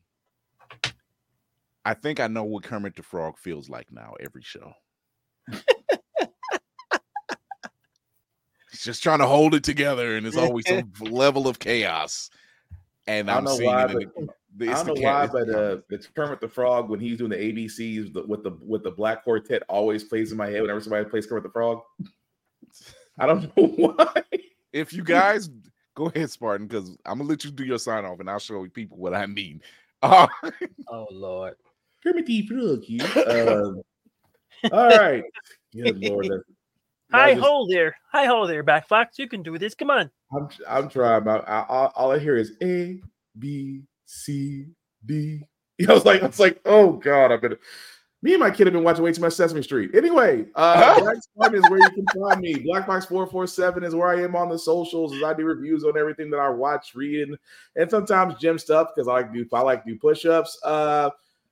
I think I know what Kermit the Frog feels like now every show. He's just trying to hold it together, and there's always some level of chaos. And I I'm don't know seeing why, it. but the- I don't know why, but uh, it's Kermit the Frog when he's doing the ABCs the- with the with the Black Quartet always plays in my head whenever somebody plays Kermit the Frog. I don't know why. If you guys go ahead, Spartan, because I'm gonna let you do your sign off, and I'll show people what I mean. Uh, Oh Lord. Kermit the Frog, you. Um, all right. Good lord. Hi I just- ho there. Hi ho there, Backflax. You can do this. Come on. I'm I'm trying. I, I, all- all I hear is A B C D. I was like, I was like, oh god, I've been. Me and my kid have been watching way too much Sesame Street. Anyway, uh, Black Spartan is where you can find me. Black Box four four seven is where I am on the socials. As I do reviews on everything that I watch, read, and, and sometimes gym stuff because I like do I like do push ups. Uh,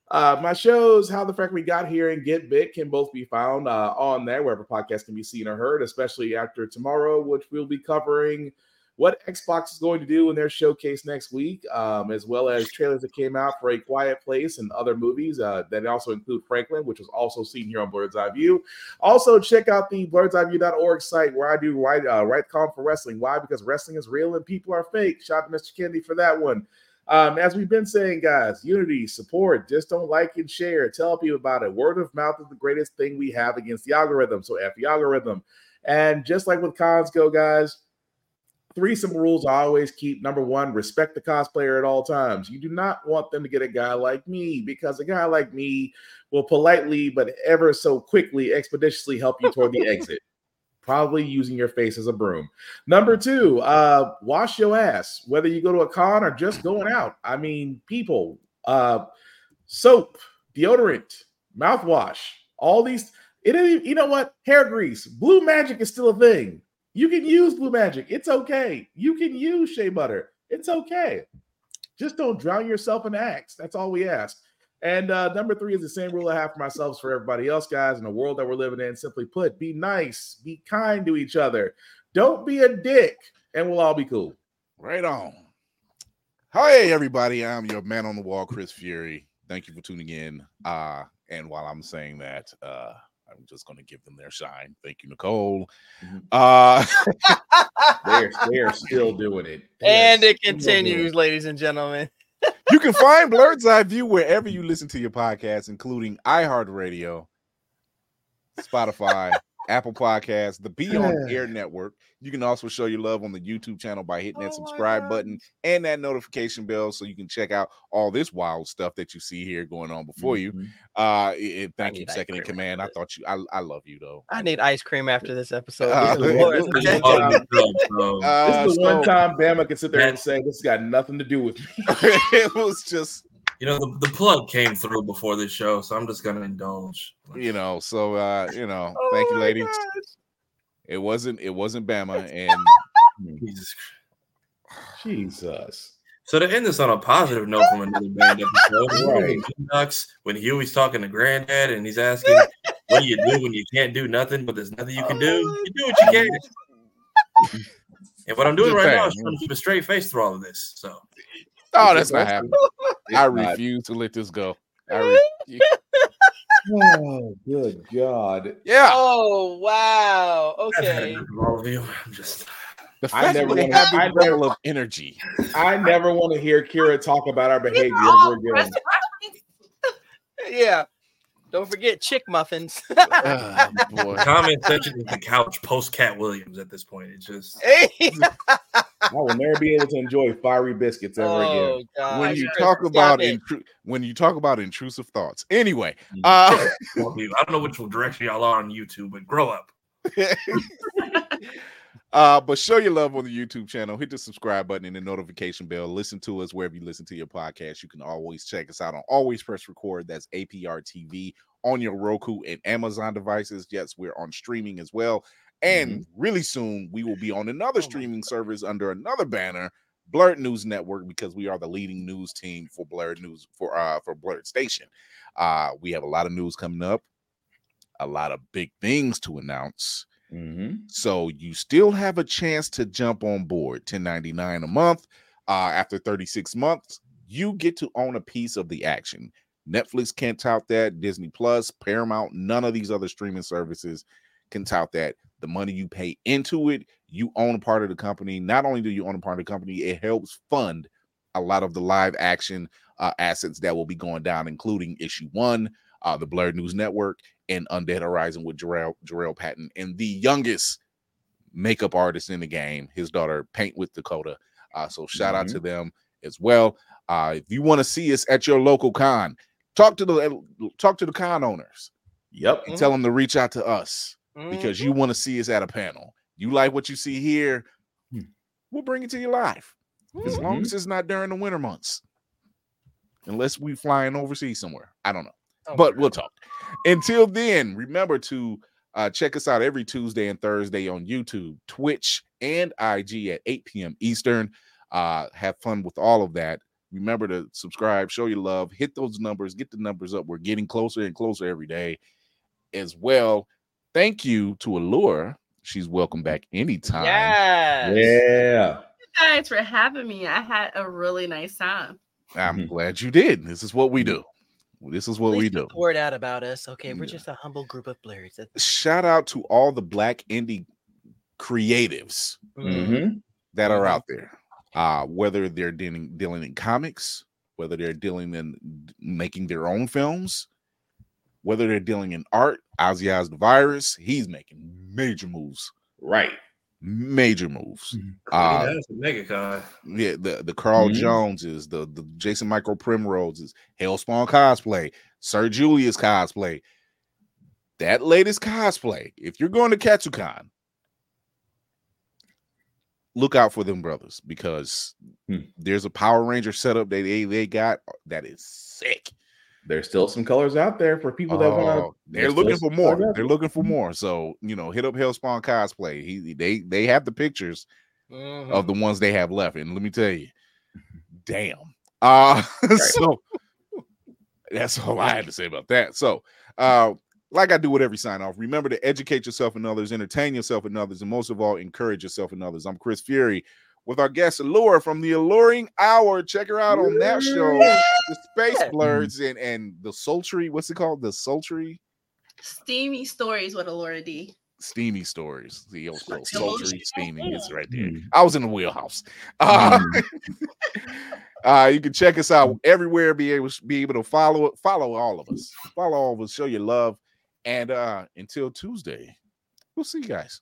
uh, my shows, How the Frack We Got Here and Get Bit, can both be found uh, on there wherever podcasts can be seen or heard, especially after tomorrow, which we'll be covering what Xbox is going to do in their showcase next week, um, as well as trailers that came out for A Quiet Place and other movies uh, that also include Franklin, which was also seen here on Blerd's Eye View. Also, check out the blerdseyeview.org site where I do write uh, write column for wrestling. Why? Because wrestling is real and people are fake. Shout out to Mr. Kennedy for that one. Um, as we've been saying, guys, unity, support, just don't like and share. Tell people about it. Word of mouth is the greatest thing we have against the algorithm. So F the algorithm. And just like with cons go, guys, three simple rules I always keep. Number one, respect the cosplayer at all times. You do not want them to get a guy like me because a guy like me will politely but ever so quickly, expeditiously help you toward the exit. Probably using your face as a broom. Number two, uh, wash your ass, whether you go to a con or just going out. I mean, people, uh, soap, deodorant, mouthwash, all these. It you know what? Hair grease, blue magic is still a thing. You can use blue magic. It's okay. You can use shea butter. It's okay. Just don't drown yourself in Axe. That's all we ask. And uh, number three is the same rule I have for myself for everybody else, guys. In the world that we're living in, simply put, be nice, be kind to each other. Don't be a dick, and we'll all be cool. Right on. Hi, everybody. I'm your man on the wall, Chris Fury. Thank you for tuning in. Uh, and while I'm saying that, uh, I'm just going to give them their shine. Thank you, Nicole. Uh, they're, they're still doing it. And it still doing continues, ladies and gentlemen. you can find Blerd's Eye View wherever you listen to your podcasts, including iHeartRadio, Spotify, Apple Podcasts, the Be On Air Network. You can also show your love on the YouTube channel by hitting Oh that subscribe button and that notification bell so you can check out all this wild stuff that you see here going on before you. Mm-hmm. Uh, it- it- thank you, second in command. I thought you, I, I love you though. I need ice cream after this episode. Uh, This is the one time- Uh, this is the one time Bama can sit there and say, This has got nothing to do with me. it was just You know, the, the plug came through before this show, so I'm just gonna indulge. you know so uh you know Oh thank you ladies it wasn't it wasn't bama and Jesus. Jesus. So to end this on a positive note from another band episode, Right. right? Ducks, when Huey's talking to Granddad and he's asking, "What do you do when you can't do nothing? But there's nothing you can do. You do what you can." And what I'm doing right now is saying, trying to keep a straight face through all of this. So oh that's not happening i refuse to let this go I re- Oh, good God. yeah Oh wow. I've had Okay. of all of you. I'm just the I fact never that they wanna- have I never- level of energy I never want to hear Kira talk about our behavior ever again. Yeah. Don't forget chick muffins. oh, boy comment section is the couch post Katt Williams at this point. It's just hey. I will never be able to enjoy fiery biscuits ever Oh again. god. when you talk about intru- when you talk about intrusive thoughts anyway Mm. uh. I don't know which direction y'all are on YouTube, but grow up. uh, but show your love on the YouTube channel. Hit the subscribe button and the notification bell. Listen to us wherever you listen to your podcast. You can always check us out on Always Press Record. That's APR TV on your Roku and Amazon devices. Yes, we're on streaming as well. And really soon we will be on another streaming service under another banner Blerd News Network because we are the leading news team for Blerd News for uh for Blerd Station. Uh we have a lot of news coming up, a lot of big things to announce. Mm-hmm. So you still have a chance to jump on board. 1099 a month. Uh, after 36 months, you get to own a piece of the action. Netflix can't tout that. Disney Plus, Paramount, none of these other streaming services can tout that. The money you pay into it, you own a part of the company. Not only do you own a part of the company, it helps fund a lot of the live action uh, assets that will be going down, including issue one, uh, the Blerd News Network, and Undead Horizon with Jarrell, Jarrell Patton, and the youngest makeup artist in the game, his daughter Paint with Dakota. Uh, so shout out to them as well. Uh, if you want to see us at your local con, talk to the talk to the con owners. Yep, and tell them to reach out to us because you want to see us at a panel. You like what you see here, we'll bring it to you live. As long as it's not during the winter months, unless we flying overseas somewhere. I don't know, but we'll talk. Until then, remember to uh, check us out every Tuesday and Thursday on YouTube, Twitch, and IG at 8 p.m. Eastern. Uh, have fun with all of that. Remember to subscribe, show your love, hit those numbers, get the numbers up. We're getting closer and closer every day as well. Thank you to Alura. She's welcome back anytime. Yes. Yeah. Thank you guys for having me. I had a really nice time. I'm glad you did. This is what we do. This is what we Please do. put the word out about us. Okay, we're just a humble group of blerds. That's- Shout out to all the black indie creatives Mhm. that are out there. Uh, whether they're dealing dealing in comics, whether they're dealing in making their own films, whether they're dealing in art. Ozzy Oz the virus, he's making major moves. Right. Major moves. Yeah, Uh, that's a mega con. yeah, the the Carl Mhm. Joneses, the the Jason Michael Primroses, Hellspawn cosplay, Sir Julius cosplay. That latest cosplay. If you're going to Katsucon, look out for them brothers because there's a Power Ranger setup that they they got that is sick. There's still some colors out there for people that want Oh, they're looking for more. They're looking for more. So you know, hit up Hellspawn cosplay. He they they have the pictures of the ones they have left, and let me tell you, damn. Uh, so that's all I had to say about that. So, uh, like I do with every sign off, remember to educate yourself and others, entertain yourself and others, and most of all, encourage yourself and others. I'm Chris Fury with our guest Alura from the Alluring Hour. Check her out on that show, the Space Blerds and and the sultry. What's it called? The sultry Steamy stories with Alura D. steamy stories. The old Like sultry emotion. steaming is right there. Mm. I was in the wheelhouse. Uh, uh, you can check us out everywhere. Be able be able to follow follow all of us. Follow all of us. Show your love. And uh until Tuesday, we'll see you guys.